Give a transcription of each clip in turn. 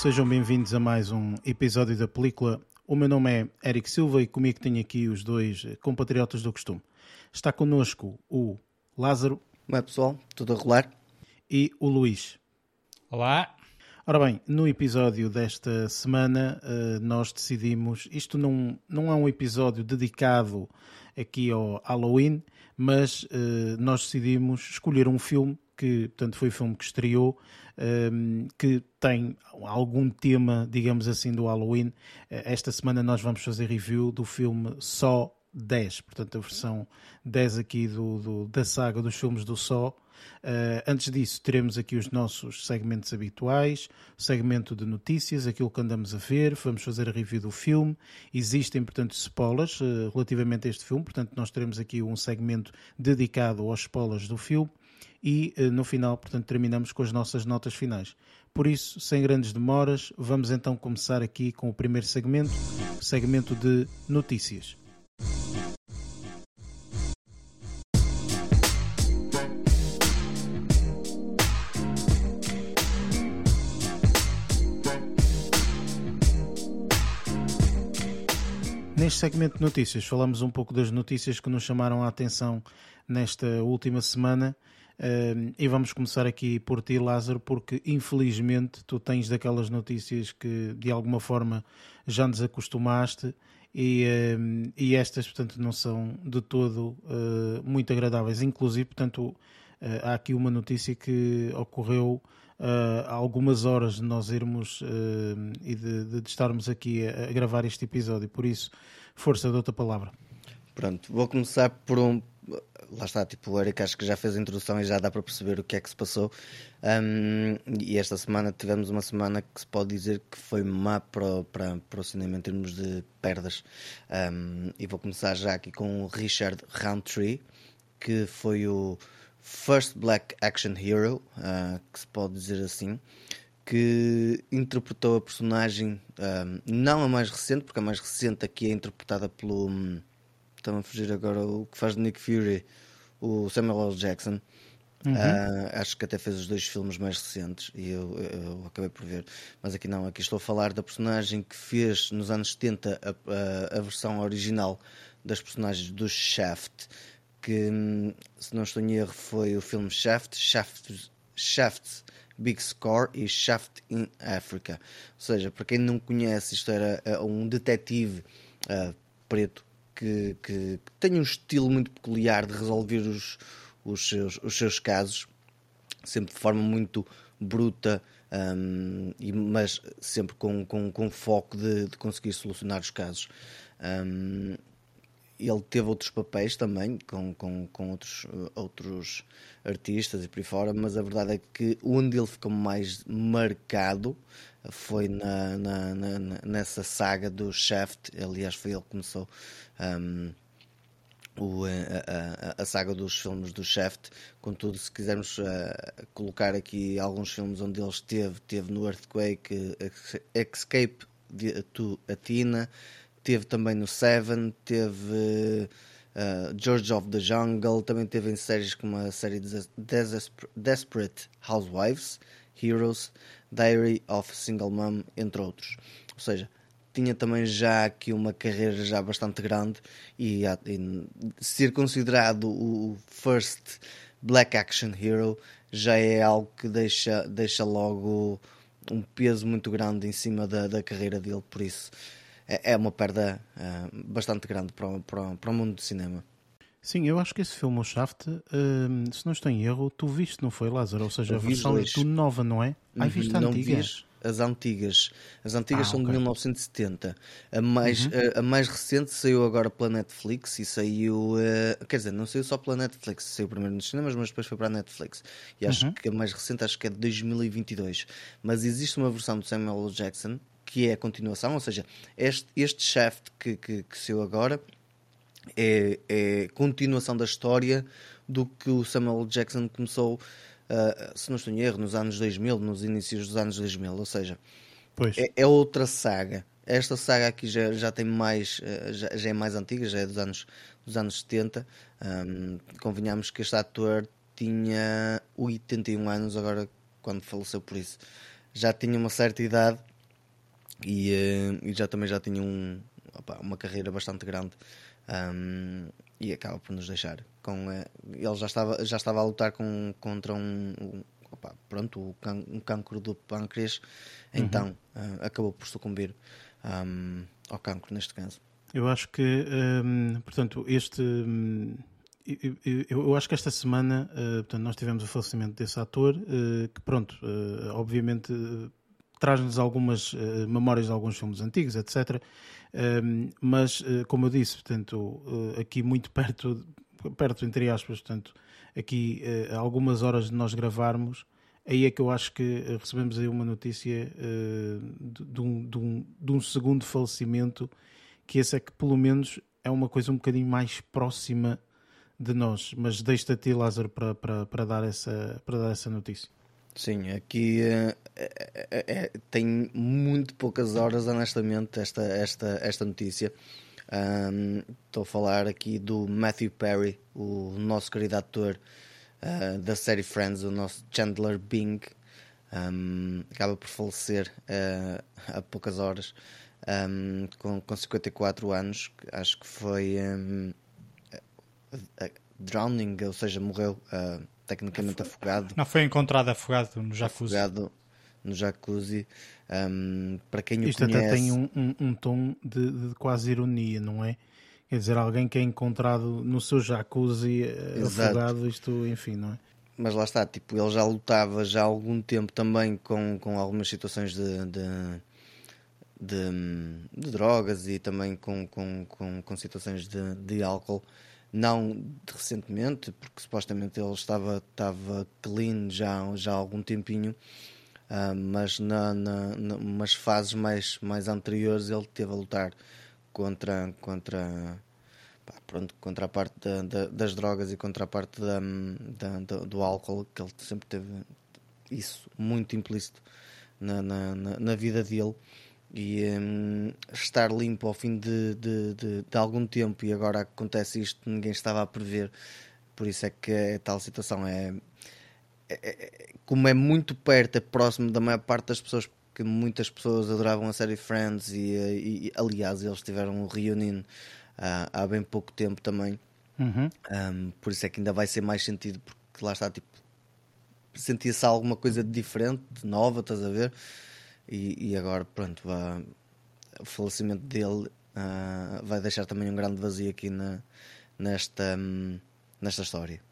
Sejam bem-vindos a mais um episódio da película. O meu nome é Eric Silva e comigo tenho aqui os dois compatriotas do costume. Está connosco o Lázaro. Como é pessoal? Tudo a rolar? E o Luís. Olá. Ora bem, no episódio desta semana eh, nós decidimos. Isto não, não é um episódio dedicado aqui ao Halloween, mas uh, nós decidimos escolher um filme que, portanto, foi o filme que estreou, ehm, que tem algum tema, digamos assim, do Halloween. Uh, esta semana nós vamos fazer review do filme Só 10, portanto, a versão 10 aqui do, do da saga dos filmes do Só. Uh, antes disso, teremos aqui os nossos segmentos habituais, segmento de notícias, aquilo que andamos a ver, vamos fazer a review do filme. Existem, portanto, spoilers uh, relativamente a este filme, portanto, nós teremos aqui um segmento dedicado aos spoilers do filme e uh, no final, portanto, terminamos com as nossas notas finais. Por isso, sem grandes demoras, vamos então começar aqui com o primeiro segmento, o segmento de notícias. Neste segmento de notícias, falamos um pouco das notícias que nos chamaram a atenção nesta última semana. Uh, e vamos começar aqui por ti, Lázaro, porque infelizmente tu tens daquelas notícias que de alguma forma já nos acostumaste e, uh, e estas, portanto, não são de todo uh, muito agradáveis. Inclusive, portanto, há aqui uma notícia que ocorreu há algumas horas de nós irmos e de, de, estarmos aqui a, a gravar este episódio. Por isso, Força, dou-te a palavra. Pronto, vou começar por um. Lá está, tipo, o Eric acho que já fez a introdução e já dá para perceber o que é que se passou. Um, e esta semana tivemos uma semana que se pode dizer que foi má para, para, para o cinema em termos de perdas. Um, e vou começar já aqui com o Richard Roundtree, que foi o First Black Action Hero, uh, que se pode dizer assim que interpretou a personagem, um, não a mais recente, porque a mais recente aqui é interpretada pelo. Um, Estão a fugir agora o que faz de Nick Fury, o Samuel L. Jackson. Uhum. Uh, acho que até fez os dois filmes mais recentes e eu, eu, acabei por ver. Mas aqui não, aqui estou a falar da personagem que fez nos anos 70 a, a, a versão original das personagens do Shaft, que hum, se não estou em erro foi o filme Shaft, Shaft, Shaft Big Score e Shaft in Africa. Ou seja, para quem não conhece, isto era uh, um detetive uh, preto que, que, tem um estilo muito peculiar de resolver os, os, seus, os seus casos, sempre de forma muito bruta, um, e, mas sempre com, com, com foco de, de conseguir solucionar os casos. Um, ele teve outros papéis também com, com, com outros, outros artistas e por aí fora, mas a verdade é que onde ele ficou mais marcado foi na, na, na nessa saga do Shaft. Aliás, foi ele que começou um, o, a, a, a, saga dos filmes do Shaft. Contudo, se quisermos uh, colocar aqui alguns filmes onde ele esteve, teve no Earthquake, Escape to Athena teve também no Seven, teve uh, George of the Jungle, também teve em séries como a série Desperate Housewives, Heroes, Diary of Single Mom, entre outros. Ou seja, tinha também já aqui uma carreira já bastante grande e, e ser considerado o first black action hero já é algo que deixa, deixa logo um peso muito grande em cima da, da carreira dele, por isso é, é uma perda uh, bastante grande para o, para, para o mundo do cinema. Sim, eu acho que esse filme, o Shaft, uh, se não estou em erro, tu viste, não foi, Lázaro? Ou seja, a versão tu nova, não é? Uhum, viste a não antiga? Vi as antigas. As antigas ah, são okay. de 1970. A mais, uhum. a, a, mais recente saiu agora pela Netflix e saiu. Uh, quer dizer, não saiu só pela Netflix, saiu primeiro nos cinemas, mas depois foi para a Netflix. E acho uhum. que a mais recente acho que é de 2022. Mas existe uma versão do Samuel L. Jackson que é a continuação, ou seja, este, este shaft que, que, que saiu agora é, é continuação da história do que o Samuel Jackson começou, uh, se não estou em erro, nos anos 2000, nos inícios dos anos 2000, ou seja, é, é, outra saga. Esta saga aqui já, já tem mais, uh, já, já, é mais antiga, já é dos anos, dos anos 70. Um, convenhamos que este ator tinha 81 anos agora quando faleceu por isso. Já tinha uma certa idade e, uh, e já também já tinha um, opa, uma carreira bastante grande um, e acaba por nos deixar. Com, uh, ele já estava, já estava a lutar com, contra um, um opa, pronto, um cancro do pâncreas, uhum. então uh, acabou por sucumbir um, ao cancro neste caso. Eu acho que, um, portanto, este. Um, eu, eu, acho que esta semana, uh, portanto, nós tivemos o falecimento desse ator, uh, que, pronto, uh, obviamente traz-nos algumas memórias de alguns filmes antigos, etc. Hum, mas, como eu disse, portanto, aqui muito perto, perto entre aspas, portanto, aqui algumas horas de nós gravarmos, aí é que eu acho que recebemos aí uma notícia de, de, um, de, um, de um segundo falecimento que esse é que pelo menos é uma coisa um bocadinho mais próxima de nós. Mas deixo-te a ti, Lázaro, para, para, para, dar essa, para dar essa notícia. Sim, aqui é, é, tem muito poucas horas, honestamente, esta, esta, esta notícia. Um, estou a falar aqui do Matthew Perry, o nosso querido ator uh, da série Friends, o nosso Chandler Bing. Um, acaba por falecer uh, há poucas horas um, com, com 54 anos, acho que foi um, drowning, ou seja, morreu uh, tecnicamente afogado. Não, foi encontrado afogado no jacuzzi. Afogado no jacuzzi. Um, para quem Isto o conhece... até tem um, um, um tom de, de, quase ironia, não é? Quer dizer, alguém que é encontrado no seu jacuzzi eh, Exato. afogado, isto, enfim, não é? Mas lá está, tipo, ele já lutava já há algum tempo também com, com algumas situações de, de de, de drogas e também com, com, com, com situações de, de álcool. Não recentemente, porque supostamente ele estava, estava clean já, já há algum tempinho, uh, mas na, na, nas fases mais, mais anteriores ele teve a lutar contra, contra, pá, pronto, contra a parte da, da, das drogas e contra a parte da, do álcool, que ele sempre teve isso muito implícito na, na, na vida dele e um, estar limpo ao fim de, de, de, de, algum tempo e agora acontece isto, ninguém estava a prever. Por isso é que a tal situação é, é, é, como é muito perto, é próximo da maior parte das pessoas, porque muitas pessoas adoravam a série Friends e, e aliás eles tiveram um reunião uh, há bem pouco tempo também. Uhum. Um, por isso é que ainda vai ser mais sentido, porque lá está, tipo, sentia-se alguma coisa de diferente, de nova, estás a ver? E, e agora, pronto, o falecimento dele uh, vai deixar também um grande vazio aqui na, nesta, um, nesta história.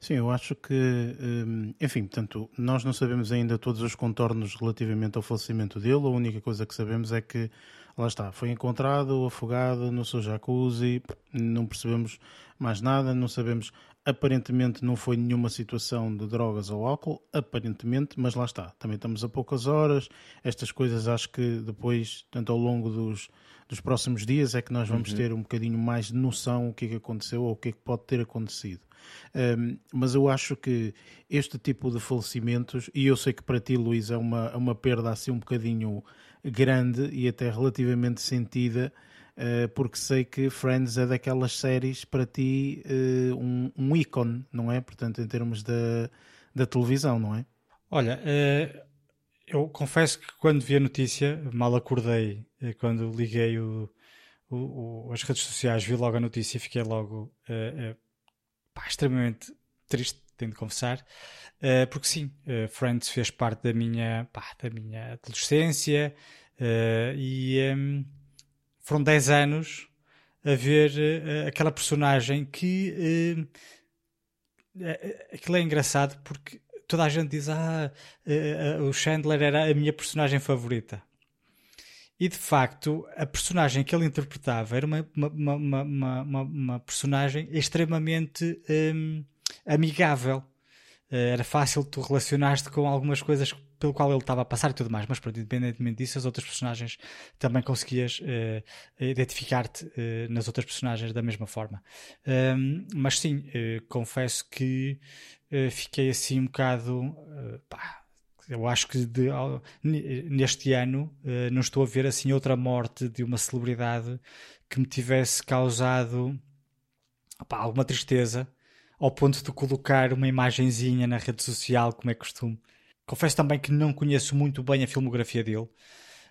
Sim, eu acho que, hum, enfim, portanto, nós não sabemos ainda todos os contornos relativamente ao falecimento dele. A única coisa que sabemos é que, lá está, foi encontrado afogado no seu jacuzzi, não percebemos mais nada, não sabemos Aparentemente não foi nenhuma situação de drogas ou álcool, aparentemente, mas lá está. Também estamos a poucas horas. Estas coisas acho que depois, tanto ao longo dos, dos próximos dias, é que nós vamos uhum. ter um bocadinho mais de noção o que é que aconteceu ou o que é que pode ter acontecido. Um, mas eu acho que este tipo de falecimentos, e eu sei que para ti, Luís, é uma, é uma perda assim um bocadinho grande e até relativamente sentida porque sei que Friends é daquelas séries para ti eh, um, um ícone, não é? Portanto, em termos da, da televisão, não é? Olha, eh, eu confesso que quando vi a notícia, mal acordei, quando liguei o, o, o, as redes sociais, vi logo a notícia e fiquei logo pá, extremamente triste, tenho de confessar, porque sim, Friends fez parte da minha, pá, da minha adolescência e. Um, foram 10 anos a ver uh, aquela personagem que uh, aquilo é engraçado porque toda a gente diz ah uh, o Chandler era a minha personagem favorita. E de facto a personagem que ele interpretava era uma, uma, uma, uma, uma personagem extremamente um, amigável. Era fácil tu relacionar-te com algumas coisas pelo qual ele estava a passar e tudo mais, mas pronto, independentemente disso, as outras personagens também conseguias uh, identificar-te uh, nas outras personagens da mesma forma. Um, mas sim, uh, confesso que fiquei assim um bocado. Pá, eu acho que de, neste ano não estou a ver assim outra morte de uma celebridade que me tivesse causado alguma tristeza ao ponto de colocar uma imagenzinha na rede social, como é costume. Confesso também que não conheço muito bem a filmografia dele.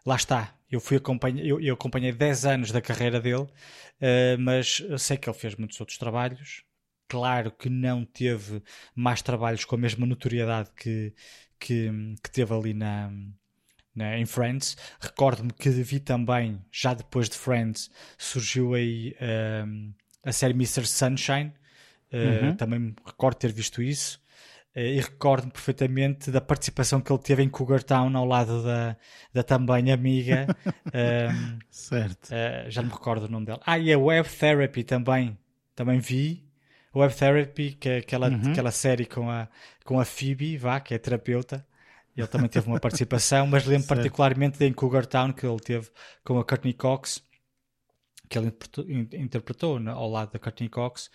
lá está. Eu fui acompanhar, eu, eu acompanhei 10 anos da carreira dele, uh, mas sei que ele fez muitos outros trabalhos. Claro que não teve mais trabalhos com a mesma notoriedade que, que, que teve ali na, na, em Friends. Recordo-me que vi também, já depois de Friends, surgiu aí um, a série Mr. Sunshine. Uh, uhum. Também me recordo ter visto isso. Eh, e recordo-me perfeitamente da participação que ele teve em Cougar Town ao lado da, da também amiga. um, certo. Uh, já não me recordo o nome dela. Ah, e a Web Therapy também. Também vi. Web Therapy, que é aquela, uhum. aquela série com a, com a Phoebe, vá, que é terapeuta. Ele também teve uma participação, mas lembro certo. particularmente de em Cougar Town, que ele teve com a Courtney Cox que ele interpretou, interpretou ao lado da Courtney Cox.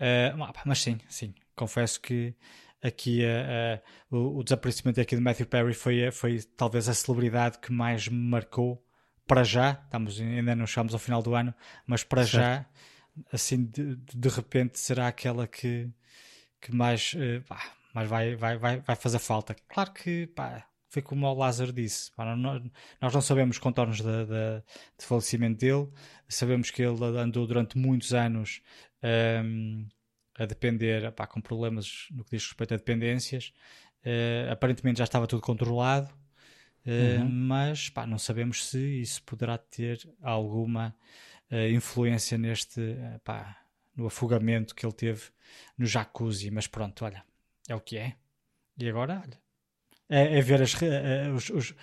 Uh, mas sim, sim, confesso que aqui uh, uh, o, o, desaparecimento aqui de Matthew Perry foi, foi talvez a celebridade que mais me marcou para já, estamos, ainda não chegamos ao final do ano, mas para certo. já, assim, de, de repente será aquela que, que mais, pá, mais vai, vai, vai, vai fazer falta. Claro que pá, foi como o Lázaro disse, pá, nós, nós não sabemos contornos de, de, de, falecimento dele, sabemos que ele andou durante muitos anos um, ehm, a depender, pá, com problemas no que diz respeito a dependências. Uh, aparentemente já estava tudo controlado, uh, uhum. mas pá, não sabemos se isso poderá ter alguma uh, influência neste, pá, no afogamento que ele teve no jacuzzi. Mas pronto, olha, é o que é. E agora, olha, é, é ver as, os, os,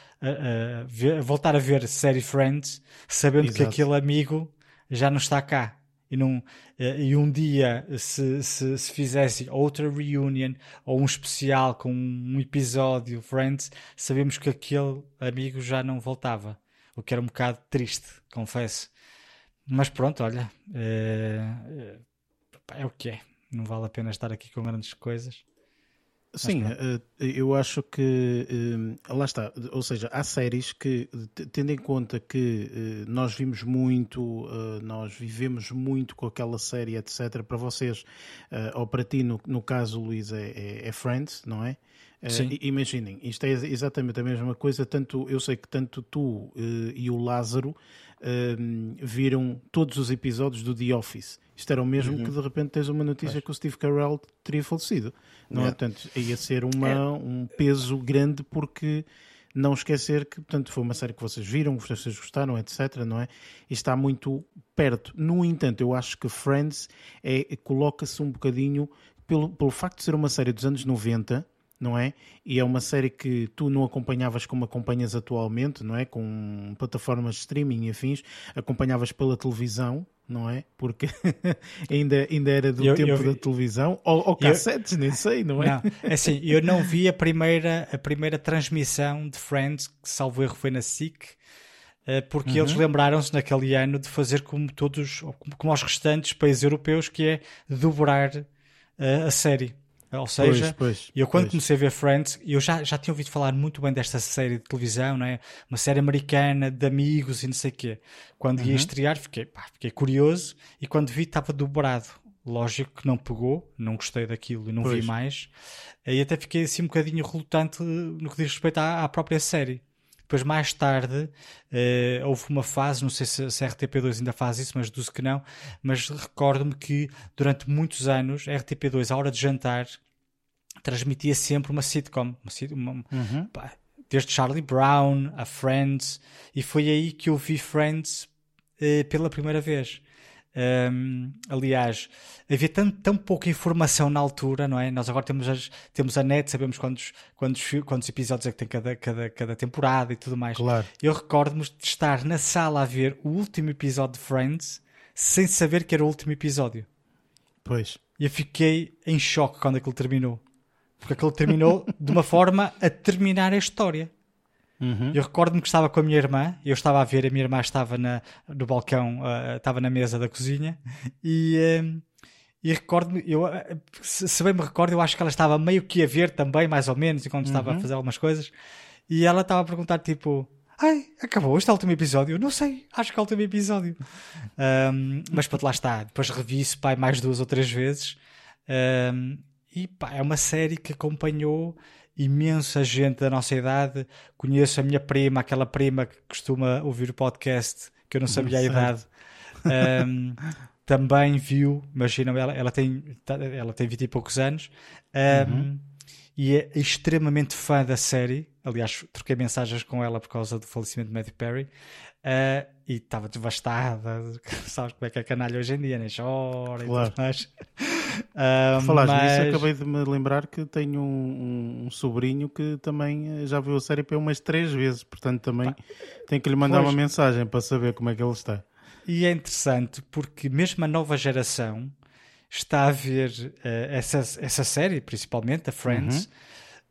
ver, voltar a ver série Friends, sabendo Exato. que aquele amigo já não está cá e, num, eh, e um dia se, se, se fizesse outra reunion ou um especial com um episódio Friends, sabemos que aquele amigo já não voltava. O que era um bocado triste, confesso. Mas pronto, olha, é, é o que é. Não vale a pena estar aqui com grandes coisas. Sim, eh, eu acho que eh, lá está, ou seja, há séries que, tendo em conta que eh, nós vimos muito, nós vivemos muito com aquela série, etc. Para vocês, ou para ti, no, no caso, Luís, é, é, é Friends, não é? Uh, imaginem, isto é exatamente a mesma coisa. Tanto eu sei que tanto tu uh, e o Lázaro uh, viram todos os episódios do The Office. Isto era o mesmo uhum. que de repente tens uma notícia pois. que o Steve Carell teria falecido. Não é? é? Portanto, ia ser uma, é. um peso grande porque não esquecer que portanto, foi uma série que vocês viram, que vocês gostaram, etc. Não é? E está muito perto. No entanto, eu acho que Friends é, coloca-se um bocadinho pelo, pelo facto de ser uma série dos anos 90 não é? E é uma série que tu não acompanhavas como acompanhas atualmente, não é? Com plataformas de streaming e afins, acompanhavas pela televisão, não é? Porque ainda, ainda era do eu, tempo eu, da televisão, ou, ou cassetes, eu, nem sei, não é? Não, é assim, eu não vi a primeira, a primeira transmissão de Friends, que salvo erro foi na SIC, eh, porque uhum. eles lembraram-se naquele ano de fazer como todos, como os restantes países europeus, que é dobrar uh, a série. Ou seja, pois, pois, eu quando pois. comecei a ver Friends, eu já, já tinha ouvido falar muito bem desta série de televisão, não é? Uma série americana de amigos e não sei o quê. Quando uhum. ia estrear, fiquei, pá, fiquei curioso e quando vi estava dobrado. Lógico que não pegou, não gostei daquilo e não vi mais. E até fiquei assim um bocadinho relutante no que diz respeito à, à própria série. Depois, mais tarde, uh, houve uma fase, não sei se, se a RTP2 ainda faz isso, mas deduzo que não, mas recordo-me que durante muitos anos a RTP2, à hora de jantar, transmitia sempre uma sitcom. Uma, uma, uhum. pá, desde Charlie Brown a Friends, e foi aí que eu vi Friends uh, pela primeira vez. Um, aliás, havia tão, tão pouca informação na altura, não é? Nós agora temos, as, temos a net, sabemos quantos, quantos, quantos episódios é que tem cada, cada, cada temporada e tudo mais. Claro. Eu recordo-me de estar na sala a ver o último episódio de Friends sem saber que era o último episódio. Pois. E eu fiquei em choque quando aquilo terminou. Porque aquilo terminou de uma forma a terminar a história. Uhum. Eu recordo-me que estava com a minha irmã, eu estava a ver, a minha irmã estava na, no balcão, uh, estava na mesa da cozinha e, uh, e recordo-me, eu, uh, se, bem me recordo, eu acho que ela estava meio que a ver também, mais ou menos, enquanto uhum. estava a fazer algumas coisas, e ela estava a perguntar tipo. Ai, acabou este é o último episódio? Não sei, acho que é o último episódio. Um, mas pronto, lá está. Depois revi isso pai, mais duas ou três vezes. Um, e pá, é uma série que acompanhou imensa gente da nossa idade. Conheço a minha prima, aquela prima que costuma ouvir o podcast, que eu não sabia a idade. Um, também viu, imagina, ela, ela, tem, ela tem 20 e poucos anos um, uhum. e é extremamente fã da série. Aliás, troquei mensagens com ela por causa do falecimento de Matthew Perry. Uh, e estava devastada. Sabes como é que é canalha hoje em dia, né? Chora claro. e tudo mais. Uh, Falaste mas... nisso, acabei de me lembrar que tenho um, um, sobrinho que também já viu a série umas três vezes, portanto também Pá. tenho que lhe mandar pois. uma mensagem para saber como é que ele está. E é interessante porque mesmo a nova geração está a ver uh, essa, essa série, principalmente, a Friends, uhum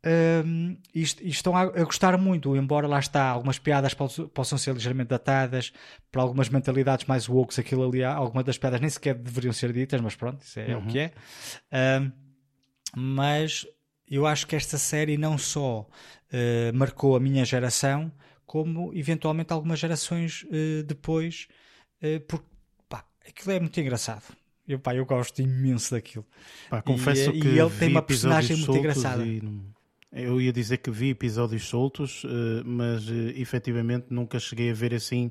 um, e, e, estão a, a, gostar muito, embora lá está, algumas piadas possam ser ligeiramente datadas, para algumas mentalidades mais woke, aquilo ali, algumas das piadas nem sequer deveriam ser ditas, mas pronto, isso é, uhum. o que é. Um, mas eu acho que esta série não só uh, marcou a minha geração, como eventualmente algumas gerações uh, depois, uh, porque pá, aquilo é muito engraçado. Eu, pá, eu gosto imenso daquilo. Pá, confesso e, que e ele tem uma personagem muito engraçada. Não eu ia dizer que vi episódios soltos, eh, mas eh, efetivamente nunca cheguei a ver assim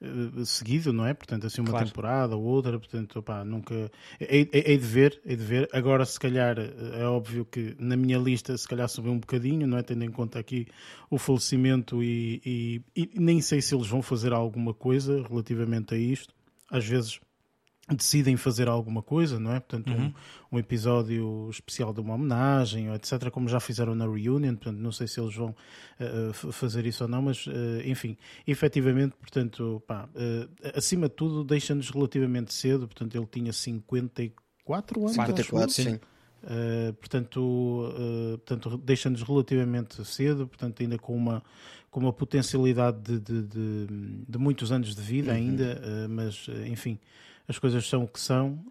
eh, seguido, não é? Portanto, assim uma claro. temporada ou outra, portanto, opá, nunca. Hei, hei, de ver, hei de ver. Agora, se calhar, é óbvio que na minha lista, se calhar subiu um bocadinho, não é? Tendo em conta aqui o falecimento e, e, e nem sei se eles vão fazer alguma coisa relativamente a isto. Às vezes decidem fazer alguma coisa, não é? Portanto, uhum. um, um, episódio especial de uma homenagem, etc., como já fizeram na Reunion, portanto, não sei se eles vão uh, fazer isso ou não, mas, uh, enfim, efetivamente, portanto, pá, uh, acima de tudo, deixa-nos relativamente cedo, portanto, ele tinha 54 anos. 54, sim. Uh, portanto, uh, portanto deixa-nos relativamente cedo, portanto, ainda com uma, com uma potencialidade de, de, de, de muitos anos de vida, uhum. ainda, uh, mas enfim, as coisas são o que são.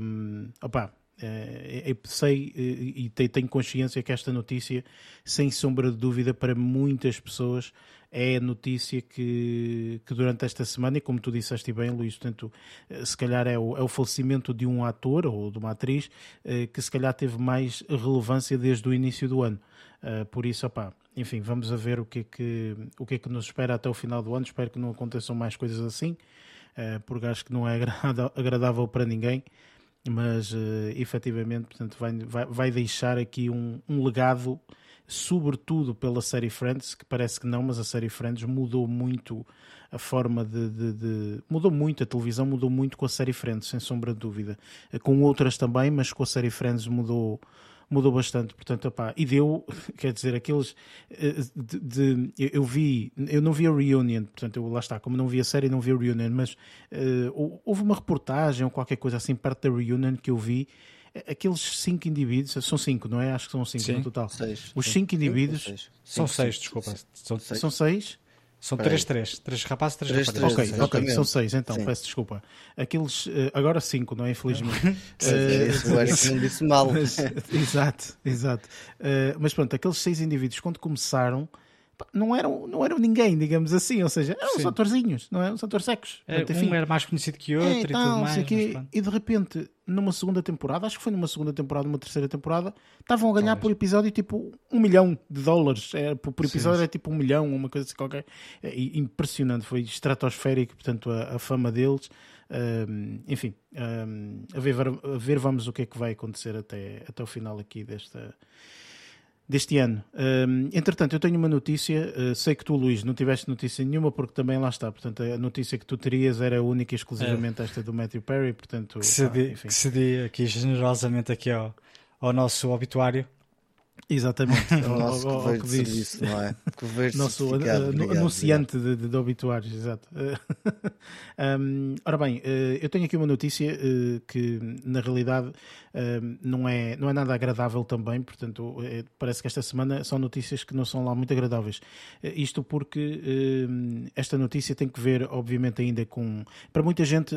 Um, opa, é, é, sei e tenho consciência que esta notícia, sem sombra de dúvida, para muitas pessoas é a notícia que, que durante esta semana, e como tu disseste bem, Luís, portanto, eh, se calhar é o, é o falecimento de um ator ou de uma atriz eh, que se calhar teve mais relevância desde o início do ano. Por isso, opá, enfim, vamos a ver o que, é que, o que é que nos espera até o final do ano. Espero que não aconteçam mais coisas assim. Eh, porque acho que não é agradável para ninguém, mas uh, efetivamente portanto, vai, vai, vai deixar aqui um, um legado, sobretudo pela série Friends, que parece que não, mas a série Friends mudou muito a forma de, de, de, mudou muito a televisão mudou muito com a série Friends sem sombra de dúvida. Eh, com outras também mas com a série Friends mudou mudou bastante, portanto, opá, e deu, quer dizer, aqueles eh, de, de, eu vi, eu não vi a Reunion, portanto, eu, lá está, como não vi a série, não vi a Reunion, mas uh, houve uma reportagem ou qualquer coisa assim perto da Reunion que eu vi, aqueles cinco indivíduos, são cinco, não é? Acho que são cinco Sim, no total. Seis. Os cinco indivíduos. Seis. São seis, desculpa. São, são seis? São três, três. Três rapazes, três, três rapazes. Três, ok, ok, são seis então, Sim. peço desculpa. Aqueles, eh, agora cinco, não é? Infelizmente. uh, o Eric não disse mal. Mas, exato, exato. Uh, mas pronto, aqueles seis indivíduos, quando começaram, não eram, não eram ninguém, digamos assim, ou seja, eram os atorzinhos, não é? Os atores secos. É, Portanto, um era mais conhecido que outro é, e, tal, tudo mais. Que, e de repente, numa segunda temporada, acho que foi numa segunda temporada, numa terceira temporada, estavam a ganhar Talvez. por episódio tipo um milhão de dólares. É, por, por episódio sim, é tipo um milhão, uma coisa assim qualquer. É, impressionante, foi estratosférico, portanto, a, a fama deles. Um, enfim, um, a, ver, a ver vamos o que é que vai acontecer até, até o final aqui desta deste ano. Um, entretanto, eu tenho uma notícia. Uh, sei que tu, Luís, não tiveste notícia nenhuma, porque também lá está. Portanto, a notícia que tu terias era única e exclusivamente é. esta do Matthew Perry. Portanto, que cedi, que cedi aqui generosamente aqui ao, ao nosso obituário. Exatamente. o nosso ao, ao, que diz. Serviço, não é? Nosso obrigado, anunciante de, de, de, obituários, exato. um, ora bem, uh, eu tenho aqui uma notícia uh, que na realidade não, é, não é nada agradável também, portanto, parece que esta semana são notícias que não são lá muito agradáveis. isto porque esta notícia tem que ver, obviamente, ainda com. Para muita gente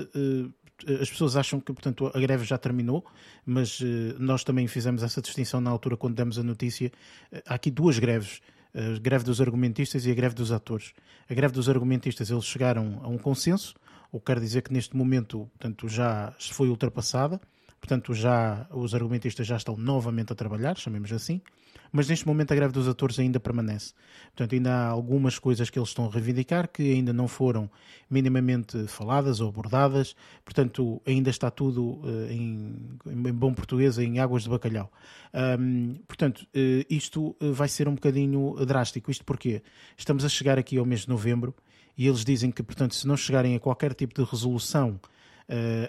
as pessoas acham que, portanto, a greve já terminou, mas uh, nós também fizemos essa distinção na altura quando demos a notícia. Uh, há aqui duas greves. A greve dos argumentistas e a greve dos atores. A greve dos argumentistas, eles chegaram a um consenso, o que quer dizer que neste momento, portanto, já foi ultrapassada, portanto, já os argumentistas já estão novamente a trabalhar, chamemos assim. Mas neste momento a greve dos atores ainda permanece. Portanto, ainda há algumas coisas que eles estão a reivindicar que ainda não foram minimamente faladas ou abordadas, portanto, ainda está tudo uh, em, em, bom português, em águas de bacalhau. Um, portanto, uh, isto uh, vai ser um bocadinho drástico. Isto porque estamos a chegar aqui ao mês de novembro e eles dizem que, portanto, se não chegarem a qualquer tipo de resolução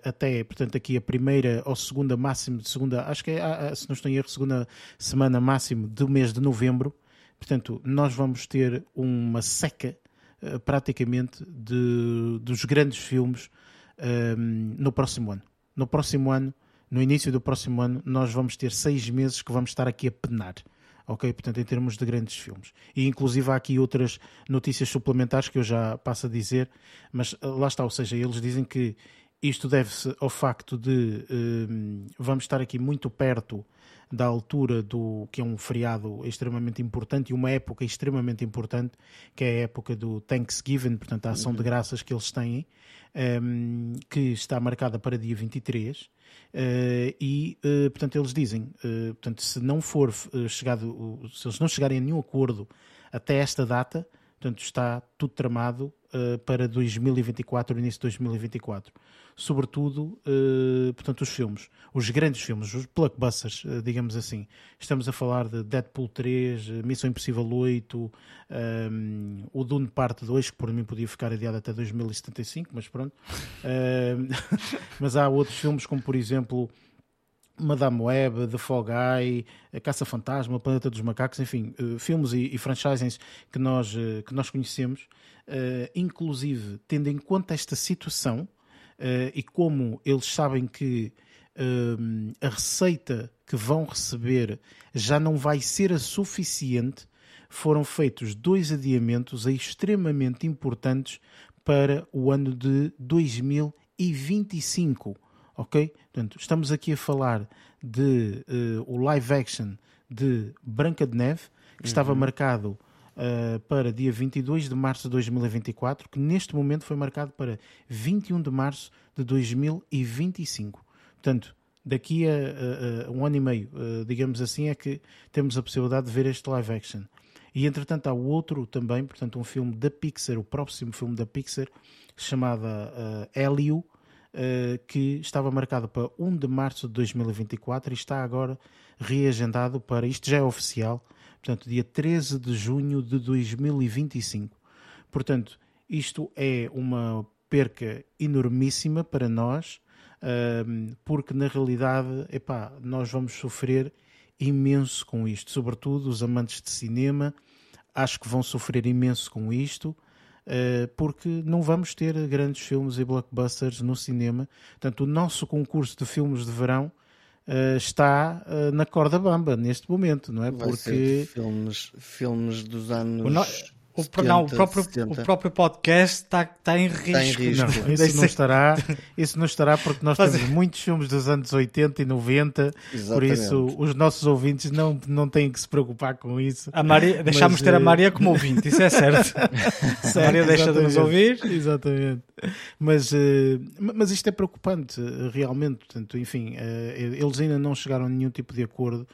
até, portanto, aqui a primeira ou segunda máximo, segunda, acho que é, se não estou em erro, segunda semana máximo do mês de novembro. Portanto, nós vamos ter uma seca uh, praticamente de, dos grandes filmes uh, no próximo ano. No próximo ano, no início do próximo ano, nós vamos ter seis meses que vamos estar aqui a penar ok? Portanto, em termos de grandes filmes. E inclusive há aqui outras notícias suplementares que eu já passo a dizer, mas lá está, ou seja, eles dizem que isto deve-se ao facto de um, vamos estar aqui muito perto da altura do que é um feriado extremamente importante e uma época extremamente importante, que é a época do Thanksgiving, portanto, a ação de uhum. graças que eles têm, um, que está marcada para dia 23. Uh, e, uh, portanto, eles dizem, uh, portanto, se não for chegado, se eles não chegarem a nenhum acordo até esta data, portanto, está tudo tramado para 2024, início de 2024 sobretudo, uh, portanto, os filmes, os grandes filmes, os blockbusters, uh, digamos assim. Estamos a falar de Deadpool 3, eh, Missão Impossível 8, um, o Dune Parte 2, que por mim podia ficar adiado até 2075, mas pronto. mas há outros filmes, como por exemplo. Madame Web, The Guy, A Caça Fantasma, Planeta dos Macacos, enfim, uh, filmes e, e franchises que nós, uh, que nós conhecemos, uh, inclusive tendo em conta esta situação, e como eles sabem que a receita que vão receber já não vai ser a suficiente, foram feitos dois adiamentos extremamente importantes para o ano de 2025. Ok? Portanto, estamos aqui a falar de uh, o live action de Branca de Neve, que uhum. estava marcado uh, para dia 22 de março de 2024, que neste momento foi marcado para 21 de março de 2025. Portanto, daqui a, a, a um ano e meio, uh, digamos assim, é que temos a possibilidade de ver este live action. E entretanto há outro também, portanto, um filme da Pixar, o próximo filme da Pixar, chamado uh, Hélio, uh, que estava marcado para 1 de março de 2024 e está agora reagendado para, isto já é oficial, portanto, dia 13 de junho de 2025. Portanto, isto é uma perca enormíssima para nós, porque na realidade, epá, nós vamos sofrer imenso com isto, sobretudo os amantes de cinema, acho que vão sofrer imenso com isto, porque não vamos ter grandes filmes e blockbusters no cinema. Portanto, o nosso concurso de filmes de verão uh, está uh, na corda bamba neste momento, não é? Vai Porque filmes, filmes dos anos. O, 70, não, o, próprio, o próprio podcast está, está em risco. Está em risco. Não, isso, não estará, isso não estará porque nós temos muitos filmes dos anos 80 e 90, Exatamente. por isso os nossos ouvintes não, não têm que se preocupar com isso. A Maria, deixámos ter a eh, Maria como ouvinte, isso é certo. certo a Maria deixa de nos ouvir. Exatamente. Mas, mas isto é preocupante, realmente. Portanto, enfim, eles ainda não chegaram a nenhum tipo de acordo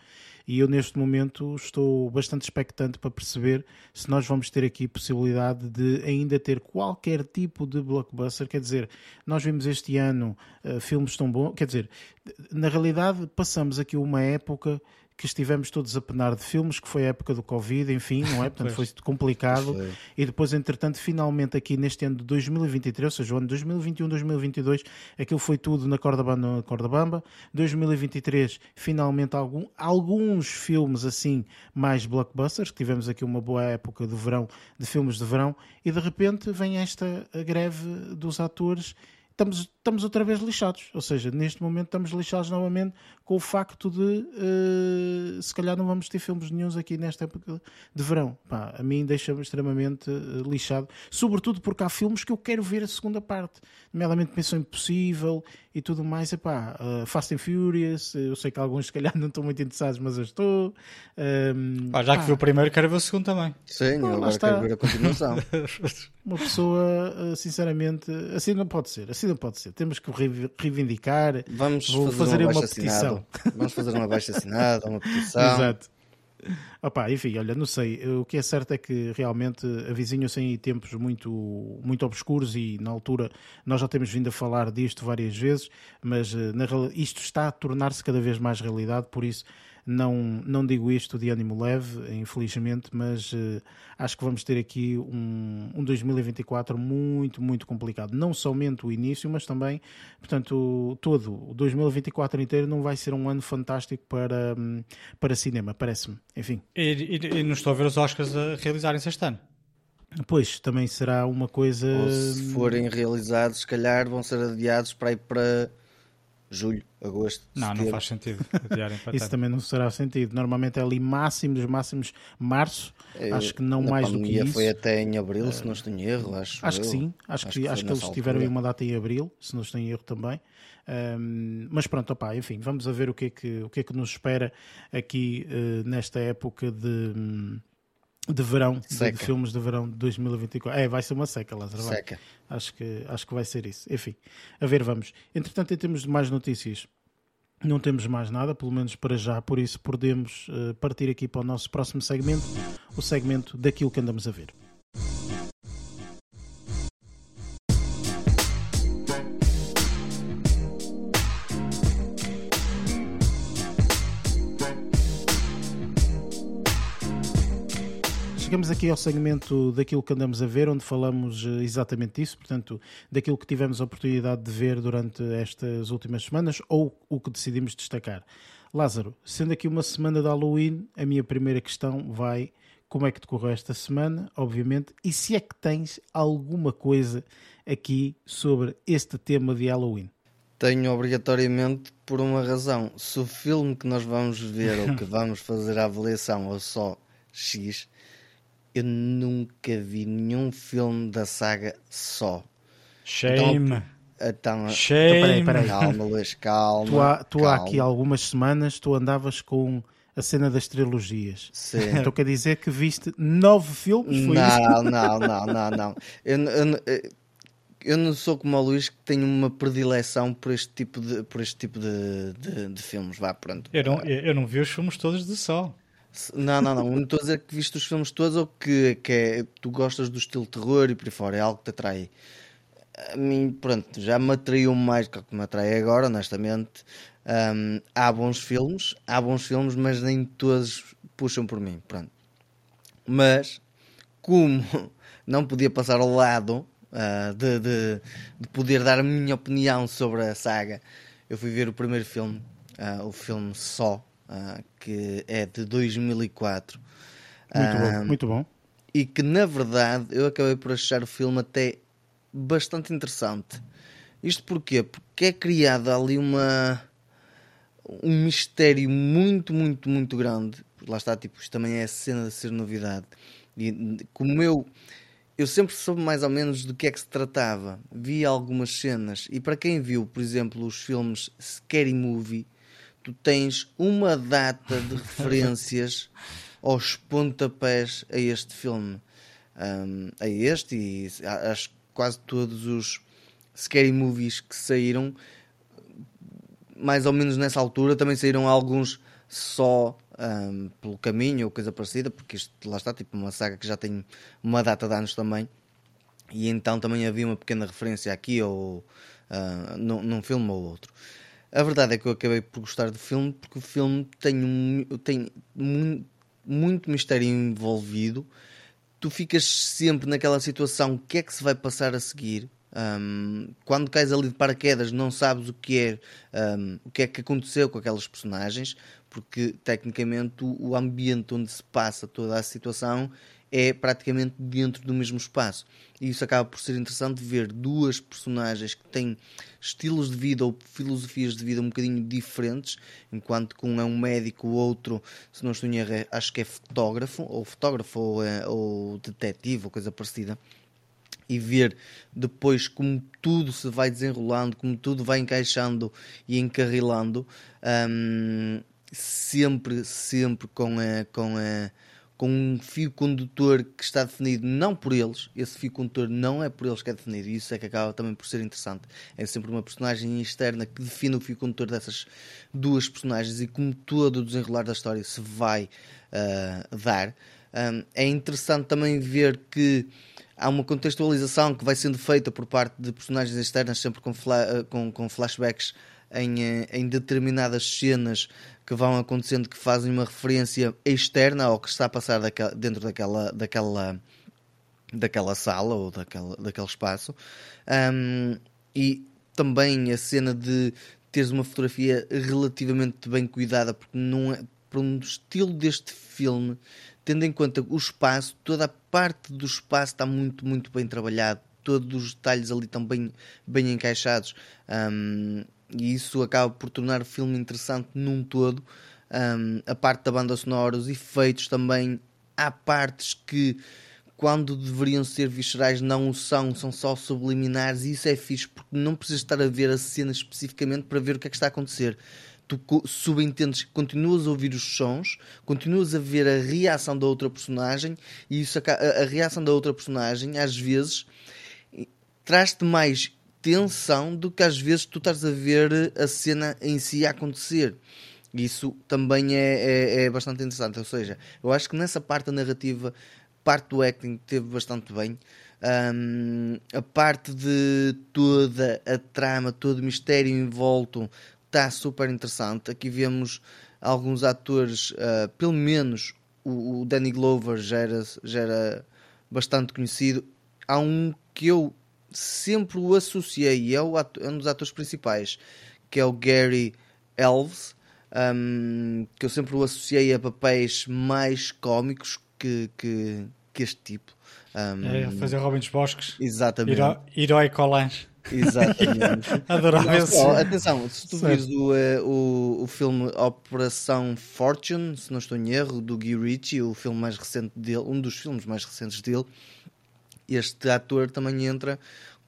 e eu neste momento estou bastante expectante para perceber se nós vamos ter aqui possibilidade de ainda ter qualquer tipo de blockbuster. Quer dizer, nós vimos este ano uh, filmes tão bons, quer dizer, na realidade passamos aqui uma época que estivemos todos a penar de filmes, que foi a época do Covid, enfim, não é? Portanto, foi complicado. E depois, entretanto, finalmente aqui neste ano de 2023, ou seja, o ano 2021, 2022, aquilo foi tudo na corda bamba, na corda bamba. 2023, finalmente, algum, alguns filmes assim, mais blockbusters, que tivemos aqui uma boa época de verão, de filmes de verão, e de repente vem esta greve dos atores estamos, estamos outra vez lixados. Ou seja, neste momento estamos lixados novamente com o facto de uh, se calhar não vamos ter filmes nenhums aqui nesta época de verão. Pá, a mim deixa-me extremamente uh, lixado, sobretudo porque há filmes que eu quero ver a segunda parte, nomeadamente Missão Impossível e tudo mais. Epá, uh, Fast and Furious, eu sei que alguns se calhar não estão muito interessados, mas eu estou. Um, pá, já que viu o primeiro, quero ver o segundo também. Sim, Pô, agora quero ver a continuação. Uma pessoa, sinceramente, assim não pode ser, assim não pode ser. Temos que reivindicar. Vamos Vou fazer, fazer uma, uma petição. Vamos fazer uma baixa assinada, uma petição. Exato. Opa, enfim, olha, não sei. O que é certo é que realmente avizinham-se aí tempos muito, muito obscuros e na altura nós já temos vindo a falar disto várias vezes, mas eh, na, isto está a tornar-se cada vez mais realidade, por isso não, não digo isto de ânimo leve, infelizmente, mas uh, acho que vamos ter aqui um, um 2024 muito, muito complicado. Não somente o início, mas também, portanto, todo o 2024 inteiro não vai ser um ano fantástico para, um, para cinema, parece-me. Enfim. E, e, e não estou a ver os Oscars a realizarem-se este ano. Pois, também será uma coisa. Ou se forem realizados, se calhar vão ser adiados para ir para julho, agosto. Não, setembro. não faz sentido. Isso também não será sentido. Normalmente é ali máximo dos máximos março. É, acho que não mais do que isso. foi até em abril, se não estou em erro. Acho, acho que sim. Acho, acho que, que, acho que eles tiveram aí uma data em abril, se não estou em erro também. Um, mas pronto, opa, enfim, vamos a ver o que é que, o que, é que nos espera aqui uh, nesta época de. Um, de verão, de, de, filmes de verão de 2024. É, vai ser uma seca, Lázaro. Seca. Acho que, acho que vai ser isso. Enfim, a ver, vamos. Entretanto, em termos de mais notícias, não temos mais nada, pelo menos para já, por isso podemos uh, partir aqui para o nosso próximo segmento, o segmento daquilo que andamos a ver. Chegamos aqui ao segmento daquilo que andamos a ver, onde falamos eh, exatamente disso, portanto, daquilo que tivemos a oportunidade de ver durante estas últimas semanas ou o que decidimos destacar. Lázaro, sendo aqui uma semana de Halloween, a minha primeira questão vai como é que decorreu esta semana, obviamente, e se é que tens alguma coisa aqui sobre este tema de Halloween. Tenho obrigatoriamente por uma razão. Se o filme que nós vamos ver ou que vamos fazer a avaliação ou só X, eu nunca vi nenhum filme da saga só. Shame. Então, então, Shame. Então, peraí, peraí. Calma, Luís, calma. Tu, há, tu calma. há aqui algumas semanas tu andavas com a cena das trilogias. Sim. Então quer dizer que viste nove filmes? Foi não, não, não, não, não. Eu, eu, eu não sou como o Luís que tenho uma predileção por este tipo de, por este tipo de, de, de filmes. Vá, pronto. Eu não, eu não vi os filmes todos de Sol. Não, não, não. Não estou a dizer que viste os filmes todos ou que, que é, tu gostas do estilo terror e por aí fora. É algo que te atrai. A mim, pronto, já me atraiu mais do que me atrai agora, honestamente. Um, há bons filmes, há bons filmes, mas nem todos puxam por mim. Pronto. Mas, como não podia passar ao lado uh, de, de, de, poder dar a minha opinião sobre a saga, eu fui ver o primeiro filme, uh, o filme Só uh, que é de 2004. Muito bom, ah, muito bom. E que na verdade eu acabei por achar o filme até bastante interessante. Isto porquê? Porque é criada ali uma um mistério muito, muito, muito grande. Lá está, tipo, isto também é a cena de ser novidade. E como eu eu sempre soube mais ou menos do que é que se tratava. Vi algumas cenas e para quem viu, por exemplo, os filmes Scary Movie, tu tens uma data de referências aos pontapés a este filme. Um, a este e acho que quase todos os scary movies que saíram mais ou menos nessa altura também saíram alguns só um, pelo caminho ou coisa parecida porque isto lá está tipo uma saga que já tem uma data de anos também e então também havia uma pequena referência aqui ou uh, num, num filme ou outro a verdade é que eu acabei por gostar do filme porque o filme tem, um, tem muito, muito mistério envolvido. Tu ficas sempre naquela situação: o que é que se vai passar a seguir? Um, quando cais ali de paraquedas, não sabes o que é um, o que é que aconteceu com aquelas personagens, porque tecnicamente o, o ambiente onde se passa toda a situação é praticamente dentro do mesmo espaço. E isso acaba por ser interessante ver duas personagens que têm estilos de vida ou filosofias de vida um bocadinho diferentes, enquanto que um é um médico, o outro, se não estou em erro, é, acho que é fotógrafo, ou fotógrafo, ou, é, ou detetive, ou coisa parecida. E ver depois como tudo se vai desenrolando, como tudo vai encaixando e encarrilando, hum, sempre, sempre com a, com a com um fio condutor que está definido não por eles, esse fio condutor não é por eles que é definido, e isso é que acaba também por ser interessante. É sempre uma personagem externa que define o fio condutor dessas duas personagens e como todo o desenrolar da história se vai uh, dar. Um, é interessante também ver que há uma contextualização que vai sendo feita por parte de personagens externas, sempre com, fla com, com flashbacks em, em, determinadas cenas que vão acontecendo que fazem uma referência externa ao que está a passar daquela, dentro daquela, daquela, daquela sala ou daquela, daquele espaço. Um, e também a cena de teres uma fotografia relativamente bem cuidada, porque não é, para um estilo deste filme tendo em conta o espaço, toda a parte do espaço está muito, muito bem trabalhado, todos os detalhes ali estão bem, bem encaixados um, e isso acaba por tornar o filme interessante num todo. Um, a parte da banda sonora, os efeitos também, há partes que quando deveriam ser viscerais não o são, são só subliminares. E isso é fixe porque não precisas estar a ver a cena especificamente para ver o que é que está a acontecer. Tu subentendes, continuas a ouvir os sons, continuas a ver a reação da outra personagem e isso a, a reação da outra personagem às vezes traz-te mais tensão do que às vezes tu estás a ver a cena em si a acontecer. Isso também é, é, é bastante interessante. Ou seja, eu acho que nessa parte da narrativa, parte do acting teve bastante bem. Um, a parte de toda a trama, todo o mistério envolto está super interessante. Aqui vemos alguns atores, uh, pelo menos o, o, Danny Glover já era, já era bastante conhecido. Há um que eu sempre o associei, é, o ator, é um dos atores principais, que é o Gary Elves, um, que eu sempre o associei a papéis mais cómicos que, que, que este tipo. Um, é, fazer Robin dos Bosques. Exatamente. Herói Colange. Exatamente. Adorava esse. Atenção, se tu vires o, eh, o, o filme Operação Fortune, se não estou em erro, do Guy Ritchie, o filme mais recente dele, um dos filmes mais recentes dele, este ator também entra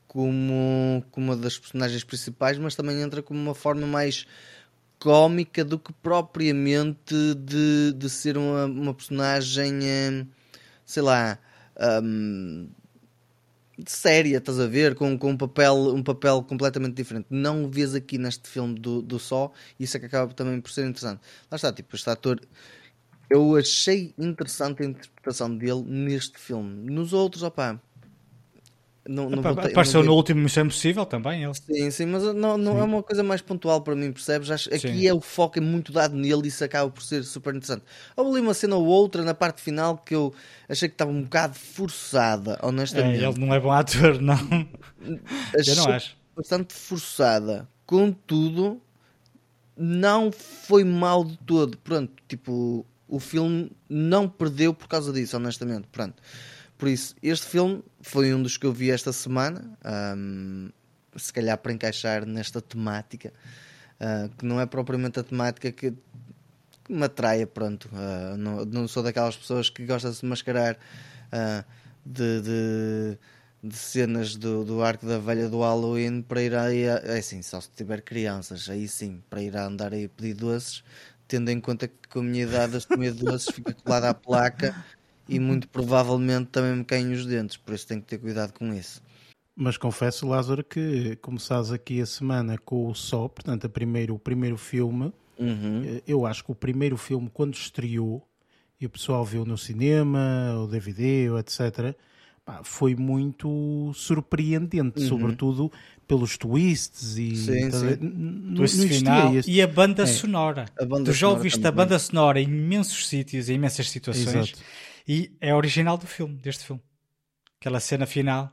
como, como uma das personagens principais, mas também entra como uma forma mais cómica do que propriamente de, de ser uma, uma personagem, eh, sei lá. Um, séria, estás a ver? Com, com um, papel, um papel completamente diferente. Não o vês aqui neste filme do, do Só, isso é que acaba também por ser interessante. Lá está, tipo, este ator. Eu achei interessante a interpretação dele neste filme. Nos outros, opá, não, não Apareceu no último Missão Impossível também. Ele. Sim, sim, mas não, não sim. é uma coisa mais pontual para mim, percebes? Acho, aqui sim. é o foco é muito dado nele e isso acaba por ser super interessante. Houve ali uma cena ou outra na parte final que eu achei que estava um bocado forçada, honestamente. É, ele não é bom ator, não. Achei eu não acho. Bastante forçada. Contudo, não foi mal de todo. Pronto, tipo, o filme não perdeu por causa disso, honestamente. Pronto. Por isso, este filme foi um dos que eu vi esta semana, um, se calhar para encaixar nesta temática, uh, que não é propriamente a temática que, me atraia, pronto. Uh, não, não, sou daquelas pessoas que gostam de se mascarar uh, de, de, de, cenas do, do arco da velha do Halloween para ir aí, é assim, só se tiver crianças, aí sim, para ir a andar aí a pedir doces, tendo em conta que com a minha idade as comer doces fica colada à placa e muito provavelmente também me caem os dentes, por isso tenho que ter cuidado com isso. Mas confesso, Lázaro, que começares aqui a semana com o Só, portanto, a primeiro, o primeiro filme, uhum. Eh, eu acho que o primeiro filme, quando estreou, e o pessoal viu no cinema, ou DVD, ou etc., foi muito surpreendente, uhum. sobretudo pelos twists e sim, tá, sim. Não, final. e a banda é. sonora. A banda tu já ouviste a banda sonora em imensos sítios, em imensas situações. Exato e é original do filme, deste filme. Aquela cena final.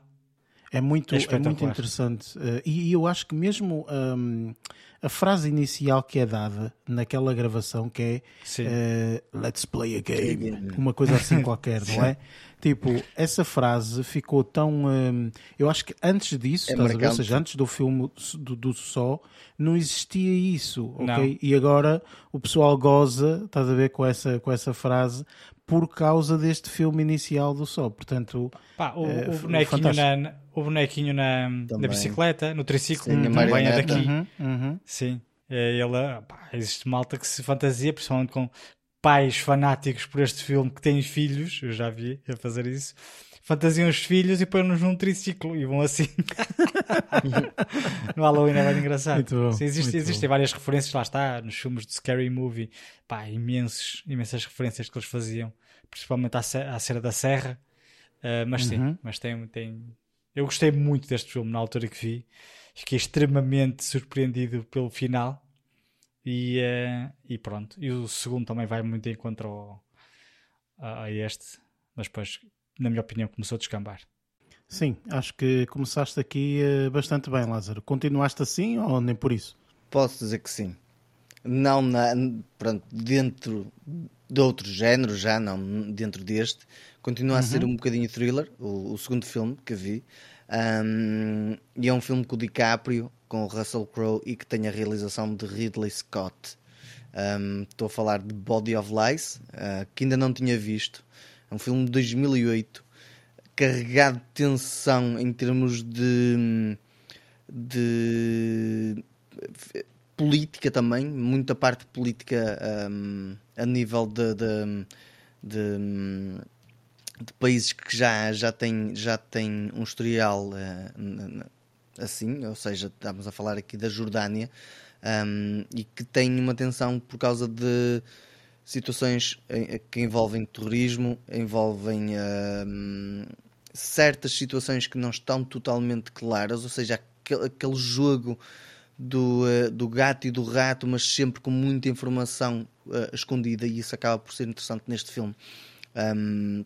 É muito, é, é muito interessante. Uh, e, e, eu acho que mesmo um, a frase inicial que é dada naquela gravação, que é uh, Let's play a game, uma coisa assim qualquer, não é? Tipo, essa frase ficou tão. Um, eu acho que antes disso, é estás a ver? Ou seja, antes do filme do, do Só, não existia isso, ok? Não. E agora o pessoal goza, estás a ver, com essa, com essa frase, por causa deste filme inicial do Sol. Portanto, Pá, o, é, o, bonequinho na, o bonequinho na, na bicicleta, no triciclo, Sim, também é daqui. Uhum, uhum. Sim, é, ele, pá, existe malta que se fantasia, principalmente com pais fanáticos por este filme que têm filhos, eu já vi a fazer isso, fantasiam os filhos e põem-nos num triciclo e vão assim. no Halloween é bem engraçado. Bom, Sim, existe, existem bom. várias referências, lá está, nos filmes de Scary Movie, pá, imensos, imensas referências que eles faziam, principalmente à, à Cera da Serra. Uh, mas uhum. sim, mas tem, tem. Eu gostei muito deste filme na altura que vi. Fiquei extremamente surpreendido pelo final. E, uh, e pronto. E o segundo também vai muito em contra ao, a, a este. Mas depois na minha opinião, começou a descambar. Sim, acho que começaste aqui uh, bastante bem, Lázaro. Continuaste assim ou nem por isso? Posso dizer que sim. Não na, pronto, dentro de outro género, já não dentro deste. Continua uhum. a ser um bocadinho thriller, o, o segundo filme que vi. Um, e é um filme com o DiCaprio, com o Russell Crowe e que tem a realização de Ridley Scott. Um, estou a falar de Body of Lies, uh, que ainda não tinha visto. É um filme de 2008, carregado de tensão em termos de, de política também, muita parte política um, a nível de, de, de, de, países que já, já, têm, já têm um historial uh, assim, ou seja, estamos a falar aqui da Jordânia, um, e que tem uma tensão por causa de situações que envolvem terrorismo, envolvem uh, certas situações que não estão totalmente claras, ou seja, aquele, aquele jogo do, uh, do gato e do rato, mas sempre com muita informação uh, escondida, e isso acaba por ser interessante neste filme. Um,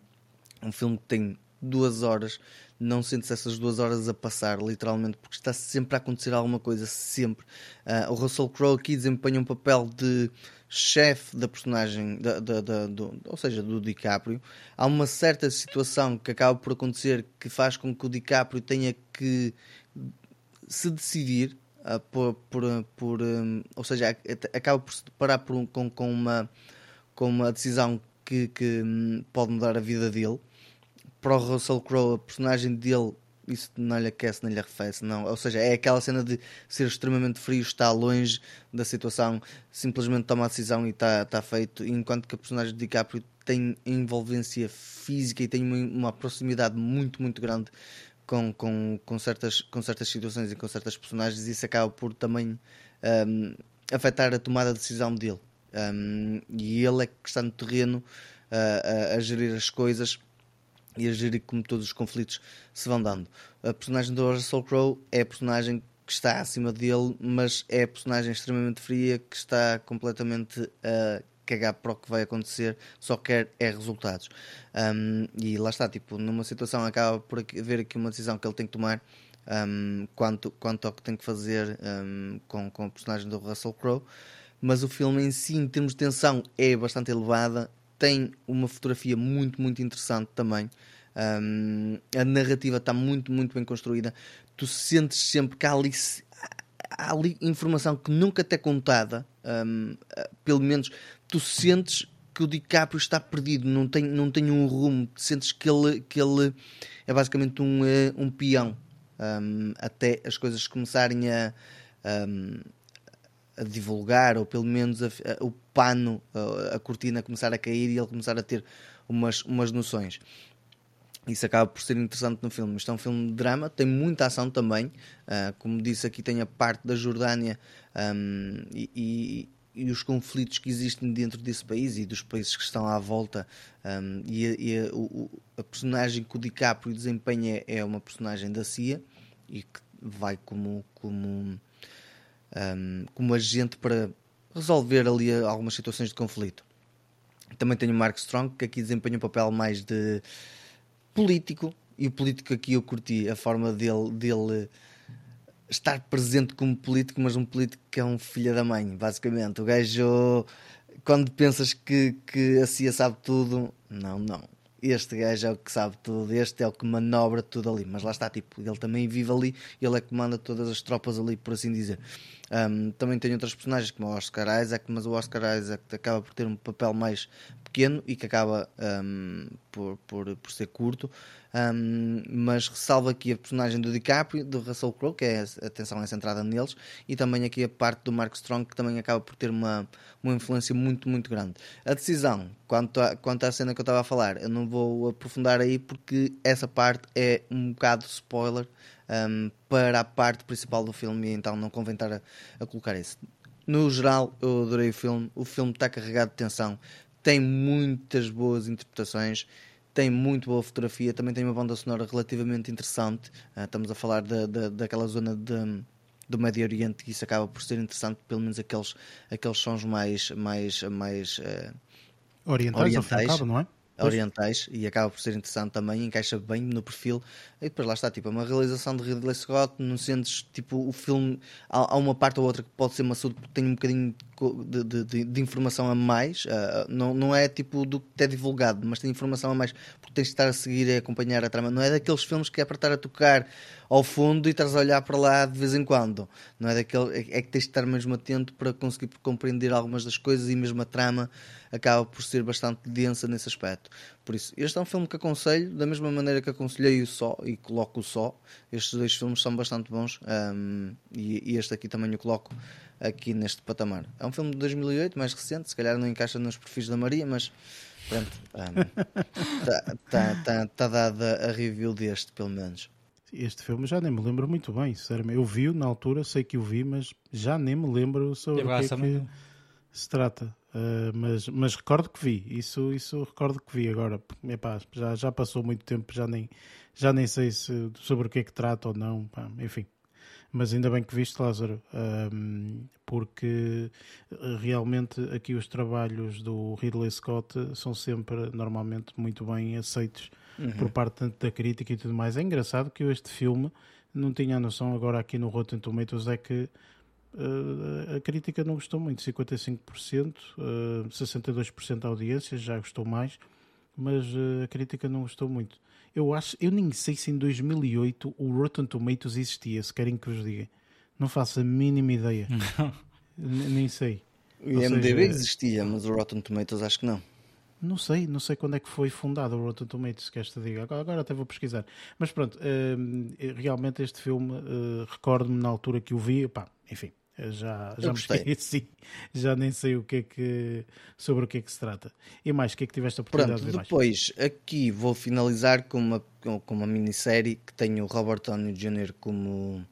um filme que tem duas horas, não sentes essas duas horas a passar, literalmente, porque está sempre a acontecer alguma coisa, sempre. Uh, o Russell Crowe aqui desempenha um papel de chefe da personagem, da, da, da, do, ou seja, do DiCaprio, há uma certa situação que acaba por acontecer que faz com que o DiCaprio tenha que se decidir uh, por, por, por um, ou seja, acaba por se deparar por um, com, com, uma, com uma decisão que, que um, pode mudar a vida dele. Para o Russell Crowe, a personagem dele isso não lhe aquece nem lhe arrefece, não. Ou seja, é aquela cena de ser extremamente frio, estar longe da situação, simplesmente toma a decisão e está tá feito. Enquanto que a personagem de DiCaprio tem envolvência física e tem uma, uma proximidade muito, muito grande com, com, com, certas, com certas situações e com certas personagens, isso acaba por também um, afetar a tomada de decisão dele. Um, e ele é que está no terreno uh, a, a gerir as coisas e a gerir como todos os conflitos se vão dando. A personagem do Russell Crowe é a personagem que está acima dele, mas é a personagem extremamente fria que está completamente a cagar para o que vai acontecer, só quer é resultados. Um, e lá está, tipo, numa situação acaba por haver aqui uma decisão que ele tem que tomar um, quanto, quanto ao que tem que fazer um, com, com a personagem do Russell Crowe. Mas o filme em si, em termos de tensão, é bastante elevada tem uma fotografia muito, muito interessante também. Um, a narrativa está muito, muito bem construída. Tu sentes sempre que há ali, há ali informação que nunca te é contada. Um, pelo menos tu sentes que o DiCaprio está perdido, não tem, não tem um rumo. Sentes que ele, que ele é basicamente um, eh, um peão um, até as coisas começarem a a divulgar, ou pelo menos a, a, o pano, a, cortina começar a cair e ele começar a ter umas, umas noções. Isso acaba por ser interessante no filme. Isto é um filme de drama, tem muita ação também. Uh, como disse aqui, tem a parte da Jordânia um, e, e, os conflitos que existem dentro desse país e dos países que estão à volta. Um, e, e a, o, a, personagem que o DiCaprio desempenha é uma personagem da CIA e que vai como, como um, como agente para resolver ali algumas situações de conflito. Também tenho o Mark Strong, que aqui desempenha um papel mais de político, e o político aqui eu curti a forma dele, dele estar presente como político, mas um político que é um filho da mãe, basicamente. O gajo, quando pensas que, que a CIA sabe tudo, não, não este gajo é o que sabe tudo, este é o que manobra tudo ali. Mas lá está, tipo, ele também vive ali, ele é que manda todas as tropas ali, por assim dizer. Um, também tem outros personagens como o Oscar Isaac, mas o Oscar Isaac acaba por ter um papel mais pequeno e que acaba um, por, por, por ser curto. um, mas ressalvo aqui a personagem do DiCaprio, do Russell Crowe, que é, a atenção é centrada neles, e também aqui a parte do Mark Strong, que também acaba por ter uma, uma influência muito, muito grande. A decisão, quanto, a, quanto à cena que eu estava a falar, eu não vou aprofundar aí porque essa parte é um bocado spoiler um, para a parte principal do filme, e então não convém estar a, a colocar isso. No geral, eu adorei o filme. O filme está carregado de tensão, tem muitas boas interpretações, tem muito boa fotografia, também tem uma banda sonora relativamente interessante. Uh, estamos a falar da, da, daquela zona de, do Médio Oriente e isso acaba por ser interessante, pelo menos aqueles, aqueles sons mais, mais, mais uh, orientais, orientais. Cabo, não é? orientais e acaba por ser interessante também, encaixa bem no perfil. E depois lá está, tipo, é uma realização de Ridley Scott, não sentes, tipo, o filme, há, há uma parte ou outra que pode ser maçudo porque tem um bocadinho de, de, de, de informação a mais, uh, não, não é tipo do que é divulgado, mas tem informação a mais porque tens de estar a seguir e acompanhar a trama. Não é daqueles filmes que é para estar a tocar ao fundo e estás a olhar para lá de vez em quando. Não é daquele, é, é que tens de estar mesmo atento para conseguir compreender algumas das coisas e mesmo a trama acaba por ser bastante densa nesse aspecto. Por isso, este é um filme que aconselho, da mesma maneira que aconselhei o Só e coloco o Só. Estes dois filmes são bastante bons um, e, e, este aqui também o coloco aqui neste patamar. É um filme de 2008, mais recente, se calhar não encaixa nos perfis da Maria, mas pronto, está um, tá, tá, tá dada a review deste, pelo menos. Este filme já nem me lembro muito bem, sinceramente. Eu vi-o na altura, sei que o vi, mas já nem me lembro sobre o que, é que se trata. Uh, mas, mas recordo que vi, isso, isso recordo que vi agora. Epá, já, já passou muito tempo, já nem, já nem sei se, sobre o que é que trata ou não. Pá, enfim, mas ainda bem que viste, Lázaro, um, porque realmente aqui os trabalhos do Ridley Scott são sempre normalmente muito bem aceitos uhum. por parte da crítica e tudo mais. É engraçado que este filme não tinha a noção, agora aqui no Rotten Tomatoes, é que a crítica não gostou muito, 55%, uh, 62% da audiência já gostou mais, mas uh, a crítica não gostou muito. Eu acho, eu nem sei se em 2008 o Rotten Tomatoes existia, se querem que vos diga. Não faço a mínima ideia. nem sei. O IMDB seja, existia, mas o Rotten Tomatoes acho que não. Não sei, não sei quando é que foi fundado o Rotten Tomatoes, que esta diga. Agora, até vou pesquisar. Mas pronto, uh, realmente este filme, recordo-me na altura que o vi, pá, enfim, já, já me esqueci, já nem sei o que é que, sobre o que é que se trata. E mais, o que é que tiveste a oportunidade Pronto, de ver depois, mais? aqui vou finalizar com uma, com uma minissérie que tem o Robert Downey Jr. como,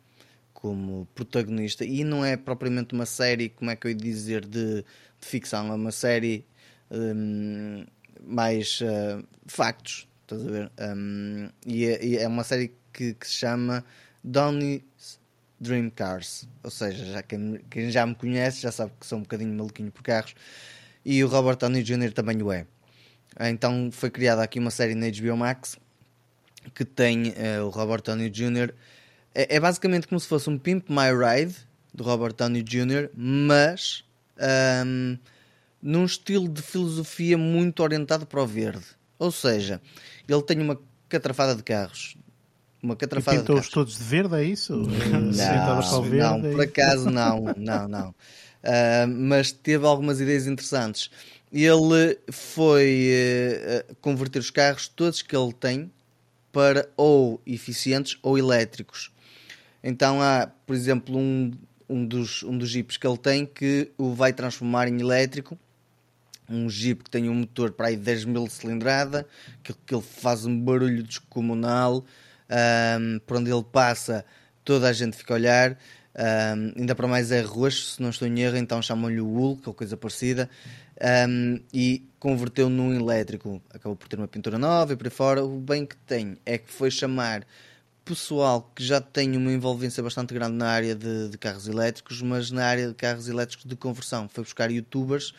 como protagonista e não é propriamente uma série, como é que eu ia dizer, de, de ficção, é uma série um, mais uh, factos, estás a ver? Um, e, é, e, é, uma série que, que se chama Downey Dream Cars. Ou seja, já quem, quem, já me conhece já sabe que sou um bocadinho maluquinho por carros. E o Robert Downey Jr. também o é. Então foi criada aqui uma série na HBO Max que tem uh, o Robert Downey Jr. É, é, basicamente como se fosse um Pimp My Ride do Robert Downey Jr., mas um, num estilo de filosofia muito orientado para o verde. Ou seja, ele tem uma catrafada de carros, uma catrafada. E pintou-os todos de verde, é isso? não, verde, não, por acaso não, não, não. Uh, mas teve algumas ideias interessantes. Ele foi uh, converter os carros todos que ele tem para ou eficientes ou elétricos. Então há, por exemplo, um, um, dos, um dos jipes que ele tem que o vai transformar em elétrico. Um jeep que tem um motor para aí 10 mil cilindrada, que, que ele faz um barulho descomunal um, por onde ele passa, toda a gente fica a olhar. Um, ainda para mais é roxo, se não estou em erro, então chamam-lhe o Hulk ou coisa parecida. Um, e converteu num elétrico. Acabou por ter uma pintura nova e por aí fora. O bem que tem é que foi chamar pessoal que já tem uma envolvência bastante grande na área de, de, carros elétricos, mas na área de carros elétricos de conversão. Foi buscar youtubers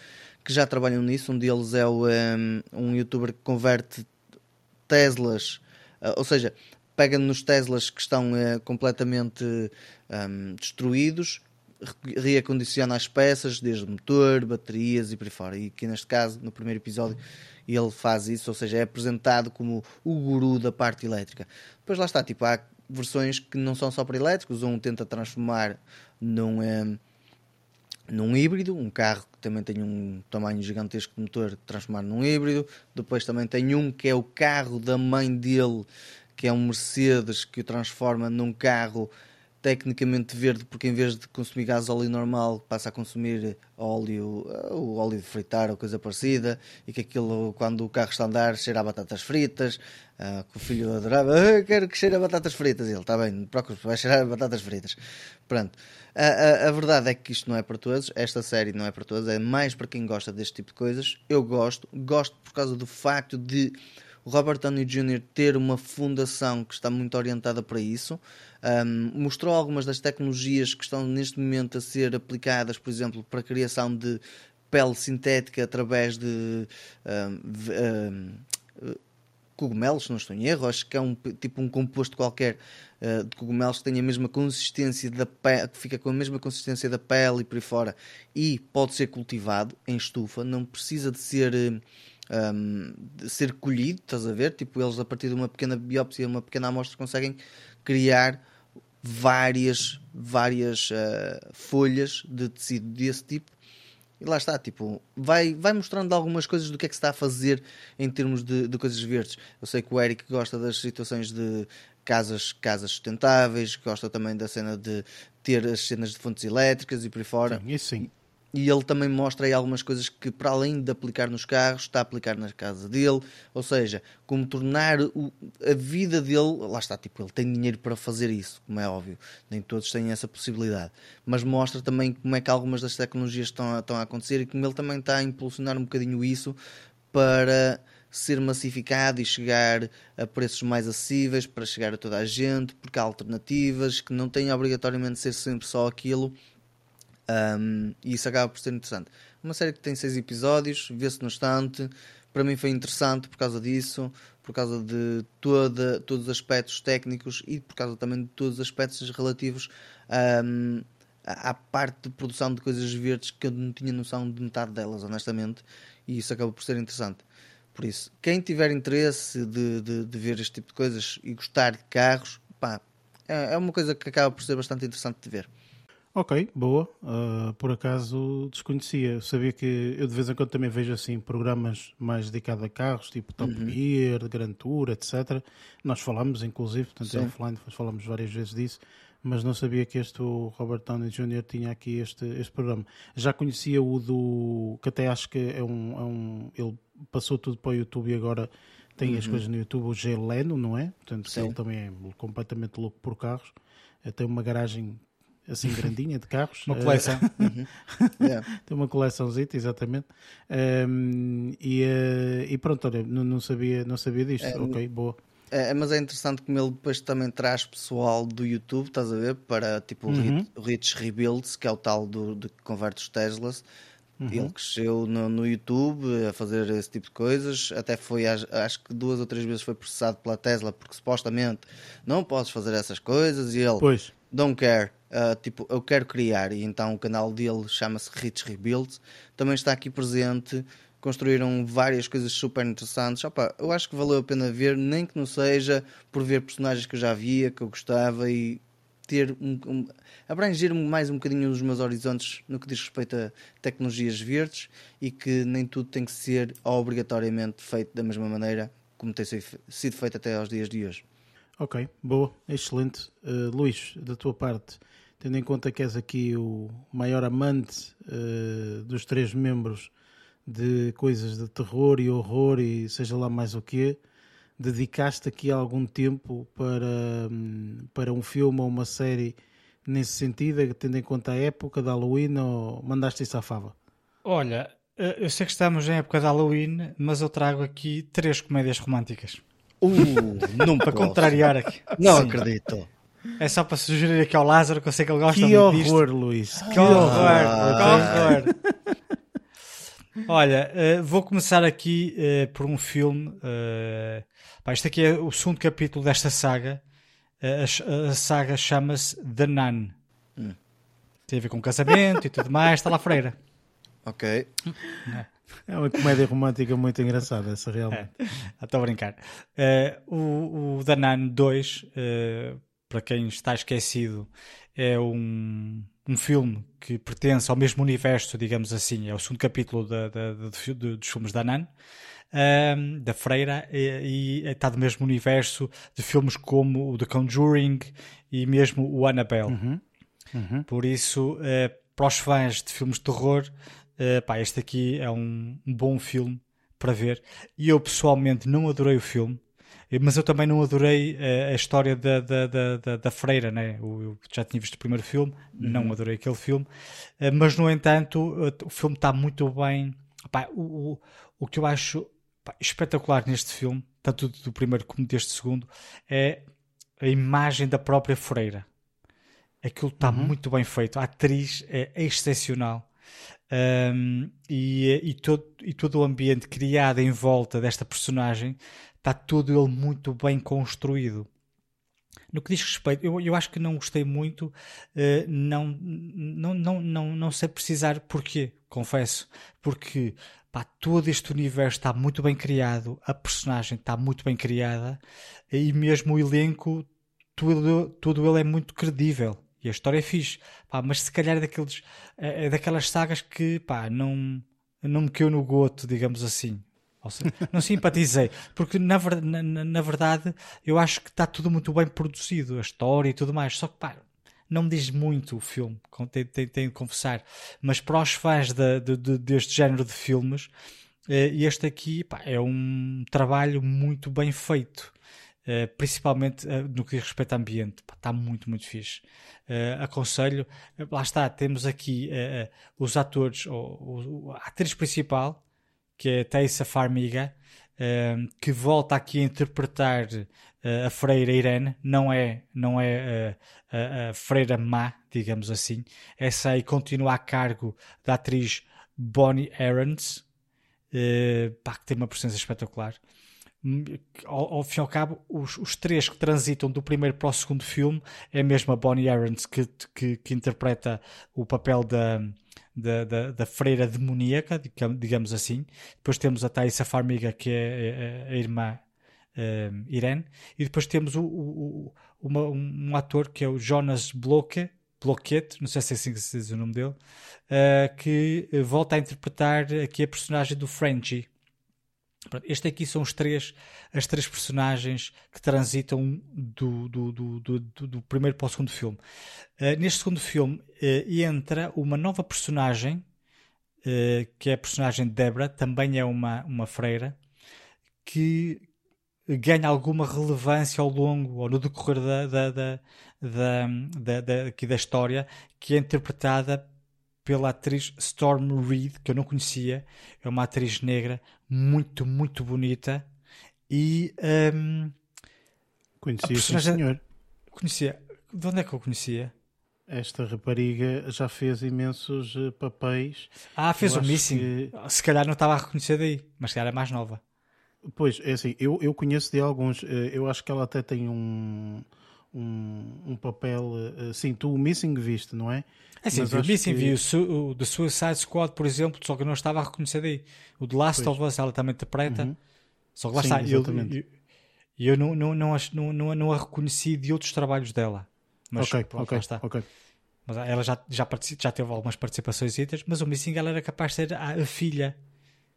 que já trabalham nisso. Um deles é o, um, um youtuber que converte Teslas, uh, ou seja, pega nos Teslas que estão uh, completamente um, destruídos, reacondiciona as peças, desde motor, baterias e por aí fora. E aqui neste caso, no primeiro episódio, ele faz isso, ou seja, é apresentado como o guru da parte elétrica. Depois lá está, tipo, há versões que não são só para elétricos, um tenta transformar num, um, num híbrido, um carro que também tem um tamanho gigantesco de motor transformar num híbrido. Depois também tem um que é o carro da mãe dele, é um Mercedes que o transforma num carro tecnicamente verde, porque em vez de consumir gás óleo normal, passa a consumir óleo, o óleo de fritar ou coisa parecida, e que aquilo, quando o carro está a andar, cheira a batatas fritas, uh, que o filho adorava, ah, quero que cheire a batatas fritas, ele, está bem, não preocupes, vai cheirar a batatas fritas. Pronto. A, a, verdade é que isto não é para todos, esta série não é para todos, é mais para quem gosta deste tipo de coisas. Eu gosto, gosto por causa do facto de Robert Downey Jr. ter uma fundação que está muito orientada para isso. Um, mostrou algumas das tecnologias que estão neste momento a ser aplicadas, por exemplo, para a criação de pele sintética através de um, um, cogumelos, não estou em erro, acho que é um tipo um composto qualquer uh, de cogumelos que tem a mesma consistência da pele, que fica com a mesma consistência da pele e por aí fora, e pode ser cultivado em estufa, não precisa de ser um, ser colhido, estás a ver? Tipo, eles a partir de uma pequena biópsia, uma pequena amostra, conseguem criar várias, várias uh, folhas de tecido desse tipo. E lá está, tipo, vai, vai mostrando algumas coisas do que é que se está a fazer em termos de, de coisas verdes. Eu sei que o Eric gosta das situações de casas, casas sustentáveis, gosta também da cena de ter as cenas de fontes elétricas e por aí fora. Sim, isso sim e ele também mostra aí algumas coisas que, para além de aplicar nos carros, está a aplicar na casa dele, ou seja, como tornar o, a vida dele, lá está, tipo, ele tem dinheiro para fazer isso, como é óbvio, nem todos têm essa possibilidade, mas mostra também como é que algumas das tecnologias estão estão a acontecer e como ele também está a impulsionar um bocadinho isso para ser massificado e chegar a preços mais acessíveis para chegar a toda a gente, porque há alternativas que não têm obrigatoriamente de ser sempre só aquilo um, e isso acaba por ser interessante. Uma série que tem seis episódios, vê-se no estante. Para mim foi interessante por causa disso, por causa de toda, todos os aspectos técnicos e por causa também de todos os aspectos relativos um, à parte de produção de coisas verdes que eu não tinha noção de metade delas, honestamente, e isso acaba por ser interessante. Por isso, quem tiver interesse de, de, de ver este tipo de coisas e gostar de carros, pá, é, é uma coisa que acaba por ser bastante interessante de ver. Ok, boa. Uh, por acaso desconhecia. Sabia que eu de vez em quando também vejo assim programas mais dedicados a carros, tipo Top uhum. Gear, Grand Tour, etc. Nós falamos, inclusive, portanto é offline, falamos várias vezes disso, mas não sabia que este o Robert Downey Jr. tinha aqui este, este programa. Já conhecia o do. que até acho que é um. É um ele passou tudo para o YouTube e agora tem uhum. as coisas no YouTube, o G Leno, não é? Portanto, Sim. ele também é completamente louco por carros. Tem uma garagem assim grandinha de carros. uma coleção. uhum. yeah. Tem uma coleçãozinha, exatamente. Um, e, uh, e pronto, olha, não, não, sabia, não sabia disto. É, ok, boa. É, mas é interessante como ele depois também traz pessoal do YouTube, estás a ver? Para tipo uhum. o Rich Rebuilds, que é o tal do, de que converte os Teslas. Uhum. Ele cresceu no, no, YouTube a fazer esse tipo de coisas. Até foi, acho que duas ou três vezes foi processado pela Tesla porque supostamente não podes fazer essas coisas. E ele, pois. don't care. Uh, tipo, eu quero criar, e então o canal dele chama-se Rich Rebuild, também está aqui presente. Construíram várias coisas super interessantes. Opa, eu acho que valeu a pena ver, nem que não seja por ver personagens que eu já via, que eu gostava e ter um, um, abranger mais um bocadinho os meus horizontes no que diz respeito a tecnologias verdes e que nem tudo tem que ser obrigatoriamente feito da mesma maneira como tem sido feito até aos dias de hoje. Ok, boa, excelente. Uh, Luís, da tua parte, tendo em conta que és aqui o maior amante uh, dos três membros de coisas de terror e horror e seja lá mais o que, dedicaste aqui algum tempo para, hum, para um filme ou uma série nesse sentido, tendo em conta a época de Halloween ou mandaste isso à fava? Olha, eh, eu sei que estamos em época de Halloween, mas eu trago aqui três comédias românticas. Uh, não para contrariar aqui. Não Sim. acredito. É só para sugerir aqui ao Lázaro que eu sei que ele gosta que muito horror, disto. Luís. Que horror, ah, que horror. Olha, uh, vou começar aqui uh, por um filme. Uh, pá, este aqui é o segundo capítulo desta saga. A, a, saga chama-se The Nun. Hum. Tem a ver com casamento e tudo mais. Está lá freira. Ok. É uma comédia romântica muito engraçada, essa realmente. É, estou a brincar. o, o The Nun 2 para quem está esquecido, é um, um filme que pertence ao mesmo universo, digamos assim, é o segundo capítulo da, da, da, dos filmes da Nan, um, da Freira, e, e, está do mesmo universo de filmes como o The Conjuring e mesmo o Annabelle. Uhum. Uhum. Por isso, uh, para os fãs de filmes de terror, uh, pá, este aqui é um, bom filme para ver. E eu pessoalmente não adorei o filme. Mas eu também não adorei a, a história da, da, da, da, Freira, né? Eu, já tinha visto o primeiro filme, uhum. não adorei aquele filme, eh, mas no entanto, o filme está muito bem. Pá, o, o, o que eu acho pá, espetacular neste filme, tanto do primeiro como deste segundo, é a imagem da própria Freira. Aquilo está uhum. muito bem feito, a atriz é excepcional. Um, e, e, todo, e todo o ambiente criado em volta desta personagem está todo ele muito bem construído. No que diz respeito, eu, eu acho que não gostei muito, uh, não, não, não, não, não sei precisar porquê, confesso. Porque pá, todo este universo está muito bem criado, a personagem está muito bem criada e mesmo o elenco, tudo, tudo ele é muito credível. E a história é fixe, pá, mas se calhar é, daqueles, é, é daquelas sagas que pá, não, não me caiu no goto, digamos assim. Não simpatizei, porque na, na, na, verdade eu acho que está tudo muito bem produzido, a história e tudo mais. Só que pá, não me diz muito o filme, tenho, tenho, tenho de confessar. Mas para os fãs de, de, de, deste género de filmes, eh, este aqui pá, é um trabalho muito bem feito. Uh, principalmente uh, no que diz respeito ao ambiente, está muito, muito fixe. Uh, aconselho, lá está, temos aqui os atores, ou, a atriz principal, que é Thaisa Farmiga, que volta aqui a interpretar a freira Irene, não é, não é a, a, freira má, digamos assim. Essa aí continua a cargo da atriz Bonnie Aarons, que tem uma presença espetacular. Ao, ao, fim e ao cabo, os, os, três que transitam do primeiro para o segundo filme é mesmo a Bonnie Aarons que, que, que interpreta o papel da da, da, da, freira demoníaca, digamos assim. Depois temos a Thaisa Farmiga, que é, é, é a irmã um, Irene. E depois temos o, o, uma, um ator que é o Jonas Bloque, Bloquete, não sei se é assim que se diz o nome dele, uh, que volta a interpretar aqui a personagem do Frenchie. Este aqui são os três, as três personagens que transitam do, do, do, do, do primeiro para o segundo filme. Uh, neste segundo filme uh, entra uma nova personagem, uh, que é a personagem de Debra, também é uma, uma freira, que ganha alguma relevância ao longo ou no decorrer da, da, da, da, da, da, da história, que é interpretada pela atriz Storm Reed, que eu não conhecia. É uma atriz negra muito, muito bonita. E. Um, conhecia, personagem... sim, senhor. Conhecia. De onde é que eu conhecia? Esta rapariga já fez imensos eh, papéis. Ah, fez eu o Missing. Que... Se calhar não estava a reconhecer daí, mas se calhar é mais nova. Pois, é assim, eu, eu conheço de alguns. Eh, eu acho que ela até tem um, um, um papel. Eh, sim, tu o Missing viste, não é? É sim, o Missing, que... vi o, o The Suicide Squad, por exemplo, só que eu não estava a reconhecer daí. O The Last pois. of Us, ela também interpreta. Uhum. Só que lá sim, está. Exatamente. Eu, eu, eu não, não, não, não, não, a reconheci de outros trabalhos dela. Mas ok, pronto, ok, está. ok. Mas ela já, já, já teve algumas participações, mas o Missing ela era capaz de ser a, a filha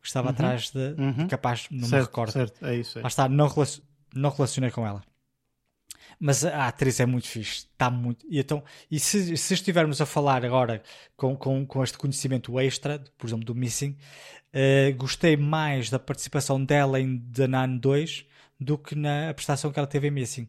que estava uhum. atrás de, uhum. capaz, não certo, me recordo. Certo, é isso. É. Lá está, não, não relacionei com ela. Mas a atriz é muito fixe, está muito. E, então, e se, se estivermos a falar agora com, com, com este conhecimento extra, por exemplo, do Missing, uh, gostei mais da participação dela em The Nun 2 do que na prestação que ela teve em Missing.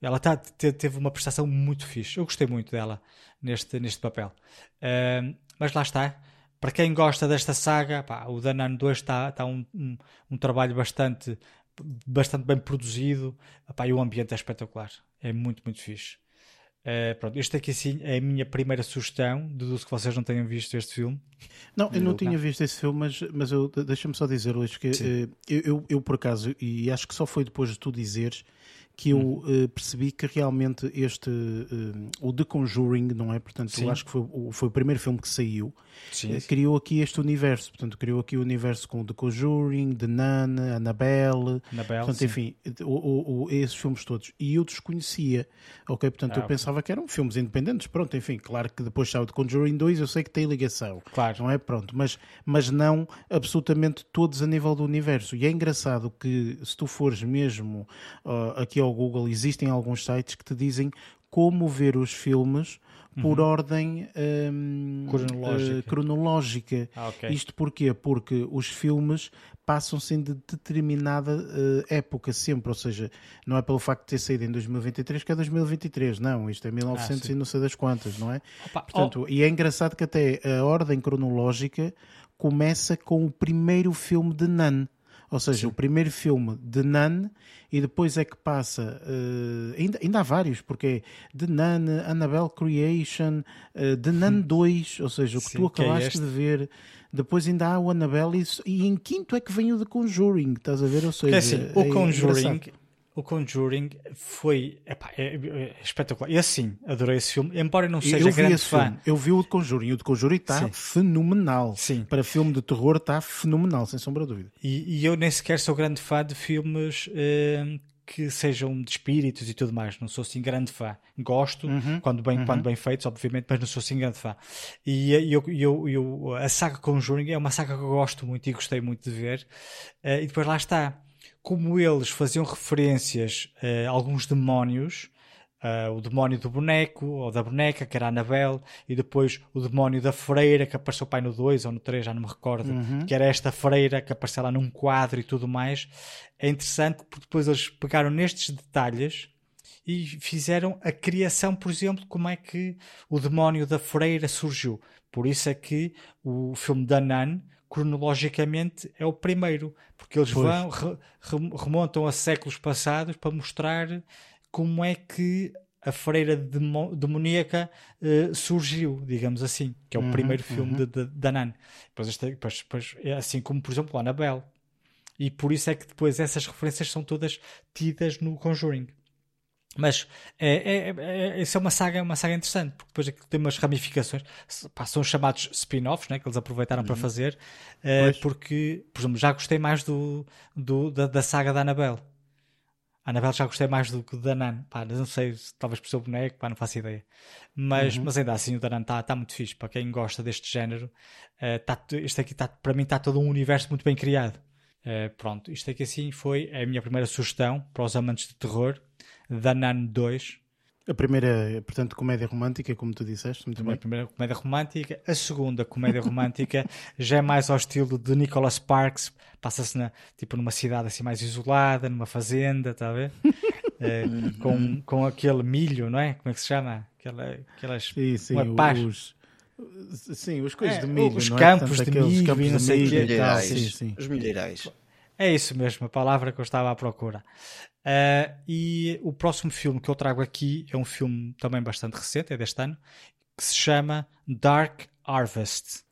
Ela tá, teve uma prestação muito fixe. Eu gostei muito dela neste, neste papel. Uh, mas lá está. Para quem gosta desta saga, pá, o Danan 2 está tá um, um, um, trabalho bastante bastante bem produzido Epá, e o ambiente é espetacular. É muito, muito fixe. Uh, pronto, este aqui sim é a minha primeira sugestão. Deduzo que vocês não tenham visto este filme. Não, eu não, não tinha visto esse filme, mas, mas deixa-me só dizer hoje que uh, eu, eu, eu, por acaso, e acho que só foi depois de tu dizeres que eu uh, percebi que realmente este, uh, o The Conjuring, não é? Portanto, Sim. eu acho que foi, foi o primeiro filme que saiu, sim, sim. criou aqui este universo. Portanto, criou aqui o universo com The Conjuring, The Nun, Annabelle, Annabelle portanto, sim. enfim, o, o, o, esses filmes todos. E eu desconhecia, ok? Portanto, ah, eu pensava que eram filmes independentes. Pronto, enfim, claro que depois saiu The Conjuring 2, eu sei que tem ligação. Claro. Não é? Pronto, mas, mas não absolutamente todos a nível do universo. E é engraçado que se tu fores mesmo aqui ao Google, existem alguns sites que te dizem como ver os filmes por uhum. ordem um, cronológica. Uh, cronológica. Ah, okay. Isto porquê? Porque os filmes passam-se de determinada uh, época sempre, ou seja, não é pelo facto de ter saído em 2023 que é 2023, não, isto é 1900 ah, e não sei das quantas, não é? Opa, Portanto, oh. E é engraçado que até a ordem cronológica começa com o primeiro filme de Nan. Ou seja, Sim. o primeiro filme de Nun e depois é que passa. Uh, ainda, ainda há vários, porque é The Nun, Annabelle Creation, uh, The Nun 2, ou seja, o que Sim, tu acabaste que é de ver. Depois ainda há o Annabelle e, e, em quinto é que vem o The Conjuring, estás a ver? Ou seja, assim, o é Conjuring o Conjuring foi epá, é, é espetacular. E assim, adorei esse filme, embora não seja eu grande fã. Filme. Eu vi o de Conjuring, o de Conjuring está fenomenal. Sim. Para filme de terror está fenomenal, sem sombra de dúvida. E, e, eu nem sequer sou grande fã de filmes uh, que sejam de espíritos e tudo mais. Não sou assim grande fã. Gosto, uhum. quando, bem, uhum. quando bem feitos, obviamente, mas não sou assim grande fã. E eu, eu, eu, a saga Conjuring é uma saga que eu gosto muito e gostei muito de ver. Uh, e depois lá está como eles faziam referências a alguns demónios, uh, o demónio do boneco ou da boneca, que era a Anabel, e depois o demónio da freira, que apareceu pai no 2 ou no 3, já não me recordo, uhum. que era esta freira que apareceu lá num quadro e tudo mais. É interessante porque depois eles pegaram nestes detalhes e fizeram a criação, por exemplo, como é que o demónio da freira surgiu. Por isso é que o filme da Nan cronologicamente é o primeiro, porque eles pois. vão re, remontam a séculos passados para mostrar como é que a freira demoníaca uh, surgiu, digamos assim, que é o uhum, primeiro filme uhum. de, de, da Nan. Depois, este, depois, depois, é assim como, por exemplo, a Annabelle. E por isso é que depois essas referências são todas tidas no Conjuring. Mas é, é, é, isso é uma saga, uma saga interessante, porque depois tem umas ramificações, pá, são chamados spin-offs, né, que eles aproveitaram uhum. para fazer, uh, porque, por exemplo, já gostei mais do, do da, da, saga da Annabelle. A Annabelle já gostei mais do que da Nan. Pá, não sei, talvez por seu boneco, pá, não faço ideia. Mas, uhum. mas ainda assim, o da Nan está tá muito fixe. Para quem gosta deste género, uh, tá, este aqui, tá, para mim, está todo um universo muito bem criado. Uh, pronto, isto aqui assim foi a minha primeira sugestão para os amantes de terror da Nan 2. A primeira, portanto, comédia romântica, como tu disseste, muito bem. A primeira comédia romântica. A segunda comédia romântica já é mais ao estilo de Nicholas Sparks. Passa-se na, tipo numa cidade assim mais isolada, numa fazenda, está a ver? é, com, com aquele milho, não é? Como é que se chama? Aquela, aquelas, sim, sim, os, sim, os coisas é, de milho, os não é? campos Portanto, de milho, campos não sei o quê. Sim, sim. Os milheirais. É isso mesmo, a palavra que eu estava à procura. Uh, e o próximo filme que eu trago aqui é um filme também bastante recente, é deste ano, que se chama Dark Harvest.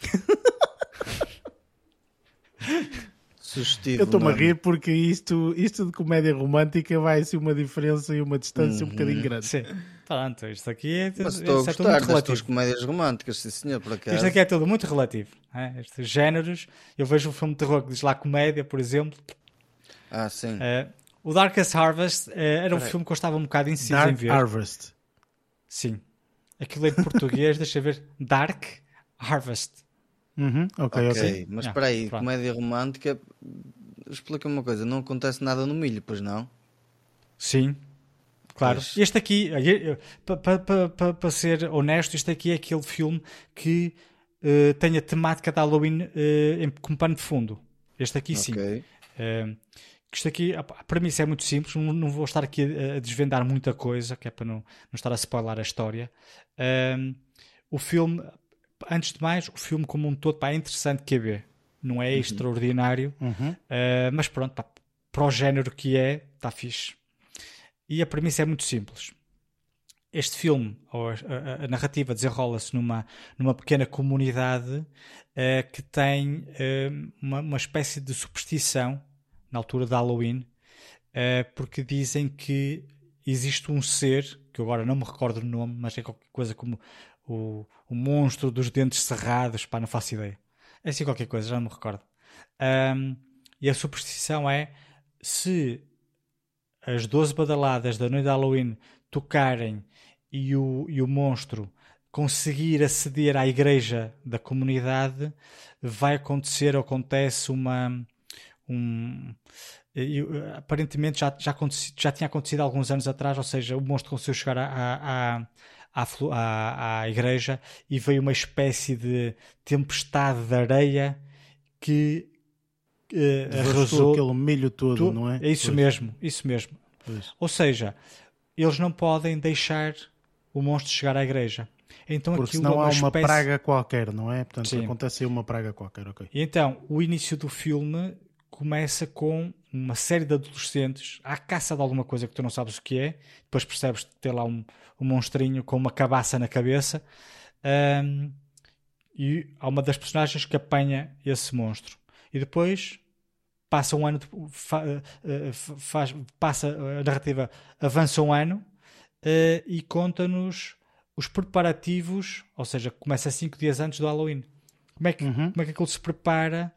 Sugestivo, eu estou-me a rir porque isto, isto de comédia romântica vai ser uma diferença e uma distância uhum. um bocadinho grande. Sim. Pronto, isto aqui é, Mas estou a é das tuas comédias românticas, sim senhor, por acaso. Isto aqui é tudo muito relativo. É? Estes géneros, eu vejo um filme de terror que diz lá comédia, por exemplo. Ah, sim. Uh, o Darkest Harvest uh, era um Peraí. filme que eu estava um bocado indeciso Dark em ver. Harvest. Sim. Aquilo em português, deixa ver. Dark Harvest. Uhum, ok, ok. Mas espera aí, comédia romântica, explica uma coisa, não acontece nada no milho, pois não? Sim. Claro. Pois. Este aqui, para pa, pa, pa, ser honesto, este aqui é aquele filme que uh, tem a temática da Halloween uh, como pano de fundo. Este aqui sim. Okay. Uh, isto aqui, a premissa é muito simples, não, não, vou estar aqui a, a, desvendar muita coisa, que é para não, não estar a spoiler a história. o filme, antes de mais, o filme como um todo pá, é interessante que ver. Não é uhum. extraordinário, uhum. Uh, mas pronto, pá, para o género que é, está fixe. E a premissa é muito simples. Este filme, ou a, a, a narrativa, desenrola-se numa, numa pequena comunidade uh, que tem uh, uma, uma espécie de superstição na altura de Halloween, uh, porque dizem que existe um ser, que agora não me recordo o nome, mas é qualquer coisa como o, o monstro dos dentes cerrados, pá, não faço ideia. É assim qualquer coisa, já não me recordo. Um, e a superstição é se as 12 badaladas da noite de Halloween tocarem e o, e o monstro conseguir aceder à igreja da comunidade, vai acontecer, acontece uma. Um, eu, aparentemente já, já, já tinha acontecido alguns anos atrás, ou seja, o monstro conseguiu chegar à, à, à, igreja e veio uma espécie de tempestade de areia que uh, arrasou aquele milho todo, tu, não é? É isso pois. mesmo, isso mesmo. Pois. Ou seja, eles não podem deixar o monstro chegar à igreja. Então Porque senão é uma há uma espécie... praga qualquer, não é? Portanto, Sim. acontece aí uma praga qualquer, ok. E então, o início do filme começa com uma série de adolescentes à caça de alguma coisa que tu não sabes o que é, depois percebes ter lá um, um monstrinho com uma cabaça na cabeça, um, e há uma das personagens que apanha esse monstro. E depois passa um ano, fa, eh, faz, passa a narrativa, avança um ano e conta-nos os preparativos, ou seja, começa cinco dias antes do Halloween. Como é que, uhum. como é que aquilo se prepara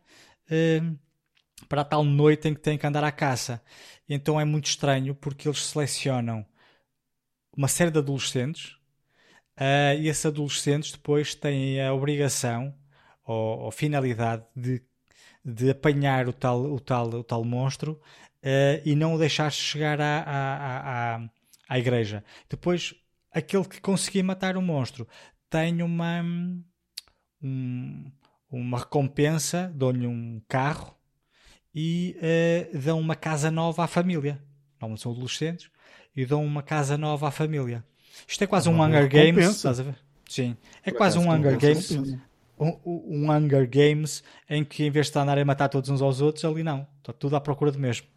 para a tal noite em que tem que andar à caça? E então é muito estranho porque eles selecionam uma série de adolescentes uh, e esses adolescentes depois têm a obrigação ou, ou finalidade de de apanhar o tal, o tal, o tal monstro uh, e não o deixar chegar à, à, à, à igreja. Depois, aquele que conseguir matar o monstro tem uma, um, uma recompensa, dão-lhe um carro e uh, dão uma casa nova à família. Não são adolescentes e dão uma casa nova à família. Isto é quase é um Hunger Games, estás a ver? Sim, é quase um Hunger Games um, um Hunger Games em que em vez de andarem a matar todos uns aos outros, ali não. Está tudo à procura do mesmo.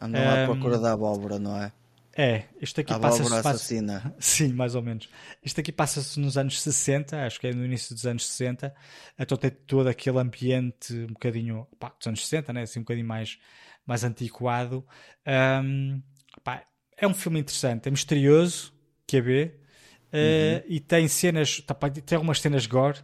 Andam um, à procura da abóbora, não é? É, isto aqui passa-se. assassina. Sim, mais ou menos. Isto aqui passa-se nos anos 60, acho que é no início dos anos 60. Então tem todo aquele ambiente um bocadinho. Pá, dos anos 60, né? Assim, um bocadinho mais, mais antiquado. Um, pá, é um filme interessante, é misterioso, que é B. Uh, uhum. E tem cenas, tá, tem algumas cenas gore,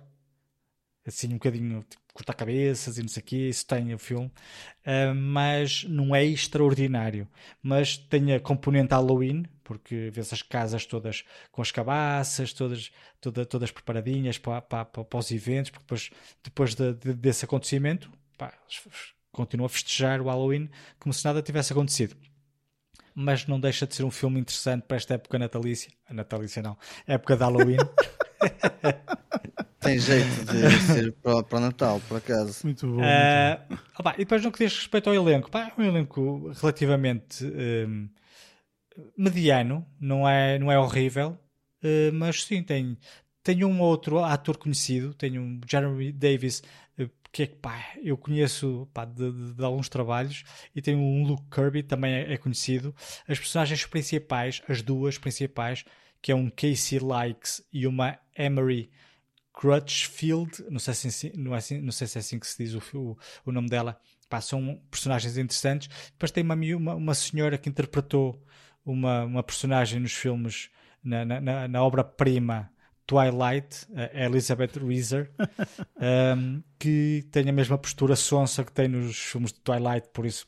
assim um bocadinho tipo, cortar cabeças e não sei o quê, isso tem o filme, uh, mas não é extraordinário. Mas tem a componente Halloween, porque vês as casas todas com as cabaças, todas, toda, todas preparadinhas para, para, para, os eventos, porque depois, depois de, de, desse acontecimento, pá, continua a festejar o Halloween como se nada tivesse acontecido mas não deixa de ser um filme interessante para esta época natalícia. Natalícia não, época de Halloween. Tem jeito de ser para, Natal, por acaso. Muito bom. Uh, muito bom. e depois no que diz respeito ao elenco, pá, é um elenco relativamente um, mediano, não é, não é horrível, uh, mas sim, tem, tem um outro ator conhecido, tem um Jeremy Davis, uh, que é que pá, eu conheço pá, de, de, de, alguns trabalhos, e tem um Luke Kirby, também é, é conhecido. As personagens principais, as duas principais, que é um Casey Likes e uma Emery Crutchfield, não sei se, não, é assim, não sei se é assim que se diz o, o, o nome dela, Pá, são personagens interessantes. Depois tem uma, uma, uma senhora que interpretou uma, uma personagem nos filmes, na, na, na obra-prima Twilight, a Elizabeth Reeser, um, que tem a mesma postura sonsa que tem nos filmes de Twilight, por isso